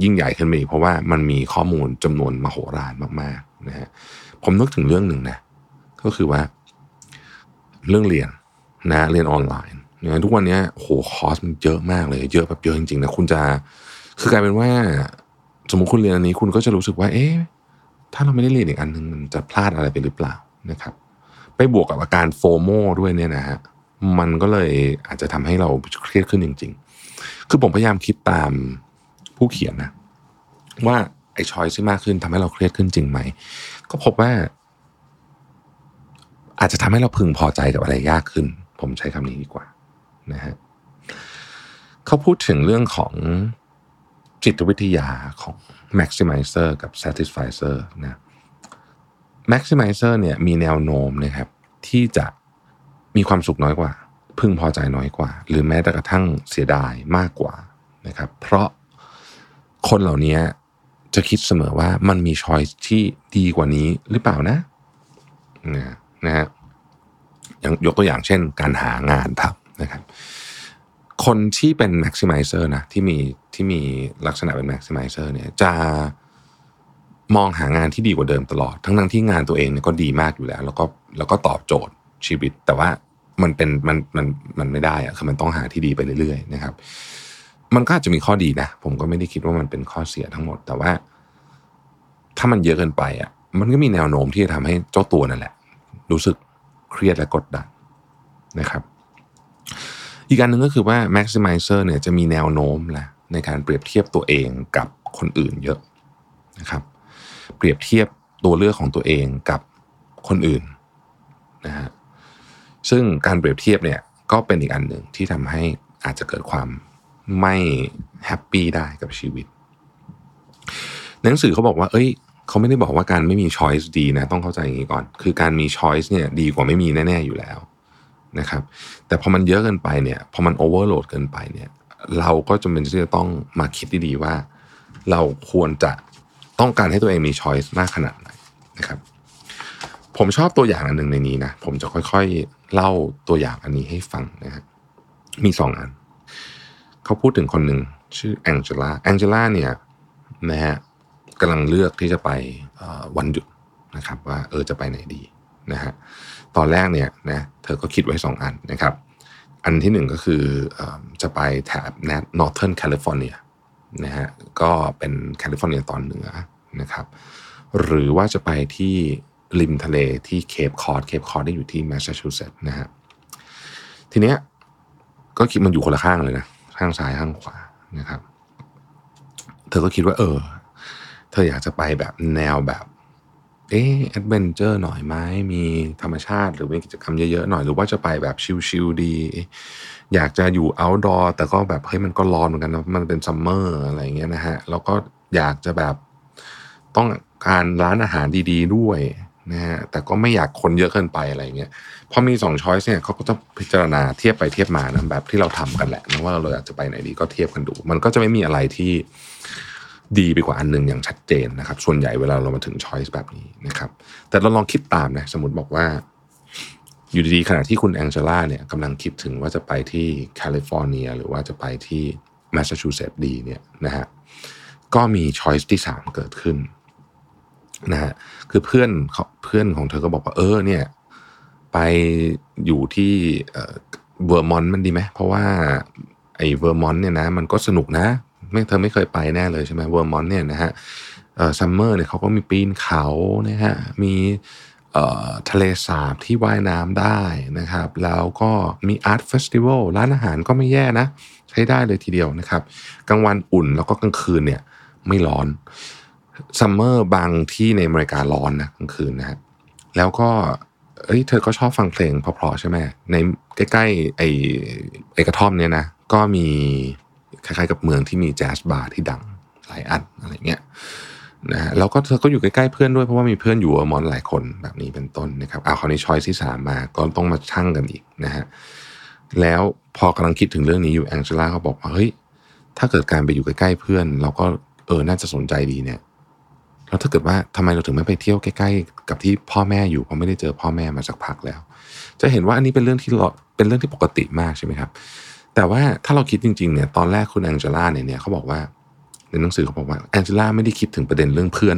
ยิ่งใหญ่ขึ้นไปเพราะว่ามันมีข้อมูลจำนวนมโหฬารมากๆนะฮะผมนึกถึงเรื่องหนึ่งนะก็คือว่า เรื่องเรียนนะเรียนออนไลน์ เนี่ยทุกวันนี้โหคอร์สมันเยอะมากเลย เยอะแบบเยอะจริงๆนะคุณจะคือกลายเป็นว่า สมมติคุณเรียนอันนี้คุณก็จะรู้สึกว่า เอ๊ะถ้าเราไม่ได้เรียนอีกอันหนึ่งมันจะพลาดอะไรไปหรือเปล่านะครับไปบวกกับอาการโฟโมด้วยเนี่ยนะฮะมันก็เลยอาจจะทำให้เราเครียดขึ้นจริง ๆ คือผมพยายามคิดตามผู้เขียนนะ ว่าไอ้ชอยที่มากขึ้นทำให้เราเครียดขึ้นจริงไหม ก็พบว่า อาจจะทำให้เราพึงพอใจกับอะไรยากขึ้น ผมใช้คำนี้ดีกว่า นะฮะเขาพูดถึงเรื่องของจิตวิทยาของ maximizer กับ satisfier นะ maximizer เนี่ยมีแนวโน้มนะครับ ที่จะมีความสุขน้อยกว่า พึงพอใจน้อยกว่า หรือแม้แต่กระทั่งเสียดายมากกว่านะครับ เพราะคนเหล่านี้จะคิดเสมอว่ามันมีช้อยที่ดีกว่านี้หรือเปล่านะนะนะฮะอย่างยกตัวอย่างเช่น การหางานทำ นะครับ คนที่เป็น maximizer นะที่มีที่มีลักษณะเป็น maximizer เนี่ยจะมองหางานที่ดีกว่าเดิมตลอด ทั้งนั้นที่งานตัวเองเนี่ยก็ดีมากอยู่แล้ว แล้วก็แล้วก็ตอบโจทย์ชีวิต แต่ว่ามันเป็นมันมันมันไม่ได้อะคือมันต้องหาที่ดีไปเรื่อยๆนะครับ มันก็อาจจะมีข้อดีนะ ผมก็ไม่ได้คิดว่ามันเป็นข้อเสียทั้งหมด แต่ว่า ถ้ามันเยอะเกินไปอะ มันก็มีแนวโน้มที่จะทำให้เจ้าตัวนั่นแหละ รู้สึกเครียดและกดดันนะครับ อีกการหนึ่งก็คือว่า maximizer เนี่ยจะมีแนวโน้มแหละในการเปรียบเทียบตัวเองกับคนอื่นเยอะนะครับ เปรียบเทียบตัวเลือกของตัวเองกับคนอื่นนะฮะซึ่งการเปรียบเทียบเนี่ยก็เป็นอีกอันหนึ่งที่ทำให้อาจจะเกิดความไม่แฮปปี้ได้กับชีวิตหนังสือเขาบอกว่า เอ้ย เขาไม่ได้บอกว่าการไม่มีช้อยส์ดีนะ ต้องเข้าใจอย่างนี้ก่อน คือการมีช้อยส์เนี่ยดีกว่าไม่มีแน่ ๆ อยู่แล้วนะครับ แต่พอมันเยอะเกินไปเนี่ยพอมันโอเวอร์โหลดเกินไปเนี่ย เราก็จำเป็นที่จะต้องมาคิดดีๆว่า เราควรจะต้องการให้ตัวเองมีช้อยส์มากขนาดไหนนะครับ ผมชอบตัวอย่างอันหนึ่งในนี้นะผมจะค่อยๆเล่าตัวอย่างอันนี้ให้ฟังนะครับมีสองอัน เขาพูดถึงคนหนึ่งชื่อแองเจล่าแองเจล่าเนี่ยนะฮะกำลังเลือกที่จะไปวันหยุดนะครับ ว่าเออจะไปไหนดีนะฮะ ตอนแรกเนี่ยนะเธอก็คิดไว้สองอันนะครับ อันที่หนึ่งก็คือจะไปแถบ Northern California นะฮะก็เป็นแคลิฟอร์เนียตอนเหนือนะครับ หรือว่าจะไปที่ริมทะเลที่เคปคอร์ดเคปคอร์ดที่อยู่ที่แมสซาชูเซตส์นะฮะทีเนี้ยก็คิดมันอยู่คนละข้างเลยนะข้างซ้ายข้างขวานะครับ เธอก็คิดว่า เออ เธออยากจะไปแบบแนวแบบ เอ๊ adventure หน่อยไหมมีธรรมชาติหรือมีกิจกรรมเยอะๆหน่อยหรือว่าจะไปแบบชิลๆดี อยากจะอยู่ outdoor แต่ก็แบบเฮ้ยมันก็ร้อนเหมือนกันนะมันเป็น summer อะไรอย่างเงี้ยนะฮะแล้วก็อยากจะแบบต้องการร้านอาหารดี ๆ ด้วยนะฮะแต่ก็ไม่อยากคนเยอะเกินไปอะไรเงี้ยพอมีสอง choice เนี่ยเขาก็จะพิจารณาเทียบไปเทียบมานะแบบที่เราทำกันแหละนะว่าเราอยากจะไปไหนดีก็เทียบกันดู มันก็จะไม่มีอะไรที่ ดีไปกว่าอันหนึ่งอย่างชัดเจนนะครับ ส่วนใหญ่เวลาเรามาถึง choice แบบนี้นะครับ แต่เราลองคิดตามนะสมมติบอกว่า อยู่ดีๆขณะที่คุณแองเจล่าเนี่ยกำลังคิดถึงว่าจะไปที่แคลิฟอร์เนีย หรือว่าจะไปที่แมสซาชูเซตส์ดีเนี่ยนะฮะก็มี choice ที่สามเกิดขึ้นนะฮะคือเพื่อนเขาเพื่อนของเธอก็บอกว่าเออเนี่ยไปอยู่ที่เวอร์มอนต์มันดีไหมเพราะว่าไอ้เวอร์มอนต์เนี่ยนะมันก็สนุกนะ ไม่เธอไม่เคยไปแน่เลยใช่ไหมเวอร์มอนต์เนี่ยนะฮะเอ่อ summer เนี่ยเขาก็มีปีนเขานะฮะมีเอ่อทะเลสาบที่ว่ายน้ำได้นะครับ แล้วก็มี art festival ร้านอาหารก็ไม่แย่นะ ใช้ได้เลยทีเดียวนะครับกลางวันอุ่นแล้วก็กลางคืนเนี่ยไม่ร้อน summer บางที่ในอเมริการ้อนนะกลางคืนนะฮะแล้วก็เอ้ยเธอก็ชอบฟังเพลงเพราะๆใช่ไหมในใกล้ๆไอ้ไอ้กระท่อมเนี่ยนะ ก็มี คล้ายๆกับเมืองที่มีแจ๊สบาร์ที่ดังหลายอันอะไรเงี้ยนะฮะแล้วก็เธอก็อยู่ใกล้ๆเพื่อนด้วยเพราะว่ามีเพื่อนอยู่อมอนหลายคนแบบนี้เป็นต้นนะครับเอาคราวนี้ช้อยที่สามมาก็ต้องมาชั่งกันอีกนะฮะแล้วพอกำลังคิดถึงเรื่องนี้อยู่แองเจล่าก็บอกว่าเฮ้ยถ้าเกิดการไปอยู่ใกล้ๆเพื่อน เราก็เออน่าจะสนใจดีเนี่ยแล้วถ้าเกิดว่าทำไมเราถึงไม่ไปเที่ยวใกล้ ๆ กับที่พ่อแม่อยู่เพราะไม่ได้เจอพ่อแม่มาสักพักแล้ว จะเห็นว่าอันนี้เป็นเรื่องที่เราเป็นเรื่องที่ปกติมากใช่ไหมครับ แต่ว่าถ้าเราคิดจริงๆเนี่ยตอนแรกคุณแองเจล่าเนี่ยเนี่ยเขาบอกว่าในหนังสือเขาบอกว่าแองเจล่าไม่ได้คิดถึงประเด็นเรื่องเพื่อน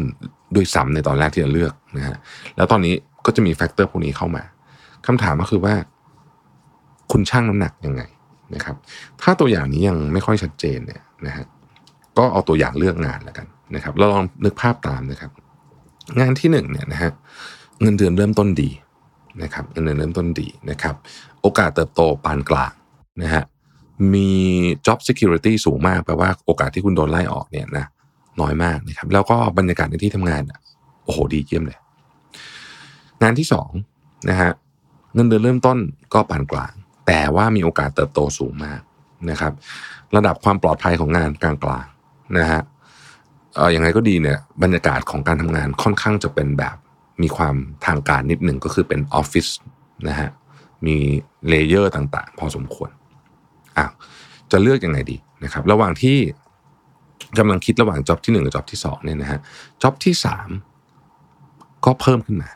ด้วยซ้ำในตอนแรกที่จะเลือกนะฮะแล้วตอนนี้ก็จะมีแฟกเตอร์พวกนี้เข้ามาคำถามก็คือว่า คุณชั่งน้ำหนักยังไงนะครับ ถ้าตัวอย่างนี้ยังไม่ค่อยชัดเจนเนี่ยนะฮะก็เอาตัวอย่างเลือกงานแล้วกันนะครับเราลองนึกภาพตามนะครับ งานที่หนึ่งเนี่ยนะฮะเงินเดือนเริ่มต้นดีนะครับเงินเดือนเริ่มต้นดีนะครับ โอกาสเติบโตปานกลางนะฮะ มี job security สูงมากแปลว่าโอกาสที่คุณโดนไล่ออกเนี่ยนะน้อยมากนะครับ แล้วก็บรรยากาศในที่ทำงานอะโอ้โหดีเยี่ยมเลย งานที่สองนะฮะเงินเดือนเริ่มต้นก็ปานกลาง แต่ว่ามีโอกาสเติบโตสูงมากนะครับ ระดับความปลอดภัยของงานกลางๆนะฮะเอออย่างไรก็ดีเนี่ยบรรยากาศของการทำงานค่อนข้างจะเป็นแบบมีความทางการนิดหนึ่งก็คือเป็นออฟฟิศนะฮะมี layer ต่างๆ พอสมควร อ้าวจะเลือกยังไงดีนะครับ ระหว่างที่กำลังคิดระหว่าง job ที่หนึ่งกับ job ที่สองเนี่ยนะฮะ job ที่สามก็เพิ่มขึ้นมา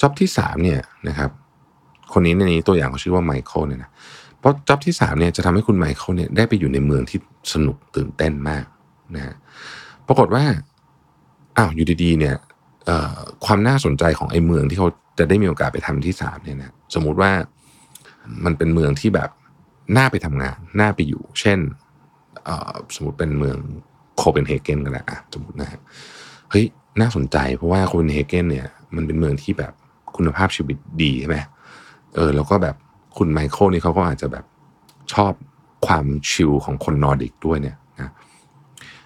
job ที่สามเนี่ยนะครับ คนนี้ในนี้ตัวอย่างเขาชื่อว่าไมเคิลเนี่ยนะเพราะจ็อบที่สามเนี่ยจะทำให้คุณไมเคิลเนี่ยได้ไปอยู่ในเมืองที่สนุกตื่นเต้นมากนะฮะปรากฏว่าอ้าวอยู่ดีๆเนี่ยความน่าสนใจของไอ้เมืองที่เขาจะได้มีโอกาสไปทำที่สามเนี่ยนะสมมุติว่ามันเป็นเมืองที่แบบ น่าไปทำงาน น่าไปอยู่ เช่นสมมติเป็นเมืองโคเปนเฮเกนกันแหละสมมตินะฮะเฮ้ยน่าสนใจเพราะว่าโคเปนเฮเกนเนี่ย มันเป็นเมืองที่แบบคุณภาพชีวิตดีใช่ไหมเออ แล้วก็แบบคุณไมเคิลนี่เขาก็อาจจะแบบชอบความชิลของคนนอร์ดิกด้วยเนี่ยนะ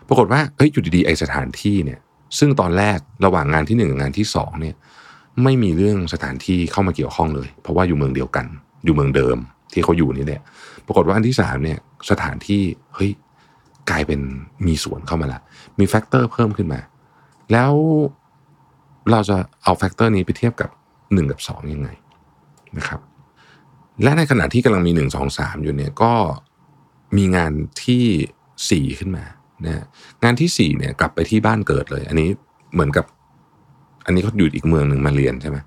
ปรากฏว่าเฮ้ยอยู่ดีๆไอ้สถานที่เนี่ย ซึ่งตอนแรกระหว่างงานที่หนึ่งกับงานที่สองเนี่ย ไม่มีเรื่องสถานที่เข้ามาเกี่ยวข้องเลย เพราะว่าอยู่เมืองเดียวกัน อยู่เมืองเดิม ที่เขาอยู่นี่แหละปรากฏว่าอันที่สามเนี่ยสถานที่เฮ้ยกลายเป็นมีส่วนเข้ามาละมี factor เพิ่มขึ้นมา แล้วเราจะเอา factor นี้ไปเทียบกับหนึ่งกับสองยังไงนะครับ และในขณะที่กำลังมีหนึ่งสองสามอยู่เนี่ยก็มีงานที่สี่ขึ้นมานะงานที่สี่เนี่ยกลับไปที่บ้านเกิดเลย อันนี้เหมือนกับ อันนี้เขาอยู่อีกเมืองหนึ่งมาเรียนใช่ไหม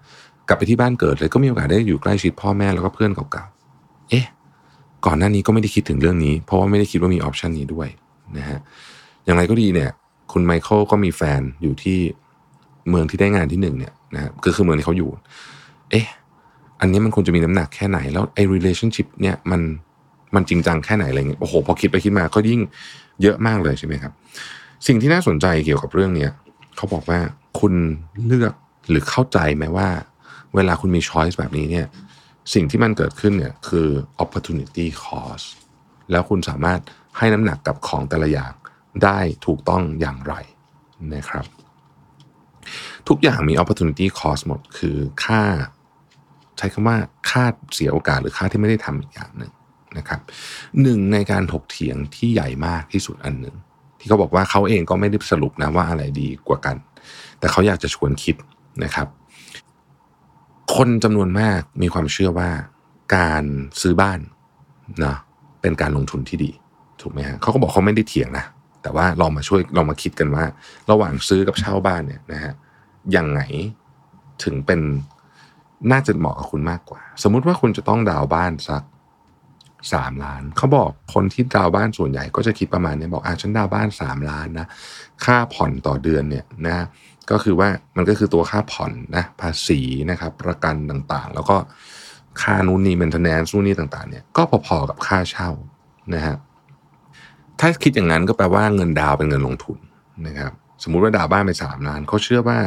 กลับไปที่บ้านเกิดเลยก็มีโอกาสได้อยู่ใกล้ชิดพ่อแม่แล้วก็เพื่อนเก่า เอ๊ะ ก่อนหน้านี้ก็ไม่ได้คิดถึงเรื่องนี้ เพราะว่าไม่ได้คิดว่ามี option นี้ด้วยนะฮะอย่างไรก็ดีเนี่ย คุณไมเคิลก็มีแฟนอยู่ที่เมืองที่ได้งานที่หนึ่งเนี่ยนะฮะคือคือเมืองที่เขาอยู่ เอ๊ะ อันนี้มันควรจะมีน้ำหนักแค่ไหน แล้วไอ้ relationship เนี่ยมันมันจริงจังแค่ไหนอะไรเงี้ย โอ้โห พอคิดไปคิดมาก็ยิ่งเยอะมากเลยใช่ไหมครับ สิ่งที่น่าสนใจเกี่ยวกับเรื่องเนี้ยเขาบอกว่าคุณเลือกหรือเข้าใจไหมว่า เวลาคุณมีช้อยส์แบบนี้เนี่ย สิ่งที่มันเกิดขึ้นเนี่ยคือ opportunity cost แล้วคุณสามารถให้น้ำหนักกับของแต่ละอย่างได้ถูกต้องอย่างไรนะครับ ทุกอย่างมี opportunity cost หมดคือค่า ใช้คำว่าค่าเสียโอกาสหรือค่าที่ไม่ได้ทำอีกอย่างหนึ่งนะครับหนึ่งในการถกเถียงที่ใหญ่มากที่สุดอันหนึ่งที่เขาบอกว่าเขาเองก็ไม่ได้สรุปนะว่าอะไรดีกว่ากัน แต่เขาอยากจะชวนคิดนะครับ คนจำนวนมากมีความเชื่อว่าการซื้อบ้านนะเป็นการลงทุนที่ดี ถูกไหมฮะเขาก็บอกเขาไม่ได้เถียงนะ แต่ว่าลองมาช่วยลองมาคิดกันว่า ระหว่างซื้อกับเช่าบ้านเนี่ยนะฮะยังไงถึงเป็นน่าจะเหมาะกับคุณมากกว่า สมมุติว่าคุณจะต้องดาวบ้านสักสามล้าน เขาบอกคนที่ดาวบ้านส่วนใหญ่ก็จะคิดประมาณนี้บอกอะฉันดาวบ้านสามล้านนะค่าผ่อนต่อเดือนเนี่ยนะ ก็คือว่ามันก็คือตัวค่าผ่อนนะภาษีนะครับ ประกันต่างๆ แล้วก็ค่านู่นนี่เมนเทนแนนซ์นู่นนี่ต่างๆเนี่ยก็พอๆกับค่าเช่านะฮะถ้าคิดอย่างนั้นก็แปลว่าเงินดาวเป็นเงินลงทุนนะครับ สมมุติว่าดาวบ้านไปสามล้านเขาเชื่อว่า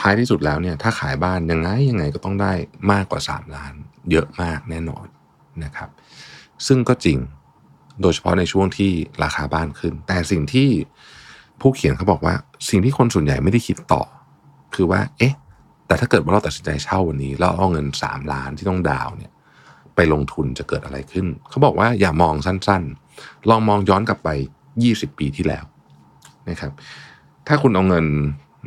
ท้ายที่สุดแล้วเนี่ยถ้าขายบ้านยังไงยังไงก็ต้องได้มากกว่าสามล้าน เยอะมากแน่นอนนะครับ ซึ่งก็จริงโดยเฉพาะในช่วงที่ราคาบ้านขึ้น แต่สิ่งที่ ผู้เขียนเขาบอกว่า สิ่งที่คนส่วนใหญ่ไม่ได้คิดต่อ คือว่า เอ๊ะ แต่ถ้าเกิดว่าเราตัดสินใจเช่าวันนี้แล้วเอาเงินสามล้านที่ต้องดาวเนี่ย ไปลงทุนจะเกิดอะไรขึ้น เขาบอกว่าอย่ามองสั้นๆ ลองมองย้อนกลับไป20ปีที่แล้วนะครับ ถ้าคุณเอาเงิน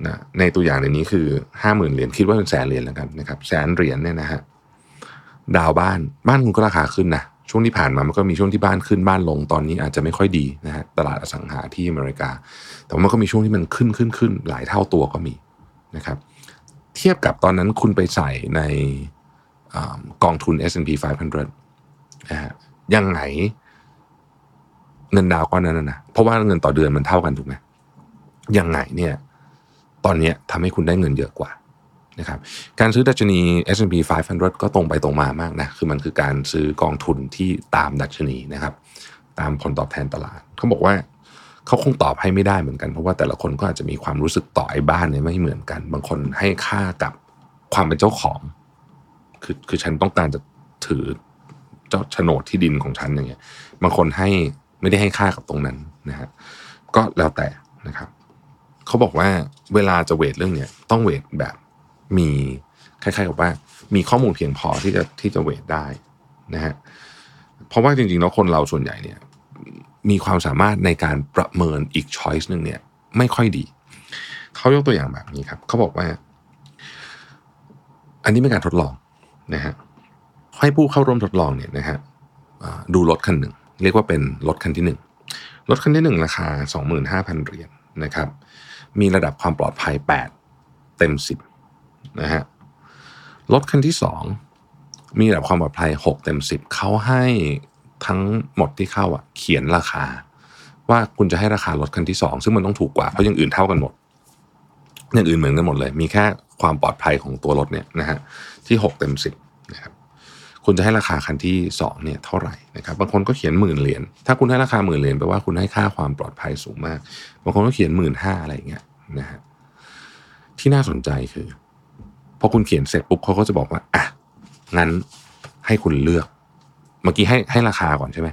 นะในตัวอย่างในนี้คือห้าหมื่นเหรียญคิดว่าเป็นแสนเหรียญแล้วกันนะครับแสนเหรียญเนี่ยนะฮะดาวบ้านบ้านคุณก็ราคาขึ้นนะ ช่วงที่ผ่านมามันก็มีช่วงที่บ้านขึ้นบ้านลงตอนนี้อาจจะไม่ค่อยดีนะฮะตลาดอสังหาที่อเมริกา แต่มันก็มีช่วงที่มันขึ้นขึ้นขึ้นหลายเท่าตัวก็มีนะครับเทียบกับตอนนั้นคุณไปใส่ในกองทุน S&P 500นะฮะยังไงเงินดาวก้อนนั้นนะเพราะว่าเงินต่อเดือนมันเท่ากันถูกไหมยังไงเนี่ย ตอนนี้ทำให้คุณได้เงินเยอะกว่า นะครับการซื้อดัชนี S&P 500 ก็ตรงไปตรงมามากนะคือมันคือการซื้อกองทุนที่ตามดัชนีนะครับตามผลตอบแทนตลาดเขาบอกว่าเขาคงตอบให้ไม่ได้เหมือนกันเพราะว่าแต่ละคนก็อาจจะมีความรู้สึกต่อไอ้บ้านเนี่ยไม่เหมือนกัน บางคนให้ค่ากับความเป็นเจ้าของคือคือฉันต้องการจะถือเจ้าโฉนดที่ดินของฉันอย่างเงี้ยบางคนให้ไม่ได้ให้ค่ากับตรงนั้นนะฮะก็แล้วแต่นะครับเขาบอกว่าเวลาจะเวทเรื่องเนี้ยต้องเวทแบบ มีคล้ายๆกับว่า มีข้อมูลเพียงพอที่จะที่จะเวทได้นะฮะเพราะว่าจริงๆแล้วคนเราส่วนใหญ่เนี่ยมีความสามารถในการประเมินอีกช้อยส์หนึ่งเนี่ยไม่ค่อยดี เขายกตัวอย่างแบบนี้ครับ เขาบอกว่า อันนี้เป็นการทดลองนะฮะให้ผู้เข้าร่วมทดลองเนี่ยนะฮะดูรถคันหนึ่ง เรียกว่าเป็นรถคันที่หนึ่งรถคันที่หนึ่งราคา 25,000 เหรียญนะครับ มีระดับความปลอดภัย 8 เต็ม 10 นะฮะรถคันที่2มีระดับความปลอดภัย6เต็ม10เขาให้ทั้งหมดที่เข้าอะเขียนราคา ว่าคุณจะให้ราคารถคันที่2ซึ่งมันต้องถูกกว่าเพราะอย่างอื่นเท่ากันหมดอย่างอื่นเหมือนกันหมดเลย มีแค่ความปลอดภัยของตัวรถเนี่ยนะฮะที่6เต็ม10นะครับคุณจะให้ราคาคันที่2เนี่ยเท่าไหร่นะครับบางคนก็เขียนหมื่นเหรียญถ้าคุณให้ราคาหมื่นเหรียญแปลว่าคุณให้ค่าความปลอดภัยสูงมาก บางคนก็เขียนหมื่นห้าอะไรเงี้ยนะฮะที่น่าสนใจคือ พอคุณเขียนเสร็จปุ๊บเขาก็จะบอกว่าอะงั้นให้คุณเลือก เมื่อกี้ให้ให้ราคาก่อนใช่ไหม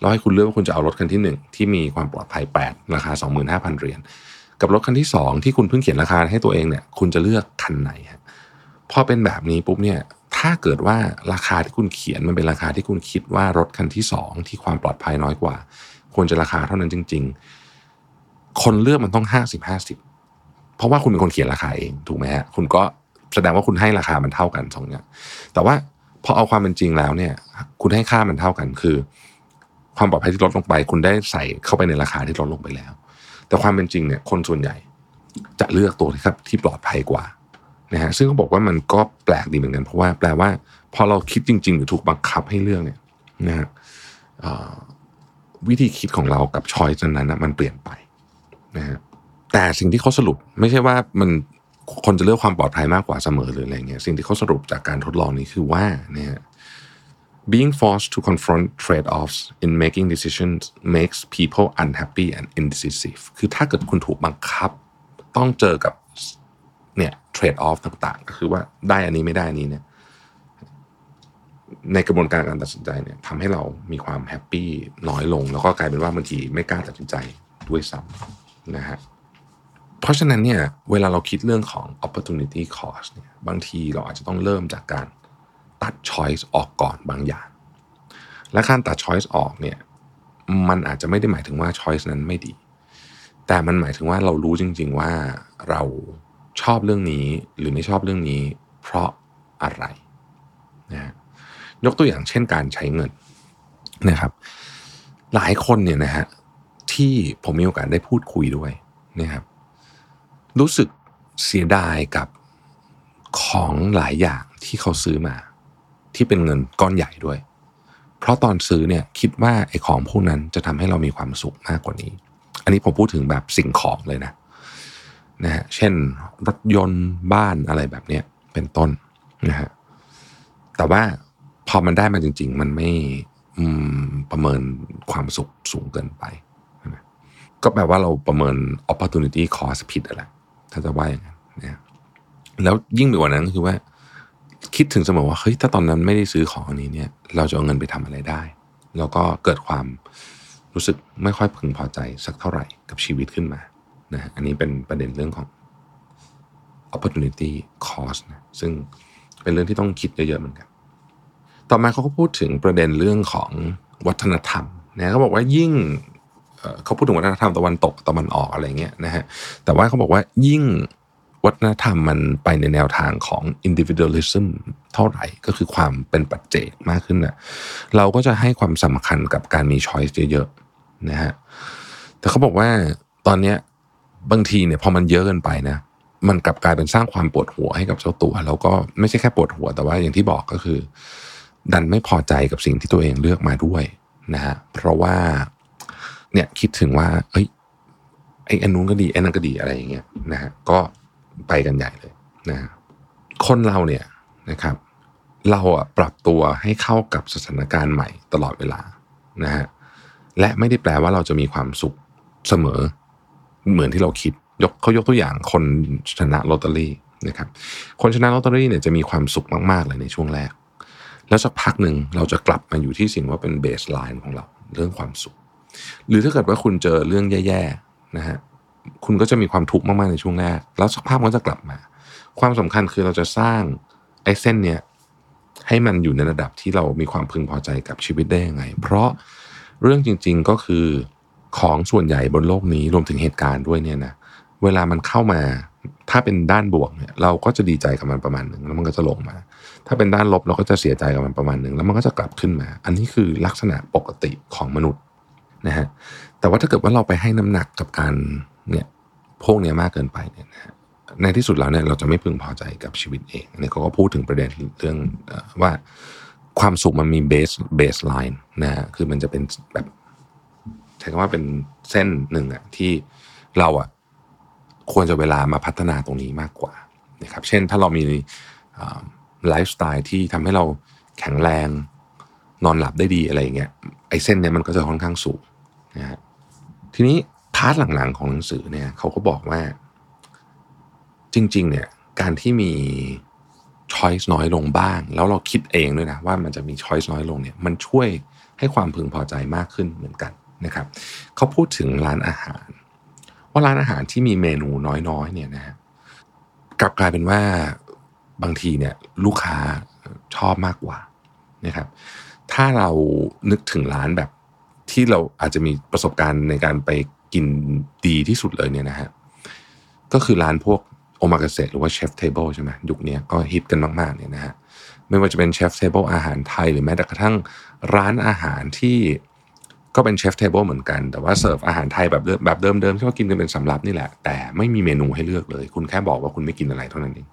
เราให้คุณเลือกว่าคุณจะเอารถคันที่หนึ่งที่มีความปลอดภัย 8 ราคา 25,000เหรียญกับรถคันที่ 2 ที่คุณเพิ่งเขียนราคาให้ตัวเองเนี่ยคุณจะเลือกคันไหนฮะพอเป็นแบบนี้ปุ๊บเนี่ยถ้าเกิดว่าราคาที่คุณเขียนมันเป็นราคาที่คุณคิดว่ารถคันที่สองที่ความปลอดภัยน้อยกว่า ควรจะราคาเท่านั้นจริง ๆ คนเลือกมันต้องห้าสิบห้าสิบเพราะว่าคุณเป็นคนเขียนราคาเองถูกไหมฮะคุณก็ แสดงว่าคุณให้ราคามันเท่ากันสองอย่างแต่ว่าพอเอาความเป็นจริงแล้วเนี่ย คุณให้ค่ามันเท่ากันคือ ความปลอดภัยที่ลดลงไป คุณได้ใส่เข้าไปในราคาที่ลดลงไปแล้ว แต่ความเป็นจริงเนี่ย คนส่วนใหญ่จะเลือกตัวที่ครับที่ปลอดภัยกว่านะฮะซึ่งเขาบอกว่ามันก็แปลกดีเหมือนกันเพราะว่าแปลว่า พอเราคิดจริง ๆ หรือถูกบังคับให้เลือกเนี่ยนะฮะวิธีคิดของเรากับชอยนั้นนะมันเปลี่ยนไปนะฮะแต่สิ่งที่เขาสรุปไม่ใช่ว่ามัน คนจะเลือกความปลอดภัยมากกว่าเสมอหรืออะไรเงี้ยสิ่งที่เขาสรุปจากการทดลองนี้คือว่าเนี่ย being forced to confront trade-offs in making decisions makes people unhappy and indecisive คือถ้าเกิดคุณถูกบังคับ ต้องเจอกับเนี่ย trade off ต่างๆ ก็คือว่าได้อันนี้ไม่ได้อันนี้เนี่ยในกระบวนการการตัดสินใจเนี่ยทำให้เรามีความ happy น้อยลง แล้วก็กลายเป็นว่าบางทีไม่กล้าตัดสินใจด้วยซ้ำนะฮะ เพราะฉะนั้นเนี่ยเวลาเราคิดเรื่องของ opportunity cost เนี่ยบางทีเราอาจจะต้องเริ่มจากการตัด choice ออกก่อนบางอย่าง และการตัด choice ออกเนี่ยมันอาจจะไม่ได้หมายถึงว่า choice นั้นไม่ดี แต่มันหมายถึงว่าเรารู้จริง ๆว่าเราชอบเรื่องนี้หรือไม่ชอบเรื่องนี้ เพราะอะไรนะยกตัวอย่างเช่นการใช้เงินนะครับ หลายคนเนี่ยนะฮะที่ผมมีโอกาสได้พูดคุยด้วยนะครับ รู้สึกเสียดายกับของหลายอย่างที่เขาซื้อมา ที่เป็นเงินก้อนใหญ่ด้วย เพราะตอนซื้อเนี่ยคิดว่าไอ้ของพวกนั้นจะทำให้เรามีความสุขมากกว่านี้ อันนี้ผมพูดถึงแบบสิ่งของเลยนะนะฮะเช่นรถยนต์บ้านอะไรแบบเนี้ยเป็นต้นนะฮะแต่ว่าพอมันได้มาจริง ๆ มันไม่ประเมินความสุขสูงเกินไป ก็แปลว่าเราประเมิน opportunity cost ผิดอะไร ถ้าจะว่าอย่างนั้นนะแล้วยิ่งไปกว่านั้นก็คือว่า คิดถึงเสมอว่าเฮ้ยถ้าตอนนั้นไม่ได้ซื้อของอันนี้เนี่ย เราจะเอาเงินไปทำอะไรได้ แล้วก็เกิดความรู้สึกไม่ค่อยพึงพอใจสักเท่าไหร่กับชีวิตขึ้นมานะอันนี้เป็นประเด็นเรื่องของ opportunity cost นะซึ่งเป็นเรื่องที่ต้องคิดเยอะๆเหมือนกัน ต่อมาเขาก็พูดถึงประเด็นเรื่องของวัฒนธรรมนะเขาบอกว่ายิ่ง เขาพูดถึงวัฒนธรรมตะวันตกตะวันออกอะไรเงี้ยนะฮะแต่ว่าเขาบอกว่ายิ่งวัฒนธรรมมันไปในแนวทางของ individualism เท่าไหร่ก็คือความเป็นปัจเจกมากขึ้นนะเราก็จะให้ความสำคัญกับการมี choice เยอะๆนะฮะแต่เขาบอกว่าตอนเนี้ยบางทีเนี่ยพอมันเยอะเกินไปนะมันกลับกลายเป็นสร้างความปวดหัวให้กับเจ้าตัว แล้วก็ไม่ใช่แค่ปวดหัวแต่ว่าอย่างที่บอกก็คือ ดันไม่พอใจกับสิ่งที่ตัวเองเลือกมาด้วยนะฮะเพราะว่า เนี่ยคิดถึงว่า เอ้ยไอ้อันนู้นก็ดีไอ้นั่นก็ดีอะไรอย่างเงี้ยนะฮะก็ไปกันใหญ่เลยนะคนเราเนี่ยนะครับ เราอะปรับตัวให้เข้ากับสถานการณ์ใหม่ตลอดเวลานะฮะและไม่ได้แปลว่าเราจะมีความสุขเสมอ เหมือนที่เราคิดยกเขายกตัวอย่างคนชนะลอตเตอรี่นะครับ คนชนะลอตเตอรี่เนี่ยจะมีความสุขมากๆเลยในช่วงแรก แล้วสักพักหนึ่งเราจะกลับมาอยู่ที่สิ่งว่าเป็นเบสไลน์ของเรา เรื่องความสุข หรือถ้าเกิดว่าคุณเจอเรื่องแย่ๆนะฮะคุณก็จะมีความทุกข์มากๆในช่วงแรก แล้วสักพักมันจะกลับมา ความสำคัญคือเราจะสร้างไอ้เส้นเนี้ยให้มันอยู่ในระดับที่เรามีความพึงพอใจกับชีวิตได้ยังไง เพราะเรื่องจริง ๆก็คือของส่วนใหญ่บนโลกนี้รวมถึงเหตุการณ์ด้วยเนี่ยนะเวลามันเข้ามาถ้าเป็นด้านบวกเนี่ยเราก็จะดีใจกับมันประมาณหนึ่งแล้วมันก็จะลงมา ถ้าเป็นด้านลบเราก็จะเสียใจกับมันประมาณหนึ่งแล้วมันก็จะกลับขึ้นมา อันนี้คือลักษณะปกติของมนุษย์ นะฮะแต่ว่าถ้าเกิดว่าเราไปให้น้ำหนักกับการเนี่ยพวกนี้มากเกินไปเนี่ยนะในที่สุดแล้วเนี่ยเราจะไม่พึงพอใจกับชีวิตเองเนี่ยเขาก็พูดถึงประเด็นเรื่องว่าความสุขมันมีเบสเบสไลน์นะคือมันจะเป็นแบบใช้คำว่าเป็นเส้นหนึ่งอะที่เราอะควรจะเอาเวลามาพัฒนาตรงนี้มากกว่านะครับเช่นถ้าเรามีไลฟ์สไตล์ที่ทำให้เราแข็งแรงนอนหลับได้ดีอะไรอย่างเงี้ยไอ้เส้นเนี้ยมันก็จะค่อนข้างสูง นะฮะทีนี้ part หลังๆของหนังสือเนี่ยเขาก็บอกว่า จริง ๆ เนี่ย การที่มี choice น้อยลงบ้าง แล้วเราคิดเองด้วยนะว่ามันจะมี choice น้อยลงเนี่ย มันช่วยให้ความพึงพอใจมากขึ้นเหมือนกันนะครับเขาพูดถึงร้านอาหาร ว่าร้านอาหารที่มีเมนูน้อยๆเนี่ยนะกลับกลายเป็นว่าบางทีเนี่ยลูกค้าชอบมากกว่านะครับ ถ้าเรานึกถึงร้านแบบ ที่เราอาจจะมีประสบการณ์ในการไปกินดีที่สุดเลยเนี่ยนะฮะก็คือร้านพวกโอมากาเสะหรือว่า chef's table ใช่ไหมยุคนี้ก็ฮิตกันมากๆเนี่ยนะฮะไม่ว่าจะเป็น chef's table อาหารไทยหรือแม้แต่กระทั่งร้านอาหารที่ก็เป็น chef's table เหมือนกัน แต่ว่าเสิร์ฟอาหารไทยแบบแบบเดิมๆที่ว่ากินกันเป็นสำรับนี่แหละ แต่ไม่มีเมนูให้เลือกเลย คุณแค่บอกว่าคุณไม่กินอะไรเท่านั้นเอง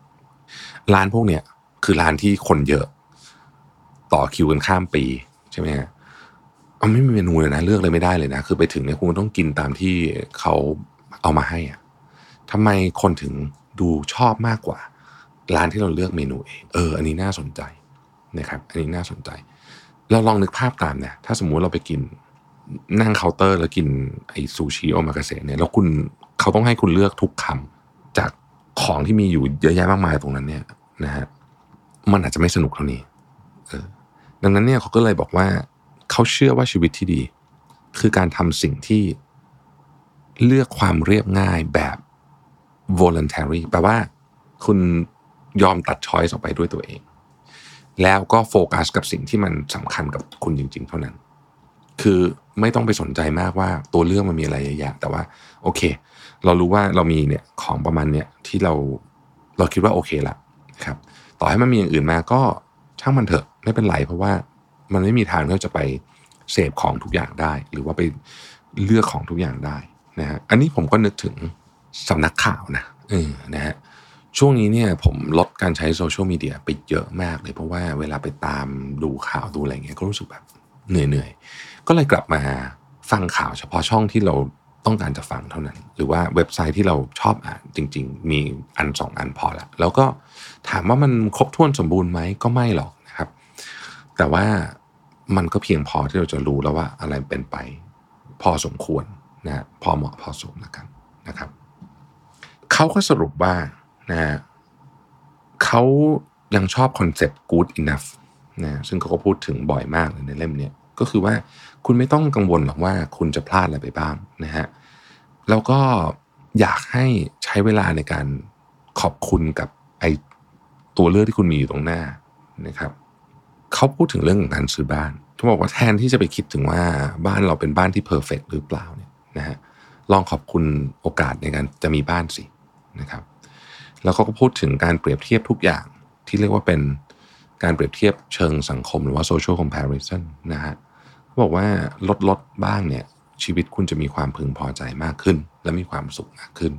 ร้านพวกเนี้ยคือร้านที่คนเยอะ ต่อคิวกันข้ามปีใช่ไหมฮะ มันไม่มีเมนูเลยนะ เลือกเลยไม่ได้เลยนะ คือไปถึงเนี่ยคุณต้องกินตามที่เขาเอามาให้อะทำไมคนถึงดูชอบมากกว่า ร้านที่เราเลือกเมนูเองเออ อันนี้น่าสนใจนะครับ อันนี้น่าสนใจ เราลองนึกภาพตามเนี่ยถ้าสมมุติเราไปกินนั่งเคาน์เตอร์ แล้วกินไอซูชิโอมากาเสะเนี่ยแล้วคุณเขาต้องให้คุณเลือกทุกคำจากของที่มีอยู่เยอะแยะมากมายตรงนั้นเนี่ยนะฮะมันอาจจะไม่สนุกเท่านี้ เออ ดังนั้นเนี่ยเขาก็เลยบอกว่า เขาเชื่อว่าชีวิตที่ดี คือการทำสิ่งที่เลือกความเรียบง่ายแบบ voluntary แปลว่าคุณยอมตัด choice ออกไปด้วยตัวเอง แล้วก็โฟกัสกับสิ่งที่มันสำคัญกับคุณจริง ๆ เท่านั้น คือไม่ต้องไปสนใจมากว่าตัวเรื่องมันมีอะไรเยอะแยะแต่ว่า โอเค เรารู้ว่าเรามีเนี่ยของประมาณเนี้ยที่เราเราคิดว่าโอเคละครับ ต่อให้มันมีอย่างอื่นมาก็ช่างมันเถอะไม่เป็นไรเพราะว่า มันไม่มีทางที่จะไปเสพของทุกอย่างได้ หรือว่าไปเลือกของทุกอย่างได้นะฮะอันนี้ผมก็นึกถึงสำนักข่าวนะเออนะฮะช่วงนี้เนี่ยผมลดการใช้โซเชียลมีเดียไปเยอะมากเลยเพราะว่าเวลาไปตามดูข่าวดูอะไรเงี้ยก็รู้สึกแบบเหนื่อยๆ ก็เลยกลับมาฟังข่าวเฉพาะช่องที่เราต้องการจะฟังเท่านั้น หรือว่าเว็บไซต์ที่เราชอบอ่านจริง ๆ มีอันสองอันพอละแล้วก็ถามว่ามันครบถ้วนสมบูรณ์ไหมก็ไม่หรอกนะครับ แต่ว่า มันก็เพียงพอที่เราจะรู้แล้วว่าอะไรเป็นไป พอสมควรนะพอเหมาะพอสมแล้วกันนะครับเขาก็สรุปว่านะเขายังชอบคอนเซปต์ good enough นะซึ่งเขาก็พูดถึงบ่อยมากเลยในเล่มนี้ก็คือว่าคุณไม่ต้องกังวลหรอกว่าคุณจะพลาดอะไรไปบ้างนะฮะแล้วก็อยากให้ใช้เวลาในการขอบคุณกับไอตัวเลือกที่คุณมีอยู่ตรงหน้านะครับ เขาพูดถึงเรื่องของการซื้อบ้านเขาบอกว่าแทนที่จะไปคิดถึงว่าบ้านเราเป็นบ้านที่เพอร์เฟกหรือเปล่าเนี่ยนะฮะลองขอบคุณโอกาสในการจะมีบ้านสินะครับ แล้วเขาก็พูดถึงการเปรียบเทียบทุกอย่างที่เรียกว่าเป็นการเปรียบเทียบเชิงสังคมหรือว่า social comparison นะฮะเขาบอกว่าลดลดบ้างเนี่ยชีวิตคุณจะมีความพึงพอใจมากขึ้น และมีความสุขมากขึ้น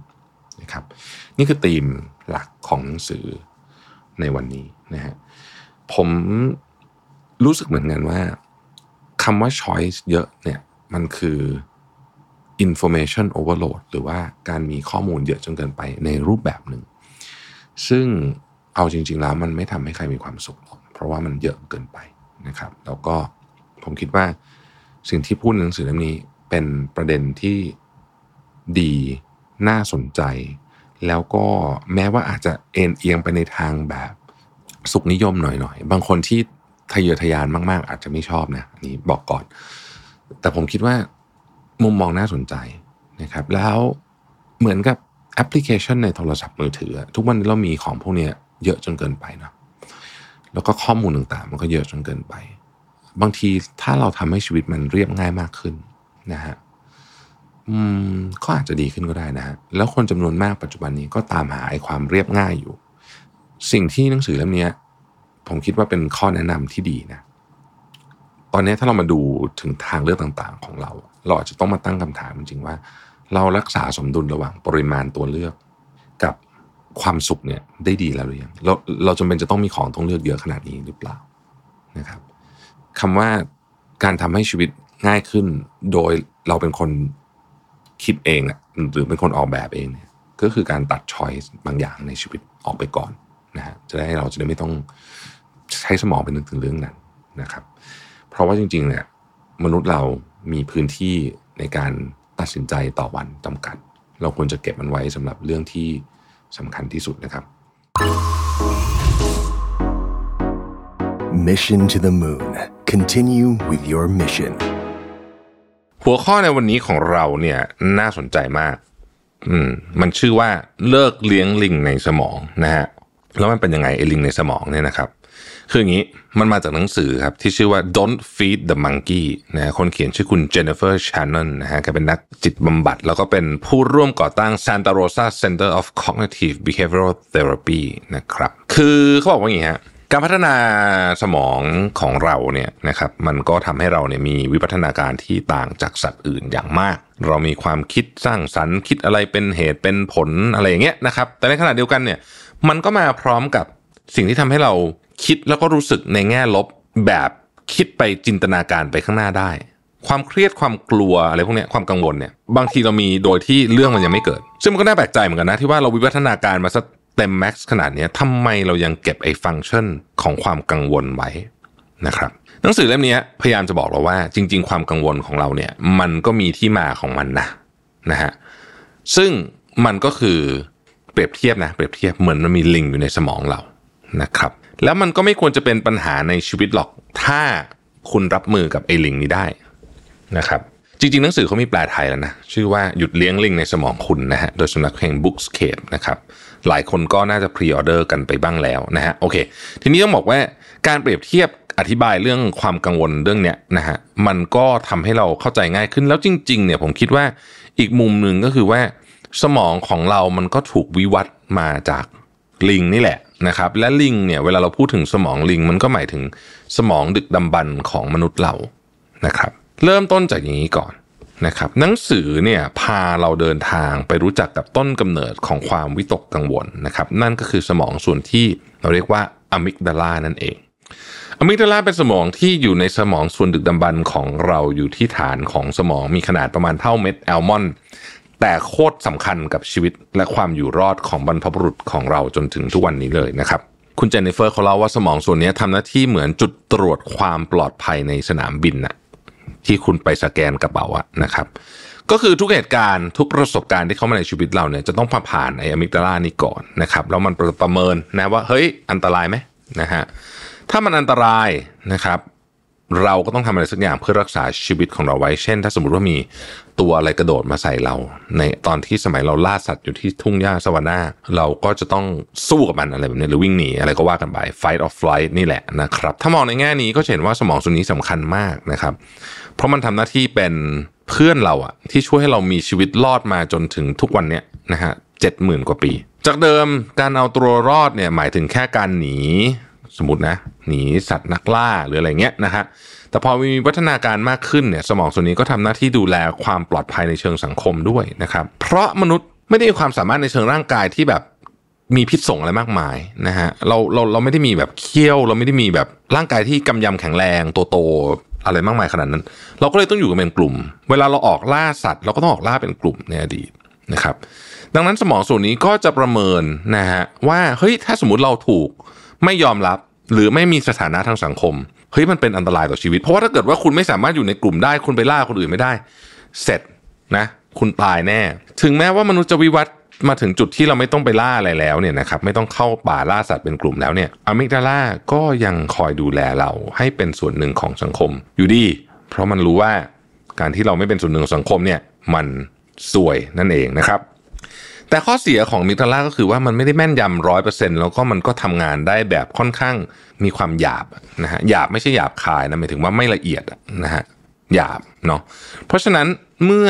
นะครับ นี่คือธีมหลักของหนังสือในวันนี้นะฮะผม รู้สึกเหมือนกันว่าคำว่า choice เยอะเนี่ยมันคือ information overload หรือว่าการมีข้อมูลเยอะจนเกินไปในรูปแบบหนึ่ง ซึ่งเอาจริง ๆ แล้วมันไม่ทำให้ใครมีความสุขหรอก เพราะว่ามันเยอะเกินไปนะครับ แล้วก็ผมคิดว่าสิ่งที่พูดในหนังสือเล่มนี้เป็นประเด็นที่ดีน่าสนใจ แล้วก็แม้ว่าอาจจะเอ็นเอียงไปในทางแบบสุขนิยมหน่อยๆ บางคนที่ ทะเยอทะยานมากๆ อาจจะไม่ชอบนะนนี้บอกก่อน แต่ผมคิดว่ามุมมองน่าสนใจนะครับ แล้วเหมือนกับแอปพลิเคชันในโทรศัพท์มือถือ ทุกวันนี้เรามีของพวกนี้เยอะจนเกินไปนะแล้วก็ข้อมูลต่างๆ มันก็เยอะจนเกินไป บางทีถ้าเราทำให้ชีวิตมันเรียบง่ายมากขึ้นนะฮะอืมก็อาจจะดีขึ้นก็ได้นะฮะแล้วคนจำนวนมากปัจจุบันนี้ก็ตามหาไอ้ความเรียบง่ายอยู่ สิ่งที่หนังสือเล่มนี้ ผมคิดว่าเป็นข้อแนะนำที่ดีนะ ตอนนี้ถ้าเรามาดูถึงทางเลือกต่างๆ ของเรา เราอาจจะต้องมาตั้งคำถามจริงๆว่า เรารักษาสมดุลระหว่างปริมาณตัวเลือก กับความสุขเนี่ยได้ดีแล้วหรือยังเราเราจำเป็นจะต้องมีของต้องเลือกเยอะขนาดนี้หรือเปล่านะครับคำว่าการทำให้ชีวิตง่ายขึ้นโดยเราเป็นคนคิดเองหรือเป็นคนออกแบบเองเนี่ยก็คือการตัดช้อยส์บางอย่างในชีวิตออกไปก่อนนะฮะจะได้เราจะได้ไม่ต้อง ใช้สมองไปนึกถึงเรื่องนั้นนะครับ เพราะว่าจริงๆเนี่ยมนุษย์เรามีพื้นที่ในการตัดสินใจต่อวันจำกัด เราควรจะเก็บมันไว้สำหรับเรื่องที่สำคัญที่สุดนะครับ Mission to the Moon. Continue with your mission. หัวข้อในวันนี้ของเราเนี่ยน่าสนใจมาก อืม มันชื่อว่าเลิกเลี้ยงลิงในสมองนะฮะ แล้วมันเป็นยังไงไอ้ลิงในสมองเนี่ยนะครับ คืออย่างนี้มันมาจากหนังสือครับ ที่ชื่อว่า Don't Feed the Monkey นะคนเขียนชื่อคุณ Jennifer Shannon นะฮะแกเป็นนักจิตบำบัด แล้วก็เป็นผู้ร่วมก่อตั้ง Santa Rosa Center of Cognitive Behavioral Therapy นะครับ คือเขาบอกว่าอย่างนี้ฮะการพัฒนาสมองของเราเนี่ยนะครับมันก็ทำให้เราเนี่ยมีวิวัฒนาการที่ต่างจากสัตว์อื่นอย่างมาก เรามีความคิดสร้างสรรค์คิดอะไรเป็นเหตุเป็นผลอะไรอย่างเงี้ยนะครับแต่ในขณะเดียวกันเนี่ยมันก็มาพร้อมกับสิ่งที่ทำให้เรา คิดแล้วก็รู้สึกในแง่ลบแบบคิดไปจินตนาการไปข้างหน้าได้ ความเครียดความกลัวอะไรพวกนี้ความกังวลเนี่ยบางทีเรามีโดยที่เรื่องมันยังไม่เกิด ซึ่งมันก็น่าแปลกใจเหมือนกันนะที่ว่าเราวิวัฒนาการมาสักเต็มแม็กซ์ขนาดนี้ทำไมเรายังเก็บไอ้ฟังก์ชันของความกังวลไว้นะครับหนังสือเล่มนี้พยายามจะบอกเราว่า จริง ๆ ความกังวลของเราเนี่ยมันก็มีที่มาของมันนะนะฮะซึ่งมันก็คือเปรียบเทียบนะเปรียบเทียบเหมือนมันมีลิงอยู่ในสมองเรานะครับ แล้วมันก็ไม่ควรจะเป็นปัญหาในชีวิตหรอกถ้าคุณรับมือกับไอ้ลิงนี้ได้นะครับจริงๆ หนังสือเขามีแปลไทยแล้วนะชื่อว่าหยุดเลี้ยงลิงในสมองคุณนะฮะโดยสำนักแห่ง Bookscape นะครับหลายคนก็น่าจะพรีออเดอร์กันไปบ้างแล้วนะฮะโอเค ทีนี้ต้องบอกว่าการเปรียบเทียบอธิบายเรื่องความกังวลเรื่องเนี้ยนะฮะมันก็ทำให้เราเข้าใจง่ายขึ้นแล้วจริง ๆ เนี่ยผมคิดว่าอีกมุมหนึ่งก็คือว่า สมองของเรามันก็ถูกวิวัฒน์มาจาก ลิงนี่แหละนะครับและลิงเนี่ยเวลาเราพูดถึงสมองลิง มันก็หมายถึงสมองดึกดำบรรพ์ของมนุษย์เรานะครับ เริ่มต้นจากอย่างนี้ก่อนนะครับหนังสือเนี่ยพาเราเดินทางไปรู้จักกับต้นกำเนิดของความวิตกกังวลนะครับ นั่นก็คือสมองส่วนที่เราเรียกว่า amygdala นั่นเอง amygdala เป็นสมองที่อยู่ในสมองส่วนดึกดำบรรพ์ของเราอยู่ที่ฐานของสมองมีขนาดประมาณเท่าเม็ดอัลมอนด์ แต่โคตรสำคัญกับชีวิตและความอยู่รอดของบรรพบุรุษของเราจนถึงทุกวันนี้เลยนะครับคุณเจนนิเฟอร์เขาเล่าว่าสมองส่วนนี้ทำหน้าที่เหมือนจุดตรวจความปลอดภัยในสนามบินน่ะที่คุณไปสแกนกระเป๋าอะนะครับ ก็คือทุกเหตุการณ์ทุกประสบการณ์ที่เข้ามาในชีวิตเราเนี่ยจะต้องผ่านไออะมิกดาลานี้ก่อนนะครับแล้วมันประเมินนะว่าเฮ้ยอันตรายไหมนะฮะถ้ามันอันตรายนะครับ เราก็ต้องทำอะไรสักอย่างเพื่อรักษาชีวิตของเราไว้ เช่น ถ้าสมมติว่ามีตัวอะไรกระโดดมาใส่เรา ในตอนที่สมัยเราล่าสัตว์อยู่ที่ทุ่งหญ้าสวรรค์เราก็จะต้องสู้กับมันอะไรแบบนี้หรือวิ่งหนีอะไรก็ว่ากันไป fight or flight นี่แหละนะครับ ถ้ามองในแง่นี้ก็เห็นว่าสมองส่วนนี้สำคัญมากนะครับ เพราะมันทำหน้าที่เป็นเพื่อนเราอะที่ช่วยให้เรามีชีวิตรอดมาจนถึงทุกวันเนี้ยนะฮะเจ็ดหมื่นกว่าปี จากเดิมการเอาตัวรอดเนี่ยหมายถึงแค่การหนี สมมตินะหนีสัตว์นักล่าหรืออะไรเงี้ยนะฮะแต่พอมีวัฒนาการมากขึ้นเนี่ยสมองส่วนนี้ก็ทำหน้าที่ดูแลความปลอดภัยในเชิงสังคมด้วยนะครับ เพราะมนุษย์ไม่ได้มีความสามารถในเชิงร่างกายที่แบบมีพิษส่งอะไรมากมายนะฮะเราเราเราไม่ได้มีแบบเคี้ยว เราไม่ได้มีแบบร่างกายที่กำยำแข็งแรงตัวโตอะไรมากมายขนาดนั้น เราก็เลยต้องอยู่กันเป็นกลุ่ม เวลาเราออกล่าสัตว์เราก็ต้องออกล่าเป็นกลุ่มในอดีตนะครับ ดังนั้นสมองส่วนนี้ก็จะประเมินนะฮะว่าเฮ้ยถ้าสมมติเราถูก ไม่ยอมรับหรือไม่มีสถานะทางสังคมเฮ้ยมันเป็นอันตรายต่อชีวิต เพราะว่าถ้าเกิดว่าคุณไม่สามารถอยู่ในกลุ่มได้คุณไปล่าคนอื่นไม่ได้ เสร็จนะ คุณตายแน่ ถึงแม้ว่ามนุษย์จะวิวัฒน์มาถึงจุดที่เราไม่ต้องไปล่าอะไรแล้วเนี่ยนะครับไม่ต้องเข้าป่าล่าสัตว์เป็นกลุ่มแล้วเนี่ยอะมิกดาลาก็ยังคอยดูแลเราให้เป็นส่วนหนึ่งของสังคม อยู่ดี เพราะมันรู้ว่าการที่เราไม่เป็นส่วนหนึ่งของสังคมเนี่ยมันสวยนั่นเองนะครับ แต่ข้อเสียของมิกดาลาก็คือว่ามันไม่ได้แม่นยำร้อยเปอร์เซ็นต์แล้วก็มันก็ทำงานได้แบบค่อนข้างมีความหยาบนะฮะหยาบไม่ใช่หยาบคายนะหมายถึงว่าไม่ละเอียดนะฮะหยาบเนาะเพราะฉะนั้นเมื่อ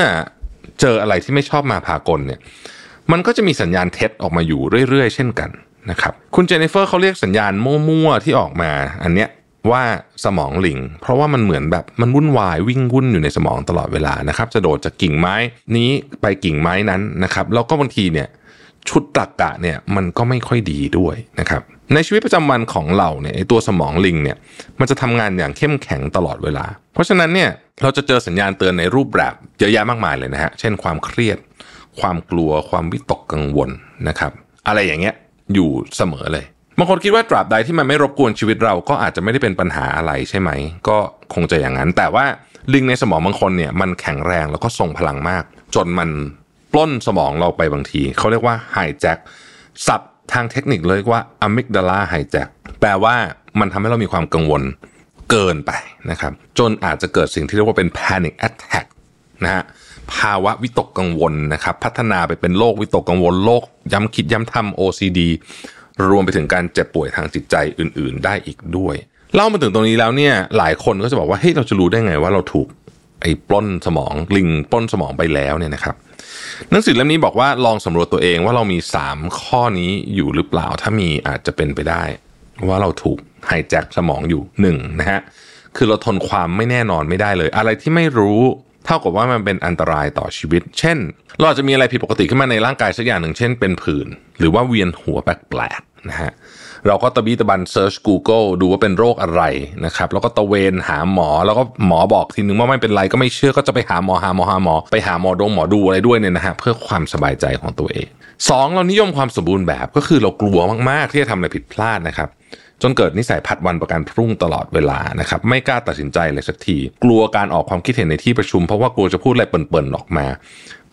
เจออะไรที่ไม่ชอบมาพากลเนี่ยมันก็จะมีสัญญาณเท็จออกมาอยู่เรื่อยๆ เช่นกันนะครับคุณเจนนิเฟอร์เขาเรียกสัญญาณมั่วๆที่ออกมาอันเนี้ย ว่าสมองลิง เพราะว่ามันเหมือนแบบมันวุ่นวายวิ่งวุ่นอยู่ในสมองตลอดเวลานะครับ จะโดดจากกิ่งไม้นี้ไปกิ่งไม้นั้นนะครับ แล้วก็บางทีเนี่ยชุดตรกกะเนี่ยมันก็ไม่ค่อยดีด้วยนะครับในชีวิตประจำวันของเราเนี่ยตัวสมองลิงเนี่ยมันจะทำงานอย่างเข้มแข็งตลอดเวลา เพราะฉะนั้นเนี่ยเราจะเจอสัญญาณเตือนในรูปแบบเยอะแยะมากมายเลยนะฮะเช่นความเครียด ความกลัวความวิตกกังวลนะครับ อะไรอย่างเงี้ยอยู่เสมอเลย บางคนคิดว่าตราบใดที่มันไม่รบกวนชีวิตเราก็อาจจะไม่ได้เป็นปัญหาอะไรใช่ไหม ก็คงจะอย่างนั้น แต่ว่าลิงในสมองบางคนเนี่ยมันแข็งแรงแล้วก็ทรงพลังมาก จนมันปล้นสมองเราไปบางที เขาเรียกว่าไฮแจ็คสับทางเทคนิคเลยว่าอะมิกดาลาไฮแจ็คแปลว่ามันทำให้เรามีความกังวลเกินไปนะครับจนอาจจะเกิดสิ่งที่เรียกว่าเป็น panic attack นะฮะภาวะวิตกกังวลนะครับ พัฒนาไปเป็นโรควิตกกังวลโรคย้ำคิดย้ำทำ OCD รวมไปถึงการเจ็บป่วยทางจิตใจอื่น ๆ ได้อีกด้วย เล่ามาถึงตรงนี้แล้วเนี่ยหลายคนก็จะบอกว่าเฮ้ยเราจะรู้ได้ไงว่าเราถูกไอ้ปล้นสมองลิงปล้นสมองไปแล้วเนี่ยนะครับหนังสือเล่มนี้บอกว่าลองสำรวจตัวเองว่าเรามี 3 ข้อนี้อยู่หรือเปล่าถ้ามีอาจจะเป็นไปได้ ว่าเราถูกไฮแจ็คสมองอยู่1นนะฮะคือเราทนความไม่แน่นอนไม่ได้เลย อะไรที่ไม่รู้ ท่ากับว่ามันเป็นอันตรายต่อชีวิต เช่น เราอาจจะมีอะไรผิดปกติขึ้นมาในร่างกายสักอย่างหนึ่ง เช่นเป็นผื่นหรือว่าเวียนหัวแปลกๆนะฮะเราก็ตะบีตะบันเซิร์ช Google ดูว่าเป็นโรคอะไรนะครับแล้วก็ตะเวนหาหมอแล้วก็หมอบอกทีนึงว่าไม่เป็นไรก็ไม่เชื่อก็จะไปหาหมอหาหมอหาหมอ ไปหาหมอดงหมอดูอะไรด้วยเนี่ยนะฮะเพื่อความสบายใจของตัวเองสองเรานิยมความสมบูรณ์แบบก็คือเรากลัวมากๆที่จะทำอะไรผิดพลาดนะครับ จนเกิดนิสัยผัดวันประกันพรุ่งตลอดเวลานะครับไม่กล้าตัดสินใจเลยสักที กลัวการออกความคิดเห็นในที่ประชุม เพราะว่ากลัวจะพูดอะไรเปิ่นๆออกมา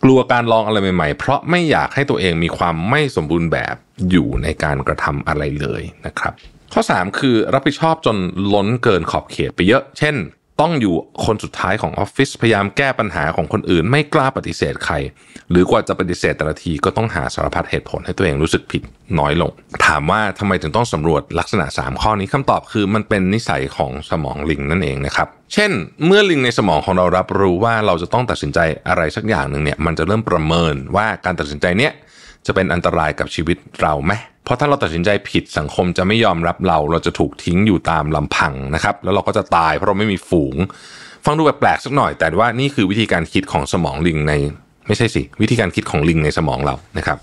กลัวการลองอะไรใหม่ๆ เพราะไม่อยากให้ตัวเองมีความไม่สมบูรณ์แบบอยู่ในการกระทำอะไรเลยนะครับ ข้อ 3 คือรับผิดชอบจนล้นเกินขอบเขตไปเยอะ เช่น ต้องอยู่คนสุดท้ายของออฟฟิศพยายามแก้ปัญหาของคนอื่น ไม่กล้าปฏิเสธใคร หรือกว่าจะปฏิเสธแต่ละทีก็ต้องหาสารพัดเหตุผลให้ตัวเองรู้สึกผิดน้อยลง ถามว่าทำไมถึงต้องสำรวจลักษณะ 3 ข้อนี้คำตอบคือมันเป็นนิสัยของสมองลิงนั่นเองนะครับ เช่น เมื่อลิงในสมองของเรารับรู้ว่าเราจะต้องตัดสินใจอะไรสักอย่างหนึ่งเนี่ยมันจะเริ่มประเมินว่าการตัดสินใจเนี้ยจะเป็นอันตรายกับชีวิตเราไหม เพราะถ้าเราตัดสินใจผิดสังคมจะไม่ยอมรับเรา เราจะถูกทิ้งอยู่ตามลำพังนะครับ แล้วเราก็จะตายเพราะเราไม่มีฝูง ฟังดูแปลกๆสักหน่อย แต่ว่านี่คือวิธีการคิดของสมองลิงใน ไม่ใช่สิวิธีการคิดของลิงในสมองเรานะครับ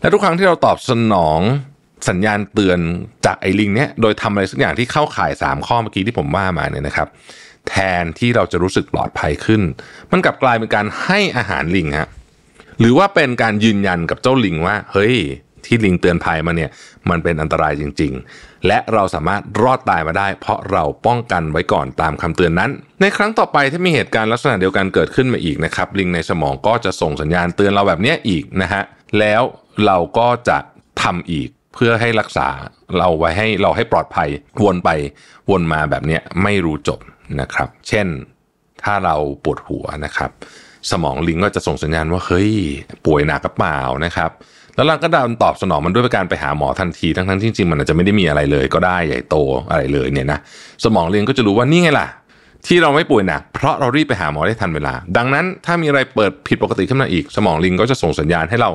และทุกครั้งที่เราตอบสนองสัญญาณเตือนจากไอ้ลิงเนี้ยโดยทำอะไรสักอย่างที่เข้าข่าย 3 ข้อเมื่อกี้ที่ผมว่ามาเนี่ยนะครับ แทนที่เราจะรู้สึกปลอดภัยขึ้น มันกลับกลายเป็นการให้อาหารลิงฮะหรือว่าเป็นการยืนยันกับเจ้าลิงว่า เฮ้ย ที่ลิงเตือนภัยมาเนี่ยมันเป็นอันตรายจริง ๆ และเราสามารถรอดตายมาได้ เพราะเราป้องกันไว้ก่อนตามคำเตือนนั้น ในครั้งต่อไปถ้ามีเหตุการณ์ลักษณะเดียวกันเกิดขึ้นมาอีกนะครับลิงในสมองก็จะส่งสัญญาณเตือนเราแบบนี้อีกนะฮะแล้วเราก็จะทำอีกเพื่อให้รักษาเราไว้ให้เราให้ปลอดภัยวนไปวนมาแบบนี้ไม่รู้จบนะครับ เช่นถ้าเราปวดหัวนะครับ สมองลิงก็จะส่งสัญญาณว่าเฮ้ยป่วยหนักกระเปล่านะครับ แล้วเราก็ดันตอบสนองมันด้วยการไปหาหมอทันทีทั้งทั้งจริงๆมันอาจจะไม่ได้มีอะไรเลย ก็ได้ใหญ่โตอะไรเลยเนี่ยนะสมองลิงก็จะรู้ว่านี่ไงล่ะ ที่เราไม่ป่วยหนักเพราะเรารีบไปหาหมอได้ทันเวลา ดังนั้นถ้ามีอะไรเปิดผิดปกติขึ้นมาอีก สมองลิงก็จะส่งสัญญาณให้เรา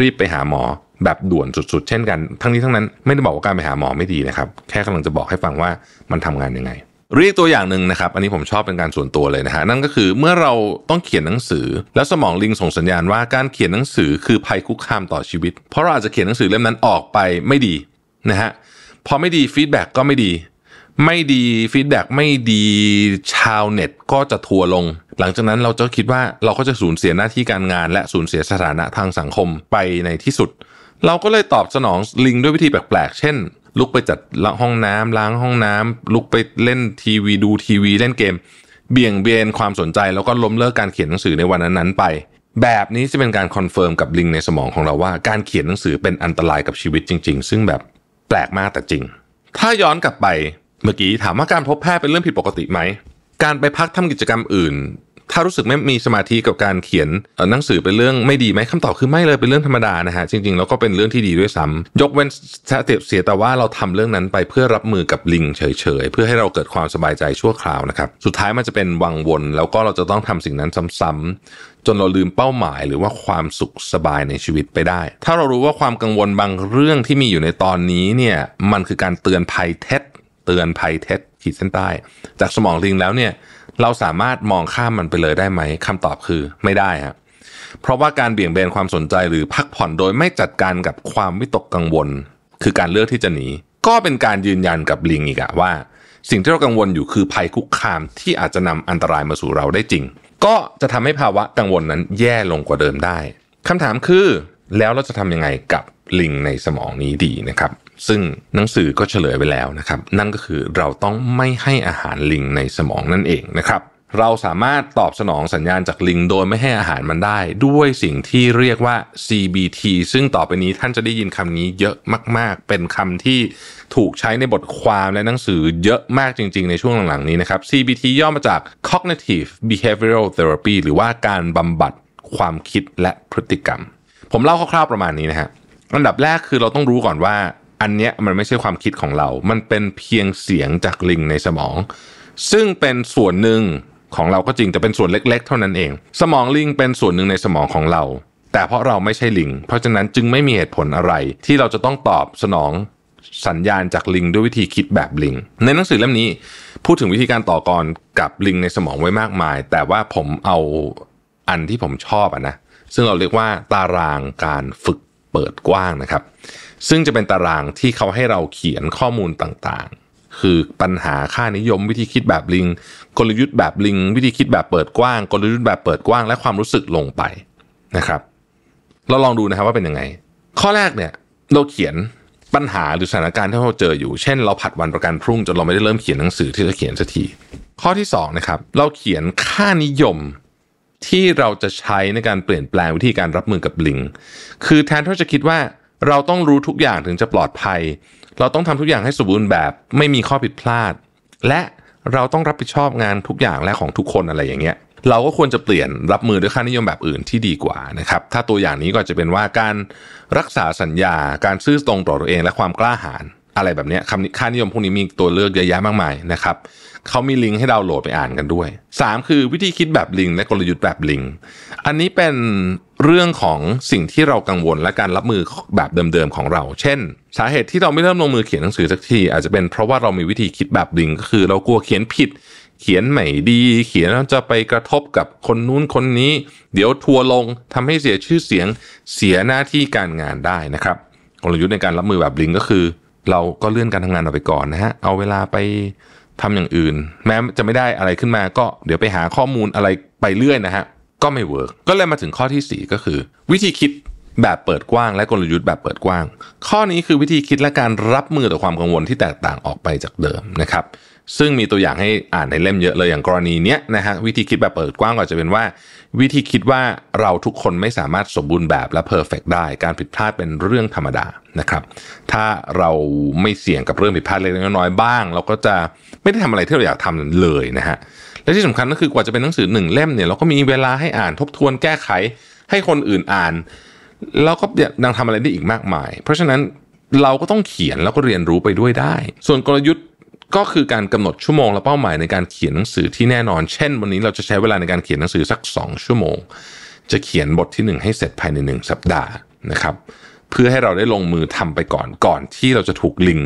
รีบไปหาหมอแบบด่วนสุดๆ เช่นกัน ทั้งนี้ทั้งนั้นไม่ได้บอกว่าการไปหาหมอไม่ดีนะครับ แค่กำลังจะบอกให้ฟังว่ามันทำงานยังไง เรียกตัวอย่างหนึ่งนะครับ อันนี้ผมชอบเป็นการส่วนตัวเลยนะฮะนั่นก็คือเมื่อเราต้องเขียนหนังสือ แล้วสมองลิงส่งสัญญาณว่าการเขียนหนังสือคือภัยคุกคามต่อชีวิต เพราะเราอาจจะเขียนหนังสือเล่มนั้นออกไปไม่ดีนะฮะพอไม่ดี feedback ก็ไม่ดี ไม่ดี feedback ไม่ดีชาวเน็ตก็จะทัวร์ลง หลังจากนั้นเราจะคิดว่าเราก็จะสูญเสียหน้าที่การงาน และสูญเสียสถานะทางสังคมไปในที่สุด เราก็เลยตอบสนองลิงด้วยวิธีแปลกๆ เช่น ลุกไปจัดห้องน้ำล้างห้องน้ำลุกไปเล่นทีวีดูทีวีเล่นเกม เบี่ยงเบนความสนใจแล้วก็ล้มเลิกการเขียนหนังสือในวันนั้นๆไป แบบนี้จะเป็นการ confirm กับลิงในสมองของเราว่า การเขียนหนังสือเป็นอันตรายกับชีวิตจริง ๆ ซึ่งแบบแปลกมากแต่จริง ถ้าย้อนกลับไปเมื่อกี้ถามว่าการพบแพทย์เป็นเรื่องผิดปกติไหมการไปพักทำกิจกรรมอื่น ถ้ารู้สึกไม่มีสมาธิกับการเขียนหนังสือเป็นเรื่องไม่ดีไหมคำตอบคือไม่เลยเป็นเรื่องธรรมดานะฮะจริงๆแล้วก็เป็นเรื่องที่ดีด้วยซ้ำยกเว้นเสียแต่ว่าเราทำเรื่องนั้นไปเพื่อรับมือกับลิงเฉยๆ เพื่อให้เราเกิดความสบายใจชั่วคราวนะครับสุดท้ายมันจะเป็นวังวน แล้วก็เราจะต้องทำสิ่งนั้นซ้ำๆจนเราลืมเป้าหมายหรือว่าความสุขสบายในชีวิตไปได้ ถ้าเรารู้ว่าความกังวลบางเรื่องที่มีอยู่ในตอนนี้เนี่ยมันคือการเตือนภัยเท็จเตือนภัยเท็จขีดเส้นใต้ จากสมองลิงแล้วเนี่ย เราสามารถมองข้ามมันไปเลยได้ไหมคำตอบคือไม่ได้ครับเพราะว่าการเบี่ยงเบนความสนใจหรือพักผ่อนโดยไม่จัดการกับความวิตกกังวล คือการเลือกที่จะหนี ก็เป็นการยืนยันกับลิงอีกอะว่า สิ่งที่เรากังวลอยู่คือภัยคุกคามที่อาจจะนำอันตรายมาสู่เราได้จริง ก็จะทำให้ภาวะกังวลนั้นแย่ลงกว่าเดิมได้คำถามคือ แล้วเราจะทำยังไงกับลิงในสมองนี้ดีนะครับ ซึ่งหนังสือก็เฉลยไปแล้วนะครับ นั่นก็คือเราต้องไม่ให้อาหารลิงในสมองนั่นเองนะครับ เราสามารถตอบสนองสัญญาณจากลิงโดยไม่ให้อาหารมันได้ ด้วยสิ่งที่เรียกว่า CBT ซึ่งต่อไปนี้ท่านจะได้ยินคำนี้เยอะมาก ๆ เป็นคำที่ถูกใช้ในบทความและหนังสือเยอะมากจริง ๆ ในช่วงหลัง ๆ นี้นะครับ CBT ย่อมาจาก Cognitive Behavioral Therapy หรือว่าการบำบัดความคิดและพฤติกรรม ผมเล่าคร่าวๆประมาณนี้นะฮะอันดับแรกคือเราต้องรู้ก่อนว่า อันเนี้ยมันไม่ใช่ความคิดของเรา มันเป็นเพียงเสียงจากลิงในสมอง ซึ่งเป็นส่วนหนึ่งของเราก็จริงแต่เป็นส่วนเล็ก ๆ เท่านั้นเอง สมองลิงเป็นส่วนหนึ่งในสมองของเรา แต่เพราะเราไม่ใช่ลิง เพราะฉะนั้นจึงไม่มีเหตุผลอะไร ที่เราจะต้องตอบสนองสัญญาณจากลิงด้วยวิธีคิดแบบลิง ในหนังสือเล่มนี้ พูดถึงวิธีการต่อกรกับลิงในสมองไว้มากมาย แต่ว่าผมเอาอันที่ผมชอบอะนะ ซึ่งเราเรียกว่าตารางการฝึกเปิดกว้างนะครับ ซึ่งจะเป็นตารางที่เขาให้เราเขียนข้อมูลต่างๆ คือปัญหาค่านิยมวิธีคิดแบบลิง กลยุทธ์แบบลิง วิธีคิดแบบเปิดกว้าง กลยุทธ์แบบเปิดกว้าง และความรู้สึกลงไปนะครับ เราลองดูนะครับว่าเป็นยังไง ข้อแรกเนี่ยเราเขียนปัญหาหรือสถานการณ์ที่เราเจออยู่ เช่น เราผัดวันประกันพรุ่งจนเราไม่ได้เริ่มเขียนหนังสือที่จะเขียนสักที ข้อที่2นะครับ เราเขียนค่านิยม ที่เราจะใช้ในการเปลี่ยนแปลงวิธีการรับมือกับลิง คือแทนที่จะคิดว่าเราต้องรู้ทุกอย่างถึงจะปลอดภัย เราต้องทำทุกอย่างให้สมบูรณ์แบบ ไม่มีข้อผิดพลาด และเราต้องรับผิดชอบงานทุกอย่างและของทุกคนอะไรอย่างเงี้ย เราก็ควรจะเปลี่ยนรับมือด้วยค่านิยมแบบอื่นที่ดีกว่านะครับ ถ้าตัวอย่างนี้ก็จะเป็นว่าการรักษาสัญญา การซื่อตรงต่อตัวเองและความกล้าหาญอะไรแบบนี้คำค่านิยมพวกนี้มีตัวเลือกเยอะแยะมากมายนะครับ เขามีลิงก์ให้ดาวน์โหลดไปอ่านกันด้วย 3 คือวิธีคิดแบบลิงและกลยุทธ์แบบลิงอันนี้เป็นเรื่องของสิ่งที่เรากังวลและการรับมือแบบเดิมๆของเรา เช่น สาเหตุที่เราไม่เริ่มลงมือเขียนหนังสือสักที อาจจะเป็นเพราะว่าเรามีวิธีคิดแบบลิงก็คือ เรากลัวเขียนผิด เขียนไม่ดี เขียนแล้วจะไปกระทบกับคนนู้นคนนี้ เดี๋ยวทัวลงทำให้เสียชื่อเสียงเสียหน้าที่การงานได้นะครับกลยุทธ์ในการรับมือแบบลิงก็คือ เราก็เลื่อนการทำงานเราไปก่อนนะฮะเอาเวลาไป ทำอย่างอื่น แม้จะไม่ได้อะไรขึ้นมาก็เดี๋ยวไปหาข้อมูลอะไรไปเรื่อยนะฮะก็ไม่ work ก็เลยมาถึงข้อที่ 4 ก็คือ วิธีคิดแบบเปิดกว้าง และกลยุทธ์แบบเปิดกว้าง ข้อนี้คือวิธีคิดและการรับมือต่อความกังวลที่แตกต่างออกไปจากเดิมนะครับ ซึ่งมีตัวอย่างให้อ่านในเล่มเยอะเลยอย่างกรณีเนี้ยนะฮะวิธีคิดแบบเปิดกว้างก็จะเป็นว่า วิธีคิดว่าเราทุกคนไม่สามารถสมบูรณ์แบบและเพอร์เฟกได้ การผิดพลาดเป็นเรื่องธรรมดานะครับ ถ้าเราไม่เสี่ยงกับเรื่องผิดพลาดเล็กน้อยบ้าง เราก็จะไม่ได้ทำอะไรที่เราอยากทำเลยนะฮะและที่สำคัญก็คือกว่าจะเป็นหนังสือหนึ่งเล่มเนี่ยเราก็มีเวลาให้อ่านทบทวนแก้ไข ให้คนอื่นอ่านแล้วก็ยังทำอะไรได้อีกมากมาย เพราะฉะนั้นเราก็ต้องเขียนแล้วก็เรียนรู้ไปด้วยได้ ส่วนกลยุทธ์ ก็คือการกำหนดชั่วโมงและเป้าหมายในการเขียนหนังสือที่แน่นอน เช่น วันนี้เราจะใช้เวลาในการเขียนหนังสือสัก 2 ชั่วโมง จะเขียนบทที่ 1 ให้เสร็จภายใน 1 สัปดาห์นะครับ เพื่อให้เราได้ลงมือทำไปก่อนก่อนที่เราจะถูกลิง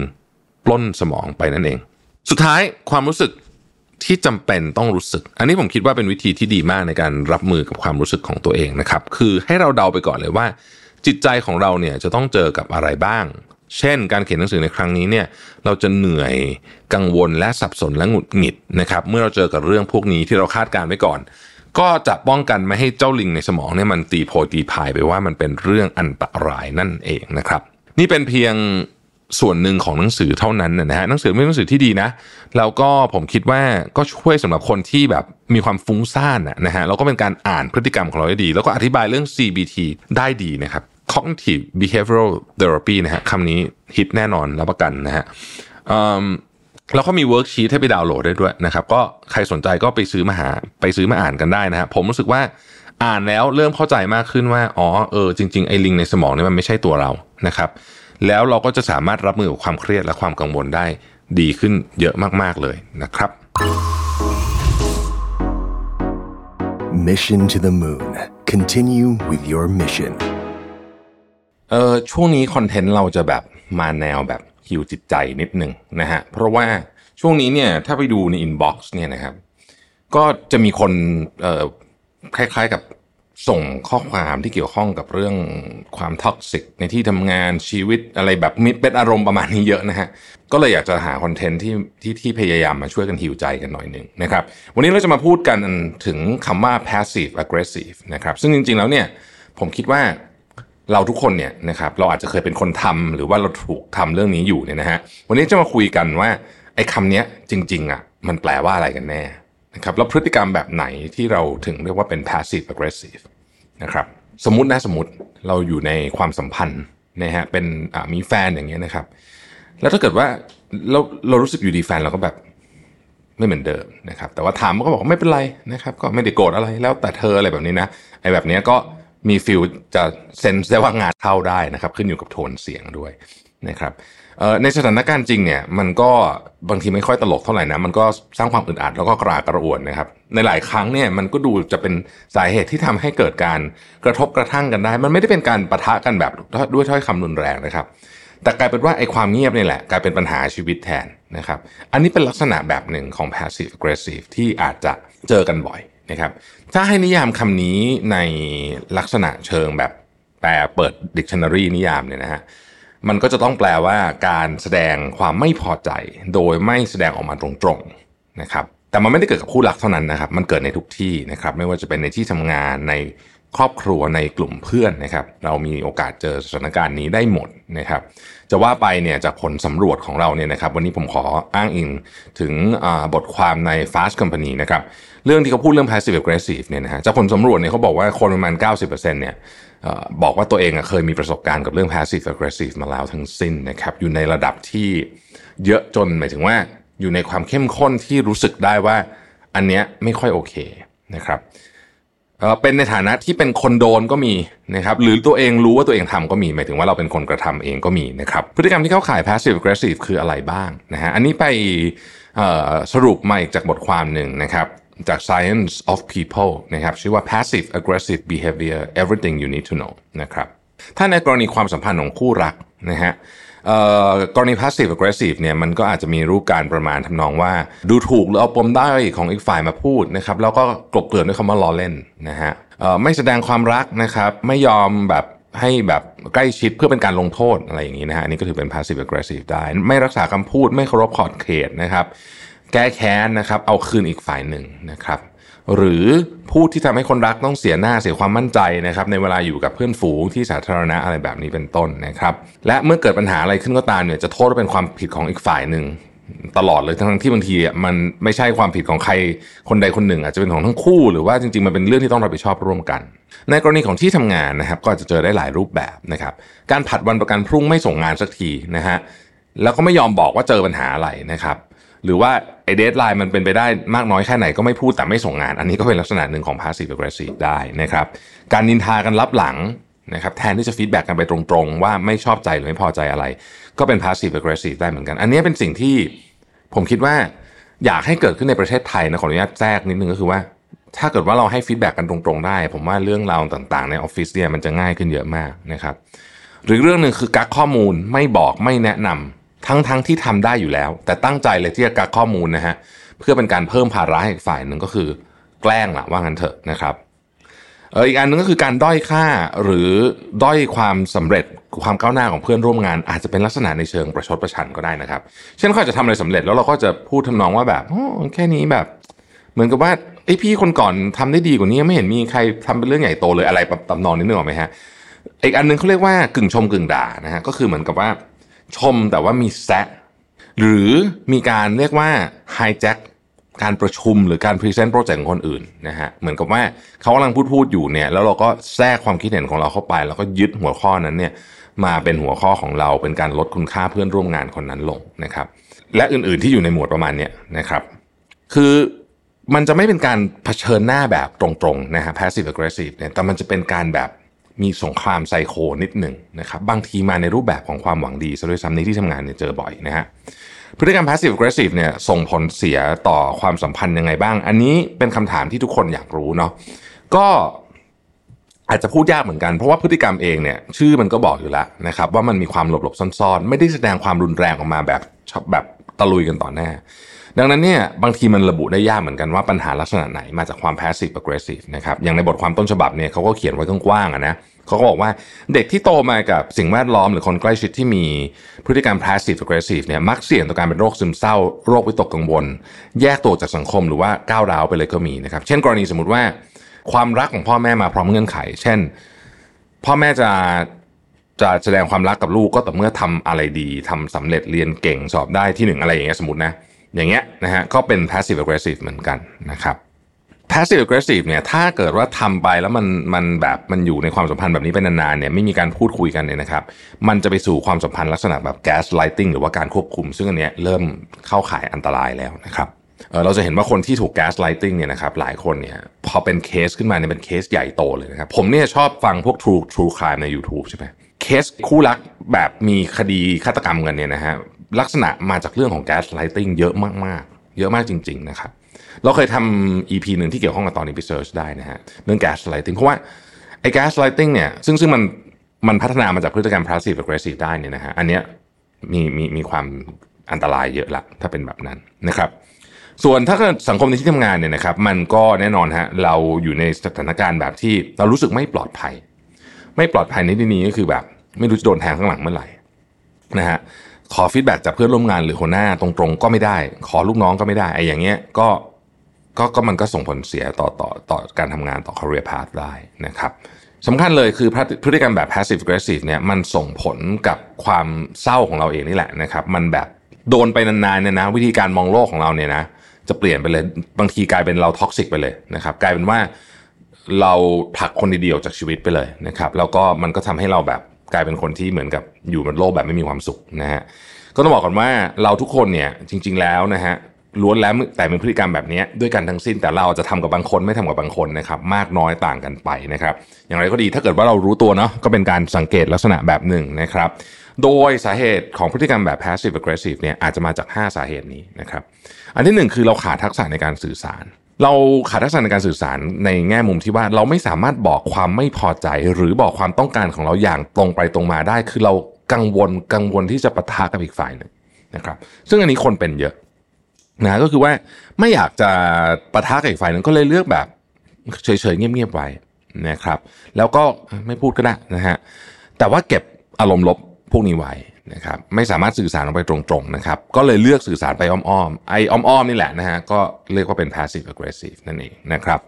ปล้นสมองไปนั่นเอง สุดท้ายความรู้สึกที่จำเป็นต้องรู้สึก อันนี้ผมคิดว่าเป็นวิธีที่ดีมากในการรับมือกับความรู้สึกของตัวเองนะครับ คือให้เราเดาไปก่อนเลยว่า จิตใจของเราเนี่ยจะต้องเจอกับอะไรบ้าง เช่น การเขียนหนังสือในครั้งนี้เนี่ยเราจะเหนื่อยกังวลและสับสนและหงุดหงิดนะครับเมื่อเราเจอกับเรื่องพวกนี้ที่เราคาดการไว้ก่อน ก็จะป้องกันไม่ให้เจ้าลิงในสมองเนี่ยมันตีโพตีพายไปว่ามันเป็นเรื่องอันตรายนั่นเองนะครับ นี่เป็นเพียงส่วนหนึ่งของหนังสือเท่านั้นนะฮะหนังสือเป็นหนังสือที่ดีนะแล้วก็ผมคิดว่าก็ช่วยสำหรับคนที่แบบมีความฟุ้งซ่านนะฮะแล้วก็เป็นการอ่านพฤติกรรมของเราได้ดี แล้วก็อธิบายเรื่อง CBT ได้ดีนะครับ cognitive behavioral therapy นะฮะคำนี้ฮิตแน่นอนรับประกันนะฮะแล้วก็มี worksheet ให้ไปดาวน์โหลดได้ด้วยนะครับ ก็ใครสนใจก็ไปซื้อมาหาไปซื้อมาอ่านกันได้นะฮะผมรู้สึกว่าอ่านแล้วเริ่มเข้าใจมากขึ้นว่า อ๋อเออจริงๆไอ้ลิงในสมองนี่มันไม่ใช่ตัวเรานะครับ แล้วเราก็จะสามารถรับมือกับความเครียดและความกังวลได้ดีขึ้นเยอะมากๆเลยนะครับ Mission to the Moon Continue with your mission เออช่วงนี้ content เราจะแบบมาแนวแบบฮิวจิตใจนิดหนึ่งนะฮะเพราะว่าช่วงนี้เนี่ยถ้าไปดูใน inbox เนี่ยนะครับ ก็จะมีคนเอ่อคล้ายๆกับส่งข้อความที่เกี่ยวข้องกับเรื่องความ toxic ในที่ทำงานชีวิตอะไรแบบมิดเป็นอารมณ์ประมาณนี้เยอะนะฮะ ก็เลยอยากจะหา content ที่ที่ที่พยายามมาช่วยกันหิวใจกันหน่อยหนึ่งนะครับ วันนี้เราจะมาพูดกันถึงคำว่า passive aggressive นะครับ ซึ่งจริงๆแล้วเนี่ยผมคิดว่า เราทุกคนเนี่ยนะครับเราอาจจะเคยเป็นคนทำหรือว่าเราถูกทำเรื่องนี้อยู่เนี่ยนะฮะวันนี้จะมาคุยกันว่าไอ้คำนี้จริง ๆอะมันแปลว่าอะไรกันแน่นะครับแล้วพฤติกรรมแบบไหนที่เราถึงเรียกว่าเป็น passive aggressive นะครับสมมตินะสมมติเราอยู่ในความสัมพันธ์นะฮะเป็นมีแฟนอย่างเงี้ยนะครับ แล้วถ้าเกิดว่าเราเรารู้สึกอยู่ดีแฟนเราก็แบบไม่เหมือนเดิมนะครับ แต่ว่าถามก็บอกไม่เป็นไรนะครับ ก็ไม่ได้โกรธอะไรแล้วแต่เธออะไรแบบนี้นะไอ้แบบเนี้ยก็ มีฟิลจะเซนส์ได้ว่างานเข้าได้นะครับ ขึ้นอยู่กับโทนเสียงด้วยนะครับในสถานการณ์จริงเนี่ยมันก็บางทีไม่ค่อยตลกเท่าไหร่นะมันก็สร้างความอึดอัดแล้วก็กระากระอ่วนนะครับ ในหลายครั้งเนี่ยมันก็ดูจะเป็นสาเหตุที่ทำให้เกิดการกระทบกระทั่งกันได้ มันไม่ได้เป็นการประทะกันแบบด้วยถ้อยคำรุนแรงนะครับ แต่กลายเป็นว่าไอ้ความเงียบนี่แหละกลายเป็นปัญหาชีวิตแทนนะครับ อันนี้เป็นลักษณะแบบหนึ่งของ passive aggressive ที่อาจจะเจอกันบ่อย นะครับถ้าให้นิยามคำนี้ในลักษณะเชิงแบบแปลเปิด dictionary นิยามเนี่ยนะฮะมันก็จะต้องแปลว่าการแสดงความไม่พอใจ โดยไม่แสดงออกมาตรงๆนะครับแต่มันไม่ได้เกิดกับคู่รักเท่านั้นนะครับ มันเกิดในทุกที่นะครับ ไม่ว่าจะเป็นในที่ทำงานใน ครอบครัวในกลุ่มเพื่อนนะครับ เรามีโอกาสเจอสถานการณ์นี้ได้หมดนะครับ จะว่าไปเนี่ยจากผลสำรวจของเราเนี่ยนะครับ วันนี้ผมขออ้างอิงถึงบทความใน Fast Company นะครับ เรื่องที่เขาพูดเรื่อง passive aggressive เนี่ยนะฮะจากผลสำรวจเนี่ยเขาบอกว่าคนประมาณ 90%เนี่ยบอกว่าตัวเองเคยมีประสบการณ์กับเรื่อง passive aggressive มาแล้วทั้งสิ้นนะครับ อยู่ในระดับที่เยอะจนหมายถึงว่าอยู่ในความเข้มข้นที่รู้สึกได้ว่าอันเนี้ยไม่ค่อยโอเคนะครับ เป็นในฐานะที่เป็นคนโดนก็มีนะครับหรือตัวเองรู้ว่าตัวเองทำก็มีหมายถึงว่าเราเป็นคนกระทำเองก็มีนะครับพฤติกรรมที่เข้าข่าย passive aggressive คืออะไรบ้างนะฮะอันนี้ไปสรุปมาอีกจากบทความหนึ่งนะครับจาก Science of People นะครับชื่อว่า Passive Aggressive Behavior Everything You Need to Know นะครับถ้าในกรณีความสัมพันธ์ของคู่รักนะฮะ กรณี passive aggressive เนี่ยมันก็อาจจะมีรูปการประมาณทำนองว่า ดูถูกหรือเอาปมได้ของอีกฝ่ายมาพูดนะครับแล้วก็กลบเกลื่อนด้วยคำว่าล้อเล่นนะฮะไม่แสดงความรักนะครับไม่ยอมแบบให้แบบใกล้ชิดเพื่อเป็นการลงโทษอะไรอย่างนี้นะฮะนี่ก็ถือเป็น passive aggressive ได้ ไม่รักษาคำพูดไม่เคารพขอดเขตนะครับ แก้แค้นนะครับ เอาคืนอีกฝ่ายหนึ่งนะครับ หรือพูดที่ทำให้คนรักต้องเสียหน้าเสียความมั่นใจนะครับในเวลาอยู่กับเพื่อนฝูงที่สาธารณะอะไรแบบนี้เป็นต้นนะครับ และเมื่อเกิดปัญหาอะไรขึ้นก็ตามเนี่ยจะโทษว่าเป็นความผิดของอีกฝ่ายหนึ่งตลอดเลยทั้งที่บางทีมันไม่ใช่ความผิดของใครคนใดคนหนึ่ง อาจจะเป็นของทั้งคู่หรือว่าจริงๆ มันเป็นเรื่องที่ต้องรับผิดชอบร่วมกัน ในกรณีของที่ทำงานนะครับ ก็จะเจอได้หลายรูปแบบนะครับ การผัดวันประกันพรุ่งไม่ส่งงานสักทีนะฮะแล้วก็ไม่ยอมบอกว่าเจอปัญหาอะไรนะครับ หรือว่าไอ้ deadline มันเป็นไปได้มากน้อยแค่ไหนก็ไม่พูดแต่ไม่ส่งงาน อันนี้ก็เป็นลักษณะหนึ่งของ passive aggressive ได้นะครับ การนินทากันลับหลังนะครับแทนที่จะ feedback กันไปตรงๆ ว่าไม่ชอบใจหรือไม่พอใจอะไร ก็เป็น passive aggressive ได้เหมือนกัน อันนี้เป็นสิ่งที่ผมคิดว่าอยากให้เกิดขึ้นในประเทศไทยนะขออนุญาตแทรกนิดนึงก็คือว่า ถ้าเกิดว่าเราให้ feedback กันตรงๆ ได้ ผมว่าเรื่องราวต่างๆ ในออฟฟิศเนี่ยมันจะง่ายขึ้นเยอะมากนะครับหรือเรื่องหนึ่งคือกักข้อมูลไม่บอกไม่แนะนำ ทั้งๆที่ทำได้อยู่แล้ว แต่ตั้งใจเลยที่จะกักข้อมูลนะฮะเพื่อเป็นการเพิ่มภาระให้ฝ่ายหนึ่งก็คือ แกล้งละว่างั้นเถอะนะครับเอออีกอันนึงก็คือการด้อยค่าหรือด้อยความสำเร็จความก้าวหน้าของเพื่อนร่วมงาน อาจจะเป็นลักษณะในเชิงประชดประชันก็ได้นะครับเช่นเขาจะทำอะไรสำเร็จแล้วเราก็จะพูดทำนองว่าแบบโอ้แค่นี้แบบ เหมือนกับว่าไอ้พี่คนก่อนทำได้ดีกว่านี้ไม่เห็นมีใครทำเป็นเรื่องใหญ่โตเลยอะไรตำนองนี้นึกออไหมฮะอีกอันนึงเขาเรียกว่ากึ่งชมกึ่งด่านะฮะก็คือเหมือนกับว่า ชมแต่ว่ามีแซะหรือมีการเรียกว่าไฮแจ็คการประชุมหรือการพรีเซนต์โปรเจกต์ของคนอื่นนะฮะเหมือนกับว่าเขากำลังพูดพูดอยู่เนี่ยแล้วเราก็แทรกความคิดเห็นของเราเข้าไป แล้วก็ยึดหัวข้อนั้นเนี่ยมาเป็นหัวข้อของเราเป็นการลดคุณค่าเพื่อนร่วมงานคนนั้นลงนะครับ และอื่นๆที่อยู่ในหมวดประมาณนี้นะครับ คือมันจะไม่เป็นการเผชิญหน้าแบบตรงๆนะฮะ passive aggressive เนี่ยแต่มันจะเป็นการแบบ มีสงครามไซโคนิดหนึ่งนะครับบางทีมาในรูปแบบของความหวังดีซะด้วยซ้ำในที่ทำงานเนี่ยเจอบ่อยนะฮะพฤติกรรม passive aggressive เนี่ยส่งผลเสียต่อความสัมพันธ์ยังไงบ้าง อันนี้เป็นคำถามที่ทุกคนอยากรู้เนาะก็อาจจะพูดยากเหมือนกันเพราะว่าพฤติกรรมเองเนี่ยชื่อมันก็บอกอยู่แล้วนะครับว่ามันมีความหลบหลบซ่อนๆ ไม่ได้แสดงความรุนแรงออกมาแบบแบบตะลุยกันต่อหน้า ดังนั้นเนี่ยบางทีมันระบุได้ยากเหมือนกันว่าปัญหาลักษณะไหนมาจากความ passive aggressive นะครับอย่างในบทความต้นฉบับเนี่ยเขาก็เขียนไว้กว้างๆนะเขาก็บอกว่าเด็กที่โตมากับสิ่งแวดล้อมหรือคนใกล้ชิดที่มีพฤติกรรม passive aggressive เนี่ยมักเสี่ยงต่อการเป็นโรคซึมเศร้า โรควิตกกังวล แยกตัวจากสังคมหรือว่าก้าวร้าวไปเลยก็มีนะครับเช่นกรณีสมมติว่า ความรักของพ่อแม่มาพร้อมเงื่อนไข เช่น พ่อแม่จะจะแสดงความรักกับลูกก็ต่อเมื่อทำอะไรดีทำสำเร็จเรียนเก่งสอบได้ที่หนึ่งอะไรอย่างเงี้ยสมมตินะ อย่างเงี้ยนะฮะก็เป็น passive aggressive เหมือนกันนะครับ passive aggressive เนี่ยถ้าเกิดว่าทำไปแล้วมันมันแบบมันอยู่ในความสัมพันธ์แบบนี้ไปนานๆเนี่ยไม่มีการพูดคุยกันเนี่ยนะครับ มันจะไปสู่ความสัมพันธ์ลักษณะแบบ gaslighting หรือว่าการควบคุม ซึ่งอันเนี้ยเริ่มเข้าข่ายอันตรายแล้วนะครับเราจะเห็นว่าคนที่ถูก gaslighting เนี่ยนะครับหลายคนเนี่ยพอเป็นเคสขึ้นมาเนี่ยเป็นเคสใหญ่โตเลยนะครับ ผมเนี่ยชอบฟังพวก true true crime ใน YouTube ใช่ไหมเคสคู่รักแบบมีคดีฆาตกรรมกันเนี่ยนะฮะ ลักษณะมาจากเรื่องของ gaslighting เยอะมากๆ เยอะมากจริง ๆ นะครับ เราเคยทำ EP หนึ่งที่เกี่ยวข้องกับตอนนี้ไป search ได้นะฮะเรื่อง gaslighting เพราะว่าไอ้ gas lighting เนี่ยซึ่งซึ่งมันมันพัฒนามาจากพฤติกรรม passive aggressive ได้เนี่ยนะฮะอันเนี้ยมีมีมีความอันตรายเยอะละถ้าเป็นแบบนั้นนะครับ ส่วนถ้าเกิดสังคมในที่ทำงานเนี่ยนะครับ มันก็แน่นอนฮะเราอยู่ในสถานการณ์แบบที่เรารู้สึกไม่ปลอดภัย ไม่ปลอดภัยในที่นี้ก็คือแบบ ไม่รู้จะโดนแทงข้างหลังเมื่อไหร่นะฮะ ขอฟีดแบ็จากเพื่อนร่วมงานหรือหัวหน้าตรงๆ ก็ไม่ได้ ขอลูกน้องก็ไม่ได้ไอ้อย่างเงี้ยก็ก็ก็มันก็ส่งผลเสียต่อต่อต่อการทำงานต่อ career path ได้นะครับสำคัญเลยคือพฤติกรรมแบบ passive aggressive เนี่ยมันส่งผลกับความเศร้าของเราเองนี่แหละนะครับ มันแบบโดนไปนานๆเนี่ยนะ วิธีการมองโลกของเราเนี่ยนะ จะเปลี่ยนไปเลยบางทีกลายเป็นเราท็อกซิกไปเลยนะครับ กลายเป็นว่าเราผลักคนดีๆออกจากชีวิตไปเลยนะครับ แล้วก็มันก็ทำให้เราแบบ กลายเป็นคนที่เหมือนกับอยู่บนโลกแบบไม่มีความสุขนะฮะก็ต้องบอกก่อนว่าเราทุกคนเนี่ยจริง ๆแล้วนะฮะล้วนแล้วแต่เป็นพฤติกรรมแบบนี้ด้วยกันทั้งสิ้นแต่เราจะทำกับบางคนไม่ทำกับบางคนนะครับมากน้อยต่างกันไปนะครับ อย่างไรก็ดีถ้าเกิดว่าเรารู้ตัวเนาะก็เป็นการสังเกตลักษณะแบบหนึ่งนะครับ โดยสาเหตุของพฤติกรรมแบบ passive aggressive เนี่ยอาจจะมาจาก 5 สาเหตุนี้นะครับ อันที่ 1 คือเราขาดทักษะในการสื่อสาร เราขาดทักษะในการสื่อสารในแง่มุมที่ว่าเราไม่สามารถบอกความไม่พอใจ หรือบอกความต้องการของเราอย่างตรงไปตรงมาได้ คือเรากังวลกังวลที่จะปะทะกับอีกฝ่ายหนึ่งนะครับ ซึ่งอันนี้คนเป็นเยอะนะก็คือว่าไม่อยากจะปะทะกับอีกฝ่ายหนึ่งก็เลยเลือกแบบเฉยๆเงียบๆไว้นะครับ แล้วก็ไม่พูดก็ได้นะฮะแต่ว่าเก็บอารมณ์ลบพวกนี้ไว้ นะครับไม่สามารถสื่อสารออกไปตรงๆนะครับก็เลยเลือกสื่อสารไปอ้อมๆไอ้อ้อมๆนี่แหละนะฮะก็เรียกว่าเป็น passive aggressive นั่นเองนะครับ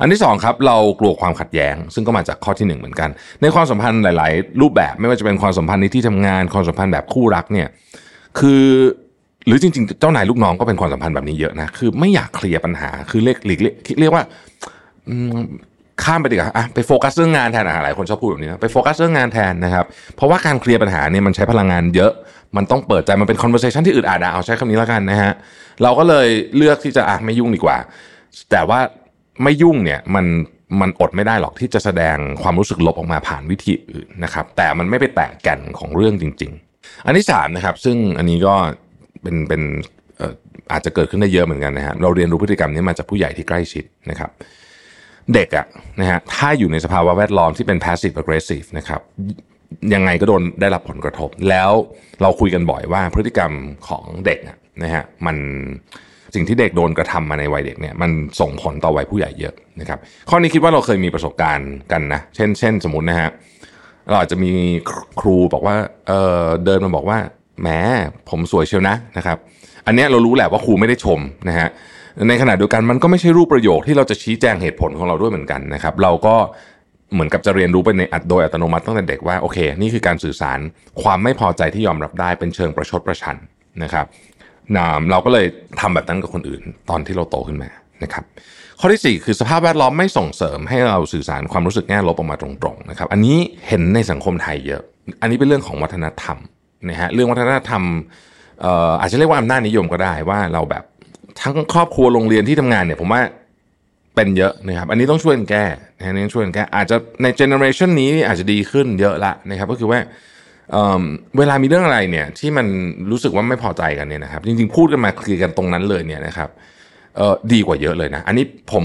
อันที่2ครับเรากลัวความขัดแย้ง ซึ่งก็มาจากข้อที่ 1 เหมือนกัน ในความสัมพันธ์หลาย ๆ รูปแบบไม่ว่าจะเป็นความสัมพันธ์ในที่ทำงานความสัมพันธ์แบบคู่รักเนี่ยคือหรือจริง ๆ เจ้านายลูกน้องก็เป็นความสัมพันธ์แบบนี้เยอะนะคือไม่อยากเคลียร์ปัญหาคือเรียกหลีกเรียกว่า ข้ามไปดีกว่าอะไปโฟกัสเรื่องงานแทนหลายคนชอบพูดแบบนี้นะไปโฟกัสเรื่องงานแทนนะครับ เพราะว่าการเคลียร์ปัญหาเนี่ยมันใช้พลังงานเยอะ มันต้องเปิดใจมันเป็น conversation ที่อึดอัดเอาใช้คำนี้แล้วกันนะฮะเราก็เลยเลือกที่จะอะไม่ยุ่งดีกว่า แต่ว่าไม่ยุ่งเนี่ยมันมันอดไม่ได้หรอกที่จะแสดงความรู้สึกลบออกมาผ่านวิธีอื่นนะครับ แต่มันไม่ไปแตะแก่นของเรื่องจริง ๆ อันที่สามนะครับ ซึ่งอันนี้ก็เป็นเป็นอาจจะเกิดขึ้นได้เยอะเหมือนกันนะฮะเราเรียนรู้พฤติกรรมนี้มาจากผู้ใหญ่ที่ใกล้ชิดนะครับ เด็กอะนะฮะถ้าอยู่ในสภาวะแวดล้อมที่เป็น passive aggressive นะครับยังไงก็โดนได้รับผลกระทบ แล้วเราคุยกันบ่อยว่าพฤติกรรมของเด็กนะฮะมันสิ่งที่เด็กโดนกระทำมาในวัยเด็กเนี่ยมันส่งผลต่อวัยผู้ใหญ่เยอะนะครับข้อนี้คิดว่าเราเคยมีประสบการณ์กันนะเช่น เช่น สมมตินะฮะเราอาจจะมีครูบอกว่าเออเดินมาบอกว่าแหมผมสวยเชียวนะนะครับ อันนี้เรารู้แหละว่าครูไม่ได้ชมนะฮะ ในขณะเดียวกันมันก็ไม่ใช่รูปประโยคที่เราจะชี้แจงเหตุผลของเราด้วยเหมือนกันนะครับ เราก็เหมือนกับจะเรียนรู้ไปในอัดโดยอัตโนมัติตั้งแต่เด็กว่าโอเค นี่คือการสื่อสารความไม่พอใจที่ยอมรับได้เป็นเชิงประชดประชันนะครับนามเราก็เลยทำแบบนั้นกับคนอื่น ตอนที่เราโตขึ้นมานะครับ ข้อที่ 4 คือสภาพแวดล้อมไม่ส่งเสริมให้เราสื่อสารความรู้สึกแง่ลบออกมาตรงๆนะครับ อันนี้เห็นในสังคมไทยเยอะ อันนี้เป็นเรื่องของวัฒนธรรมนะฮะเรื่องวัฒนธรรมอาจจะเรียกว่าอำนาจนิยมก็ได้ว่าเราแบบ ทั้งครอบครัวโรงเรียนที่ทำงานเนี่ยผมว่าเป็นเยอะนะครับ อันนี้ต้องช่วยกันแก้นะนี่ต้องช่วยกันแก้อาจจะใน generation นี้อาจจะดีขึ้นเยอะละนะครับ ก็คือว่าเวลามีเรื่องอะไรเนี่ยที่มันรู้สึกว่าไม่พอใจกันเนี่ยนะครับ จริงๆพูดกันมา clear กันตรงนั้นเลยเนี่ยนะครับดีกว่าเยอะเลยนะ อันนี้ผม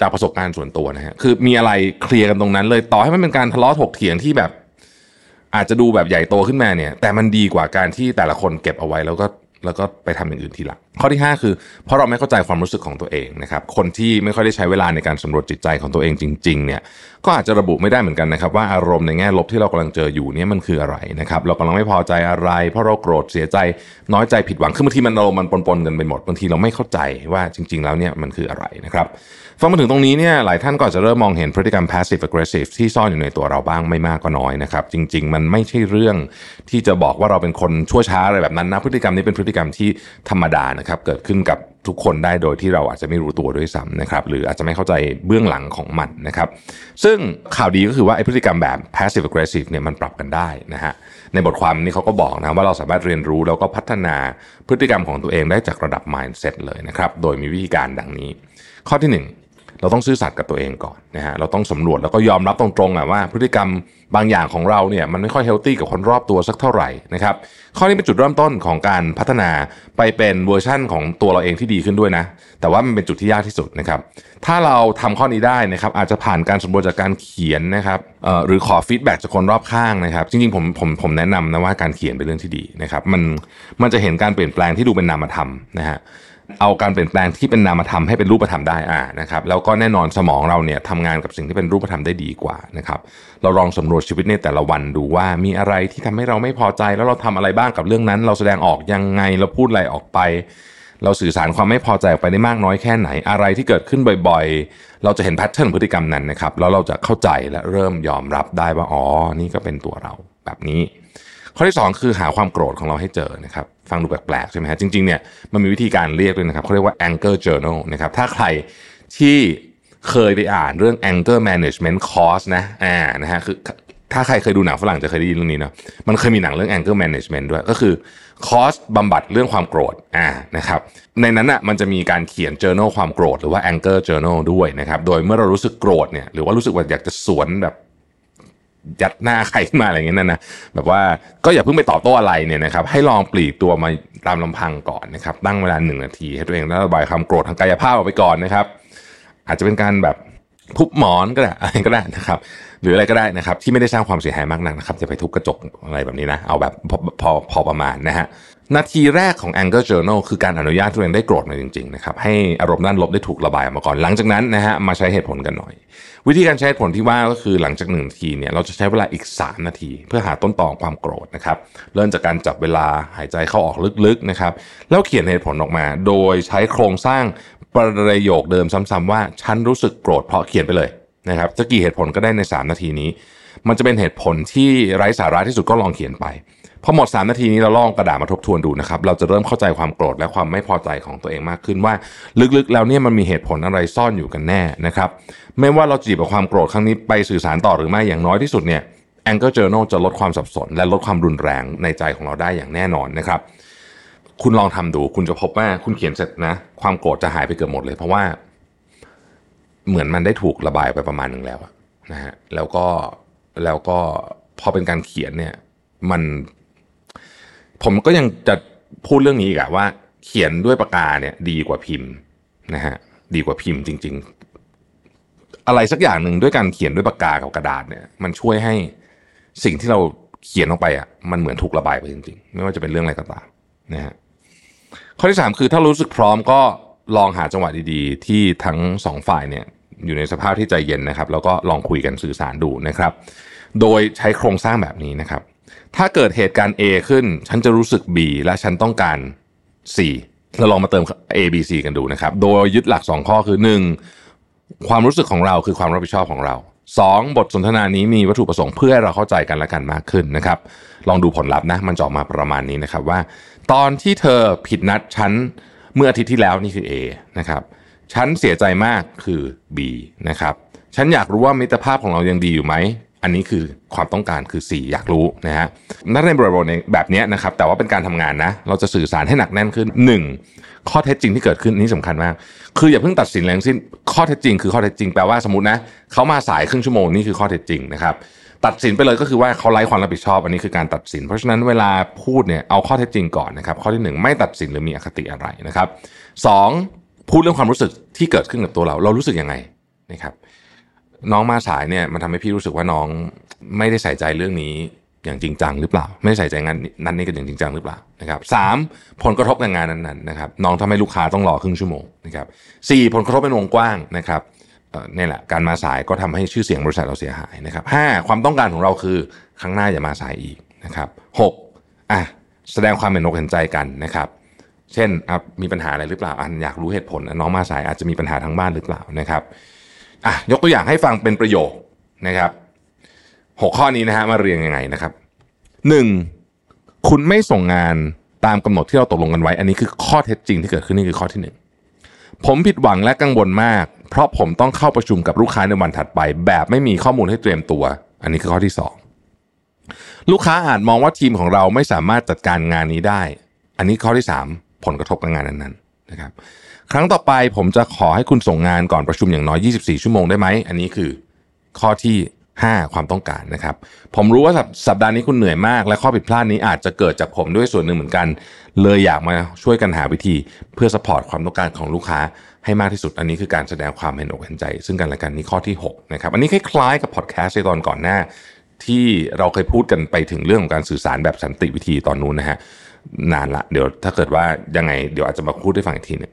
จากประสบการณ์ส่วนตัวนะฮะคือมีอะไร clear กันตรงนั้น เลยต่อให้มันเป็นการทะเลาะถกเถียงที่แบบ อาจจะดูแบบใหญ่โตขึ้นมาเนี่ย แต่มันดีกว่าการที่แต่ละคนเก็บเอาไว้แล้วก็ แล้วก็ไปทำอย่างอื่นทีหลังข้อที่ 5 คือ เพราะเราไม่เข้าใจความรู้สึกของตัวเองนะครับคนที่ไม่ค่อยได้ใช้เวลาในการสำรวจจิตใจของตัวเองจริงๆเนี่ยก็อาจจะระบุไม่ได้เหมือนกันนะครับ ว่าอารมณ์ในแง่ลบที่เรากำลังเจออยู่เนี่ยมันคืออะไรนะครับเรากำลังไม่พอใจอะไร เพราะเราโกรธเสียใจน้อยใจผิดหวังคือบางทีมันอารมณ์มันปนๆกันไปหมดบางทีเราไม่เข้าใจว่าจริง ๆ แล้วเนี่ยมันคืออะไรนะครับ ฟังมาถึงตรงนี้เนี่ยหลายท่านก็จะเริ่มมองเห็นพฤติกรรม passive aggressive ที่ซ่อนอยู่ในตัวเราบ้างไม่มากก็น้อยนะครับ จริง ๆ มันไม่ใช่เรื่องที่จะบอกว่าเราเป็นคนชั่วช้าอะไรแบบนั้นนะพฤติกรรมนี้เป็นพฤติกรรมที่ธรรมดานะครับเกิดขึ้นกับทุกคนได้โดยที่เราอาจจะไม่รู้ตัวด้วยซ้ำนะครับหรืออาจจะไม่เข้าใจเบื้องหลังของมันนะครับซึ่งข่าวดีก็คือว่าไอ้พฤติกรรมแบบ passive aggressive เนี่ยมันปรับกันได้นะฮะในบทความนี้เขาก็บอกนะว่าเราสามารถเรียนรู้แล้วก็พัฒนาพฤติกรรมของตัวเองได้จากระดับ mindset เลยนะครับโดยมีวิธีการดังนี้ ข้อที่ 1 เราต้องซื่อสัตย์กับตัวเองก่อนนะฮะเราต้องสำรวจแล้วก็ยอมรับตรงๆอะว่า พฤติกรรมบางอย่างของเราเนี่ยมันไม่ค่อย healthy กับคนรอบตัวสักเท่าไหร่นะครับข้อนี้เป็นจุดเริ่มต้นของการพัฒนาไปเป็นเวอร์ชั่นของตัวเราเองที่ดีขึ้นด้วยนะ แต่ว่ามันเป็นจุดที่ยากที่สุดนะครับถ้าเราทำข้อนี้ได้นะครับอาจจะผ่านการสำรวจจากการเขียนนะครับหรือขอฟีดแบ็จากคนรอบข้างนะครับจริงๆผมผมผมแนะนำนะว่าการเขียนเป็นเรื่องที่ดีนะครับมันมันจะเห็นการเปลี่ยนแปลงที่ดูเป็นนามธรรมนะฮะ เอาการเปลี่ยนแปลงที่เป็นนามธรรมให้เป็นรูปธรรมได้อ่านะครับแล้วก็แน่นอนสมองเราเนี่ยทำงานกับสิ่งที่เป็นรูปธรรมได้ดีกว่านะครับเราลองสำรวจชีวิตในแต่ละวันดูว่ามีอะไรที่ทำให้เราไม่พอใจแล้วเราทำอะไรบ้างกับเรื่องนั้น เราแสดงออกยังไงเราพูดอะไรออกไป เราสื่อสารความไม่พอใจออกไปได้มากน้อยแค่ไหนอะไรที่เกิดขึ้นบ่อยๆ เราจะเห็นแพทเทิร์นพฤติกรรมนั้นนะครับแล้วเราจะเข้าใจและเริ่มยอมรับได้ว่าอ๋อนี่ก็เป็นตัวเราแบบนี้ ข้อที่ 2 คือหาความโกรธของเราให้เจอนะครับฟังดูแปลกๆใช่ไหมฮะจริงๆเนี่ยมันมีวิธีการเรียกด้วยนะครับเขาเรียกว่า anger journal นะครับถ้าใครที่เคยไปอ่านเรื่อง anger management course นะอ่านะฮะคือถ้าใครเคยดูหนังฝรั่งจะเคยได้ยินเรื่องนี้เนาะมันเคยมีหนังเรื่อง anger management ด้วย ก็คือคอร์สบำบัดเรื่องความโกรธอ่านะครับในนั้นอะมันจะมีการเขียน journal ความโกรธหรือว่า anger journal ด้วยนะครับโดยเมื่อเรารู้สึกโกรธเนี่ยหรือว่ารู้สึกว่าอยากจะสวนแบบ ยัดหน้าใครขึ้นมาอะไรเงี้ยนะนะแบบว่าก็อย่าเพิ่งไปตอบโต้อะไรเนี่ยนะครับ ให้ลองปลีกตัวมาตามลำพังก่อนนะครับ ตั้งเวลาหนึ่งนาที ให้ตัวเองระบายความโกรธทางกายภาพออกไปก่อนนะครับ อาจจะเป็นการแบบทุบหมอนก็ได้อะไรก็ได้นะครับ หรืออะไรก็ได้นะครับ ที่ไม่ได้สร้างความเสียหายมากนักนะครับจะไปทุบกระจกอะไรแบบนี้นะ เอาแบบพอพอพอประมาณนะฮะนาทีแรกของ anger journal คือการอนุญาตตัวเองได้โกรธมาจริงๆนะครับให้อารมณ์ด้านลบได้ถูกระบายออกมาก่อน หลังจากนั้นนะฮะมาใช้เหตุผลกันหน่อย วิธีการใช้ผลที่ว่าก็คือหลังจากหนึ่งนาทีเนี่ยเราจะใช้เวลาอีก 3 นาที เพื่อหาต้นตอของความโกรธนะครับเริ่มจากการจับเวลาหายใจเข้าออกลึกๆนะครับแล้วเขียนเหตุผลออกมา โดยใช้โครงสร้างประโยคเดิมซ้ำๆว่าฉันรู้สึกโกรธเพราะเขียนไปเลยนะครับจะกี่เหตุผลก็ได้ใน 3 นาทีนี้ มันจะเป็นเหตุผลที่ไร้สาระที่สุดก็ลองเขียนไป พอหมด 3 นาทีนี้เราลองกระดาษมาทบทวนดูนะครับ เราจะเริ่มเข้าใจความโกรธและความไม่พอใจของตัวเองมากขึ้นว่า ลึกๆ แล้วเนี่ยมันมีเหตุผลอะไรซ่อนอยู่กันแน่นะครับ ไม่ว่าเราจีบกับความโกรธครั้งนี้ไปสื่อสารต่อหรือไม่อย่างน้อยที่สุดเนี่ย Anger Journal จะลดความสับสน และลดความรุนแรงในใจของเราได้อย่างแน่นอนนะครับ คุณลองทำดู คุณจะพบว่าคุณเขียนเสร็จนะ ความโกรธจะหายไปเกือบหมดเลย เพราะว่า เหมือนมันได้ถูกระบายไปประมาณหนึ่งแล้วนะฮะแล้วก็แล้วก็พอเป็นการเขียนเนี่ย มัน ผมก็ยังจะพูดเรื่องนี้อีกอะว่า เขียนด้วยปากกาเนี่ย ดีกว่าพิมพ์นะฮะดีกว่าพิมพ์จริง ๆ อะไรสักอย่างหนึ่งด้วยการเขียนด้วยปากกากับกระดาษเนี่ย มันช่วยให้สิ่งที่เราเขียนออกไปอะมันเหมือนถูกระบายไปจริงๆ ไม่ว่าจะเป็นเรื่องอะไรก็ตามนะฮะข้อที่3คือถ้ารู้สึกพร้อมก็ลองหาจังหวะดีๆ ที่ทั้งสองฝ่ายเนี่ย อยู่ในสภาพที่ใจเย็นนะครับ แล้วก็ลองคุยกันสื่อสารดูนะครับ โดยใช้โครงสร้างแบบนี้นะครับ ถ้าเกิดเหตุการณ์ A ขึ้น ฉันจะรู้สึก B และฉันต้องการ C เราลองมาเติม A B C กันดูนะครับ โดยยึดหลัก 2 ข้อคือ 1. ความรู้สึกของเราคือความรับผิดชอบของเรา 2. บทสนทนานี้มีวัตถุประสงค์เพื่อให้เราเข้าใจกันและกันมากขึ้นนะครับ ลองดูผลลัพธ์นะ มันจะออกมาประมาณนี้นะครับว่า ตอนที่เธอผิดนัดฉันเมื่ออาทิตย์ที่แล้วนี่คือ A นะครับฉันเสียใจมากคือ B นะครับฉันอยากรู้ว่ามิตรภาพของเรายังดีอยู่ไหม อันนี้คือความต้องการคือ 4 อยากรู้นะฮะนั่นในบริบทแบบนี้นะครับ แต่ว่าเป็นการทำงานนะ เราจะสื่อสารให้หนักแน่นขึ้น 1. ข้อเท็จจริงที่เกิดขึ้นนี่สำคัญมาก คืออย่าเพิ่งตัดสินแรงสิ้น ข้อเท็จจริงคือข้อเท็จจริงแปลว่าสมมตินะเขามาสายครึ่งชั่วโมงนี่คือข้อเท็จจริงนะครับตัดสินไปเลยก็คือว่าเขาไร้ความรับผิดชอบอันนี้คือการตัดสิน เพราะฉะนั้นเวลาพูดเนี่ยเอาข้อเท็จจริงก่อนนะครับข้อที่ 1 ไม่ตัดสินหรือมีอคติอะไรนะครับสองพูดเรื่องความรู้สึกที่เกิดขึ้นกับตัวเรา เรารู้สึกยังไงนะครับ น้องมาสายเนี่ยมันทำให้พี่รู้สึกว่าน้องไม่ได้ใส่ใจเรื่องนี้อย่างจริงจังหรือเปล่า ไม่ใส่ใจงานนั้นนี่กันอย่างจริงจังหรือเปล่านะครับสามผลกระทบกับงานนั้นๆนะครับน้องทำให้ลูกค้าต้องรอครึ่งชั่วโมงนะครับสี่ผลกระทบเป็นวงกว้างนะครับนี่แหละการมาสายก็ทำให้ชื่อเสียงบริษัทเราเสียหายนะครับห้าความต้องการของเราคือครั้งหน้าอย่ามาสายอีกนะครับหกอะแสดงความเห็นอกเห็นใจกันนะครับเช่นมีปัญหาอะไรหรือเปล่าอันอยากรู้เหตุผลน้องมาสายอาจจะมีปัญหาทั้งบ้านหรือเปล่านะครับ อะยกตัวอย่างให้ฟังเป็นประโยคนะครับหกข้อนี้นะฮะมาเรียงยังไงนะครับหนึ่งคุณไม่ส่งงานตามกำหนดที่เราตกลงกันไว้ อันนี้คือข้อเท็จจริงที่เกิดขึ้นนี่คือข้อที่หนึ่งผมผิดหวังและกังวลมาก เพราะผมต้องเข้าประชุมกับลูกค้าในวันถัดไป แบบไม่มีข้อมูลให้เตรียมตัว อันนี้คือข้อที่สองลูกค้าอาจมองว่าทีมของเราไม่สามารถจัดการงานนี้ได้ อันนี้ข้อที่สามผลกระทบกับงานนั้นๆนะครับ ครั้งต่อไปผมจะขอให้คุณส่งงานก่อนประชุมอย่างน้อย 24 ชั่วโมงได้ไหม อันนี้คือข้อที่ 5 ความต้องการนะครับ ผมรู้ว่าสัปดาห์นี้คุณเหนื่อยมาก และข้อผิดพลาดนี้อาจจะเกิดจากผมด้วยส่วนหนึ่งเหมือนกัน เลยอยากมาช่วยกันหาวิธีเพื่อสปอร์ตความต้องการของลูกค้าให้มากที่สุด อันนี้คือการแสดงความเห็นอกเห็นใจ ซึ่งกันและกันนี่ข้อที่6นะครับ อันนี้คล้ายๆกับพอดแคสต์ในตอนก่อนหน้า ที่เราเคยพูดกันไปถึงเรื่องของการสื่อสารแบบสันติวิธีตอนนู้นนะฮะนานละเดี๋ยวถ้าเกิดว่ายังไงเดี๋ยวอาจจะมาพูดให้ฟังอีกทีนึง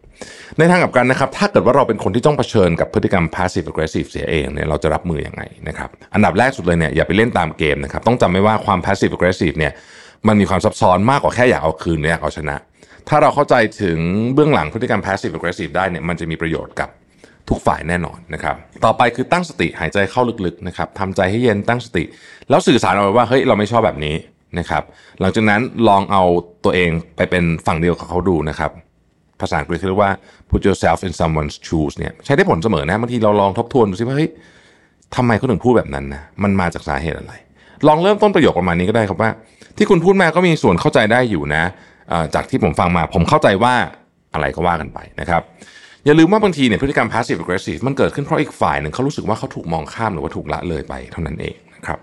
ในทางกับกันนะครับ ถ้าเกิดว่าเราเป็นคนที่ต้องเผชิญกับพฤติกรรม passive aggressive เสียเองเนี่ยเราจะรับมืออยังไงนะครับอันดับแรกสุดเลยเนี่ยอย่าไปเล่นตามเกมนะครับต้องจำไว้ว่าความ passive aggressive เนี่ยมันมีความซับซ้อนมากกว่าแค่อยากเอาคืนหรืออยากเอาชนะ ถ้าเราเข้าใจถึงเบื้องหลังพฤติกรรม passive aggressive ได้เนี่ยมันจะมีประโยชน์กับ ทุกฝ่ายแน่นอนนะครับ ต่อไปคือตั้งสติหายใจเข้าลึกๆนะครับทำใจให้เย็นตั้งสติ แล้วสื่อสารออกไปว่าเฮ้ยเราไม่ชอบแบบนี้นะครับ หลังจากนั้นลองเอาตัวเองไปเป็นฝั่งเดียวกับเขาดูนะครับ ภาษาอังกฤษเรียกว่า put yourself in someone's shoes เนี่ยใช้ได้ผลเสมอนะบางทีเราลองทบทวนดูซิว่าเฮ้ยทำไมเขาถึงพูดแบบนั้นนะมันมาจากสาเหตุอะไร ลองเริ่มต้นประโยคประมาณนี้ก็ได้ครับว่า ที่คุณพูดมาก็มีส่วนเข้าใจได้อยู่นะจากที่ผมฟังมาผมเข้าใจว่าอะไรก็ว่ากันไปนะครับ อย่าลืมว่าบางทีเนี่ยพฤติกรรม passive aggressive มันเกิดขึ้นเพราะอีกฝ่ายหนึ่งเขารู้สึกว่าเขาถูกมองข้ามหรือว่าถูกละเลยไปเท่านั้นเองนะครับ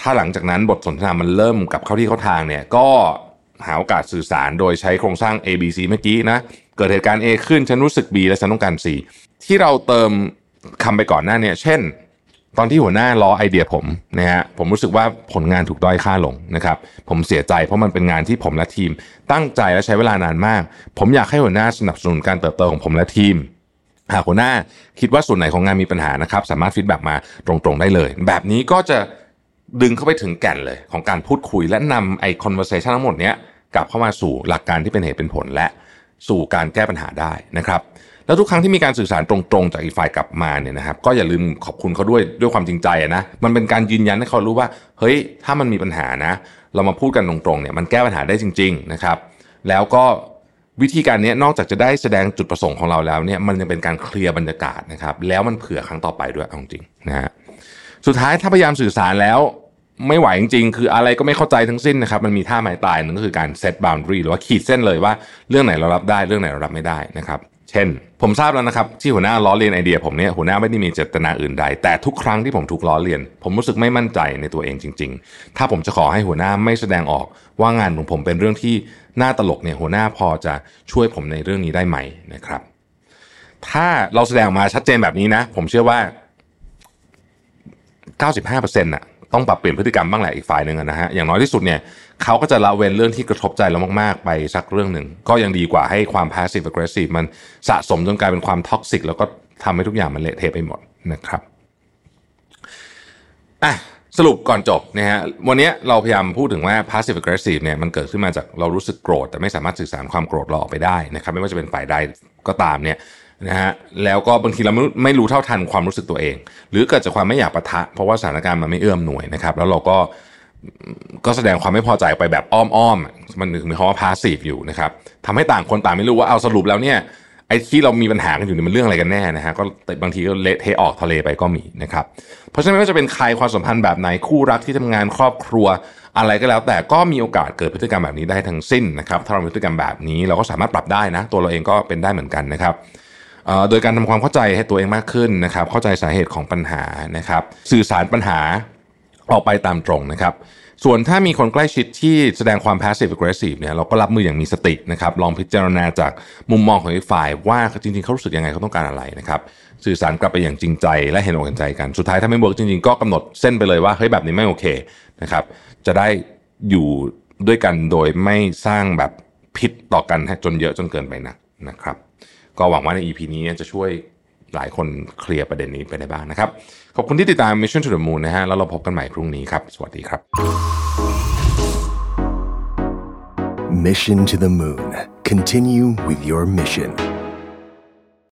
ถ้าหลังจากนั้นบทสนทนามันเริ่มกลับเข้าที่เข้าทางเนี่ยก็หาโอกาสสื่อสารโดยใช้โครงสร้าง A B C เมื่อกี้นะเกิดเหตุการณ์ A ขึ้นฉันรู้สึก B และฉันต้องการ C ที่เราเติมคำไปก่อนหน้าเนี่ยเช่น ตอนที่หัวหน้าล้อไอเดียผมนะฮะผมรู้สึกว่าผลงานถูกด้อยค่าลงนะครับ ผมเสียใจเพราะมันเป็นงานที่ผมและทีม ตั้งใจและใช้เวลานานมาก ผมอยากให้หัวหน้าสนับสนุนการเติบโตของผมและทีมหากหัวหน้าคิดว่าส่วนไหนของงานมีปัญหานะครับ สามารถ feedback มาตรงๆได้เลย แบบนี้ก็จะดึงเข้าไปถึงแก่นเลย ของการพูดคุยและนำไอ้ conversation ทั้งหมดเนี้ยกลับเข้ามาสู่หลักการที่เป็นเหตุเป็นผลและสู่การแก้ปัญหาได้นะครับ แล้วทุกครั้งที่มีการสื่อสารตรงๆจากอีกฝ่ายกลับมาเนี่ยนะครับก็อย่าลืมขอบคุณเขาด้วยด้วยความจริงใจนะมันเป็นการยืนยันให้เขารู้ว่าเฮ้ยถ้ามันมีปัญหานะ เรามาพูดกันตรงๆเนี่ยมันแก้ปัญหาได้จริง ๆนะครับ แล้วก็วิธีการนี้นอกจากจะได้แสดงจุดประสงค์ของเราแล้วเนี่ยมันยังเป็นการเคลียร์บรรยากาศนะครับ แล้วมันเผื่อครั้งต่อไปด้วยเอาจริงนะฮะสุดท้ายถ้าพยายามสื่อสารแล้วไม่ไหวจริงๆ คืออะไรก็ไม่เข้าใจทั้งสิ้นนะครับ มันมีท่าไม้ตายนั่นก็คือการเซตบาวน์รีหรือว่าขีดเส้นเลยว่าเรื่องไหนเรารับได้เรื่องไหนเรารับไม่ได้นะครับ เช่น ผมทราบแล้วนะครับที่หัวหน้าล้อเลียนไอเดียผมเนี่ยหัวหน้าไม่ได้มีเจตนาอื่นใด แต่ทุกครั้งที่ผมถูกล้อเลียน ผมรู้สึกไม่มั่นใจในตัวเองจริง ๆ ถ้าผมจะขอให้หัวหน้าไม่แสดงออกว่างานของผมเป็นเรื่องที่น่าตลกเนี่ยหัวหน้าพอจะช่วยผมในเรื่องนี้ได้ไหมนะครับ ถ้าเราแสดงมาชัดเจนแบบนี้นะ ผมเชื่อว่า 95%น่ะต้องปรับเปลี่ยนพฤติกรรมบ้างแหละอีกฝ่ายหนึ่งนะฮะอย่างน้อยที่สุดเนี่ย เขาก็จะละเว้นเรื่องที่กระทบใจเรามาก ๆ ไปสักเรื่องหนึ่ง ก็ยังดีกว่าให้ความ passive aggressive มันสะสมจนกลายเป็นความท็อกซิกแล้วก็ทำให้ทุกอย่างมันเละเทะไปหมดนะครับอะสรุปก่อนจบนะฮะวันนี้เราพยายามพูดถึงว่า passive aggressive เนี่ยมันเกิดขึ้นมาจากเรารู้สึกโกรธ แต่ไม่สามารถสื่อสารความโกรธเราออกไปได้นะครับไม่ว่าจะเป็นฝ่ายใดก็ตามเนี่ยนะฮะแล้วก็บางทีเราไม่ไม่รู้เท่าทันความรู้สึกตัวเอง หรือเกิดจากความไม่อยากปะทะ เพราะว่าสถานการณ์มันไม่เอื้อมหน่วยนะครับแล้วเราก็ ก็แสดงความไม่พอใจไปแบบอ้อมๆมันถึงมีคำว่าพาสซีฟอยู่นะครับทำให้ต่างคนต่างไม่รู้ว่าเอาสรุปแล้วเนี่ยไอ้ที่เรามีปัญหากันอยู่นี่มันเรื่องอะไรกันแน่นะฮะก็บางทีก็เละเทออกทะเลไปก็มีนะครับเพราะฉะนั้นไม่ว่าจะเป็นใครความสัมพันธ์แบบไหนคู่รักที่ทำงานครอบครัว อะไรก็แล้วแต่ก็มีโอกาสเกิดพฤติกรรมแบบนี้ได้ทั้งสิ้นนะครับถ้าเราพฤติกรรมแบบนี้เราก็สามารถปรับได้นะ ตัวเราเองก็เป็นได้เหมือนกันนะครับโดยการทำความเข้าใจให้ตัวเองมากขึ้นนะครับเข้าใจสาเหตุของปัญหานะครับสื่อสารปัญหา ออกไปตามตรงนะครับ ส่วนถ้ามีคนใกล้ชิดที่แสดงความ passive aggressive เนี่ยเราก็รับมืออย่างมีสตินะครับ ลองพิจารณาจากมุมมองของอีกฝ่าย ว่าจริงๆเขารู้สึกยังไงเขาต้องการอะไรนะครับ สื่อสารกลับไปอย่างจริงใจและเห็นอกเห็นใจกัน สุดท้ายถ้าไม่เวิร์กจริงๆ ก็กำหนดเส้นไปเลยว่าเฮ้ยแบบนี้ไม่โอเคนะครับ จะได้อยู่ด้วยกันโดยไม่สร้างแบบพิษต่อกันจนเยอะจนเกินไปนักนะครับ ก็หวังว่าใน EP นี้จะช่วยหลายคนเคลียร์ประเด็นนี้ไปได้บ้างนะครับ ขอบคุณที่ติดตาม Mission to the Moon นะฮะแล้วเราพบกันใหม่พรุ่งนี้ครับ สวัสดีครับ Mission to the Moon Continue with your mission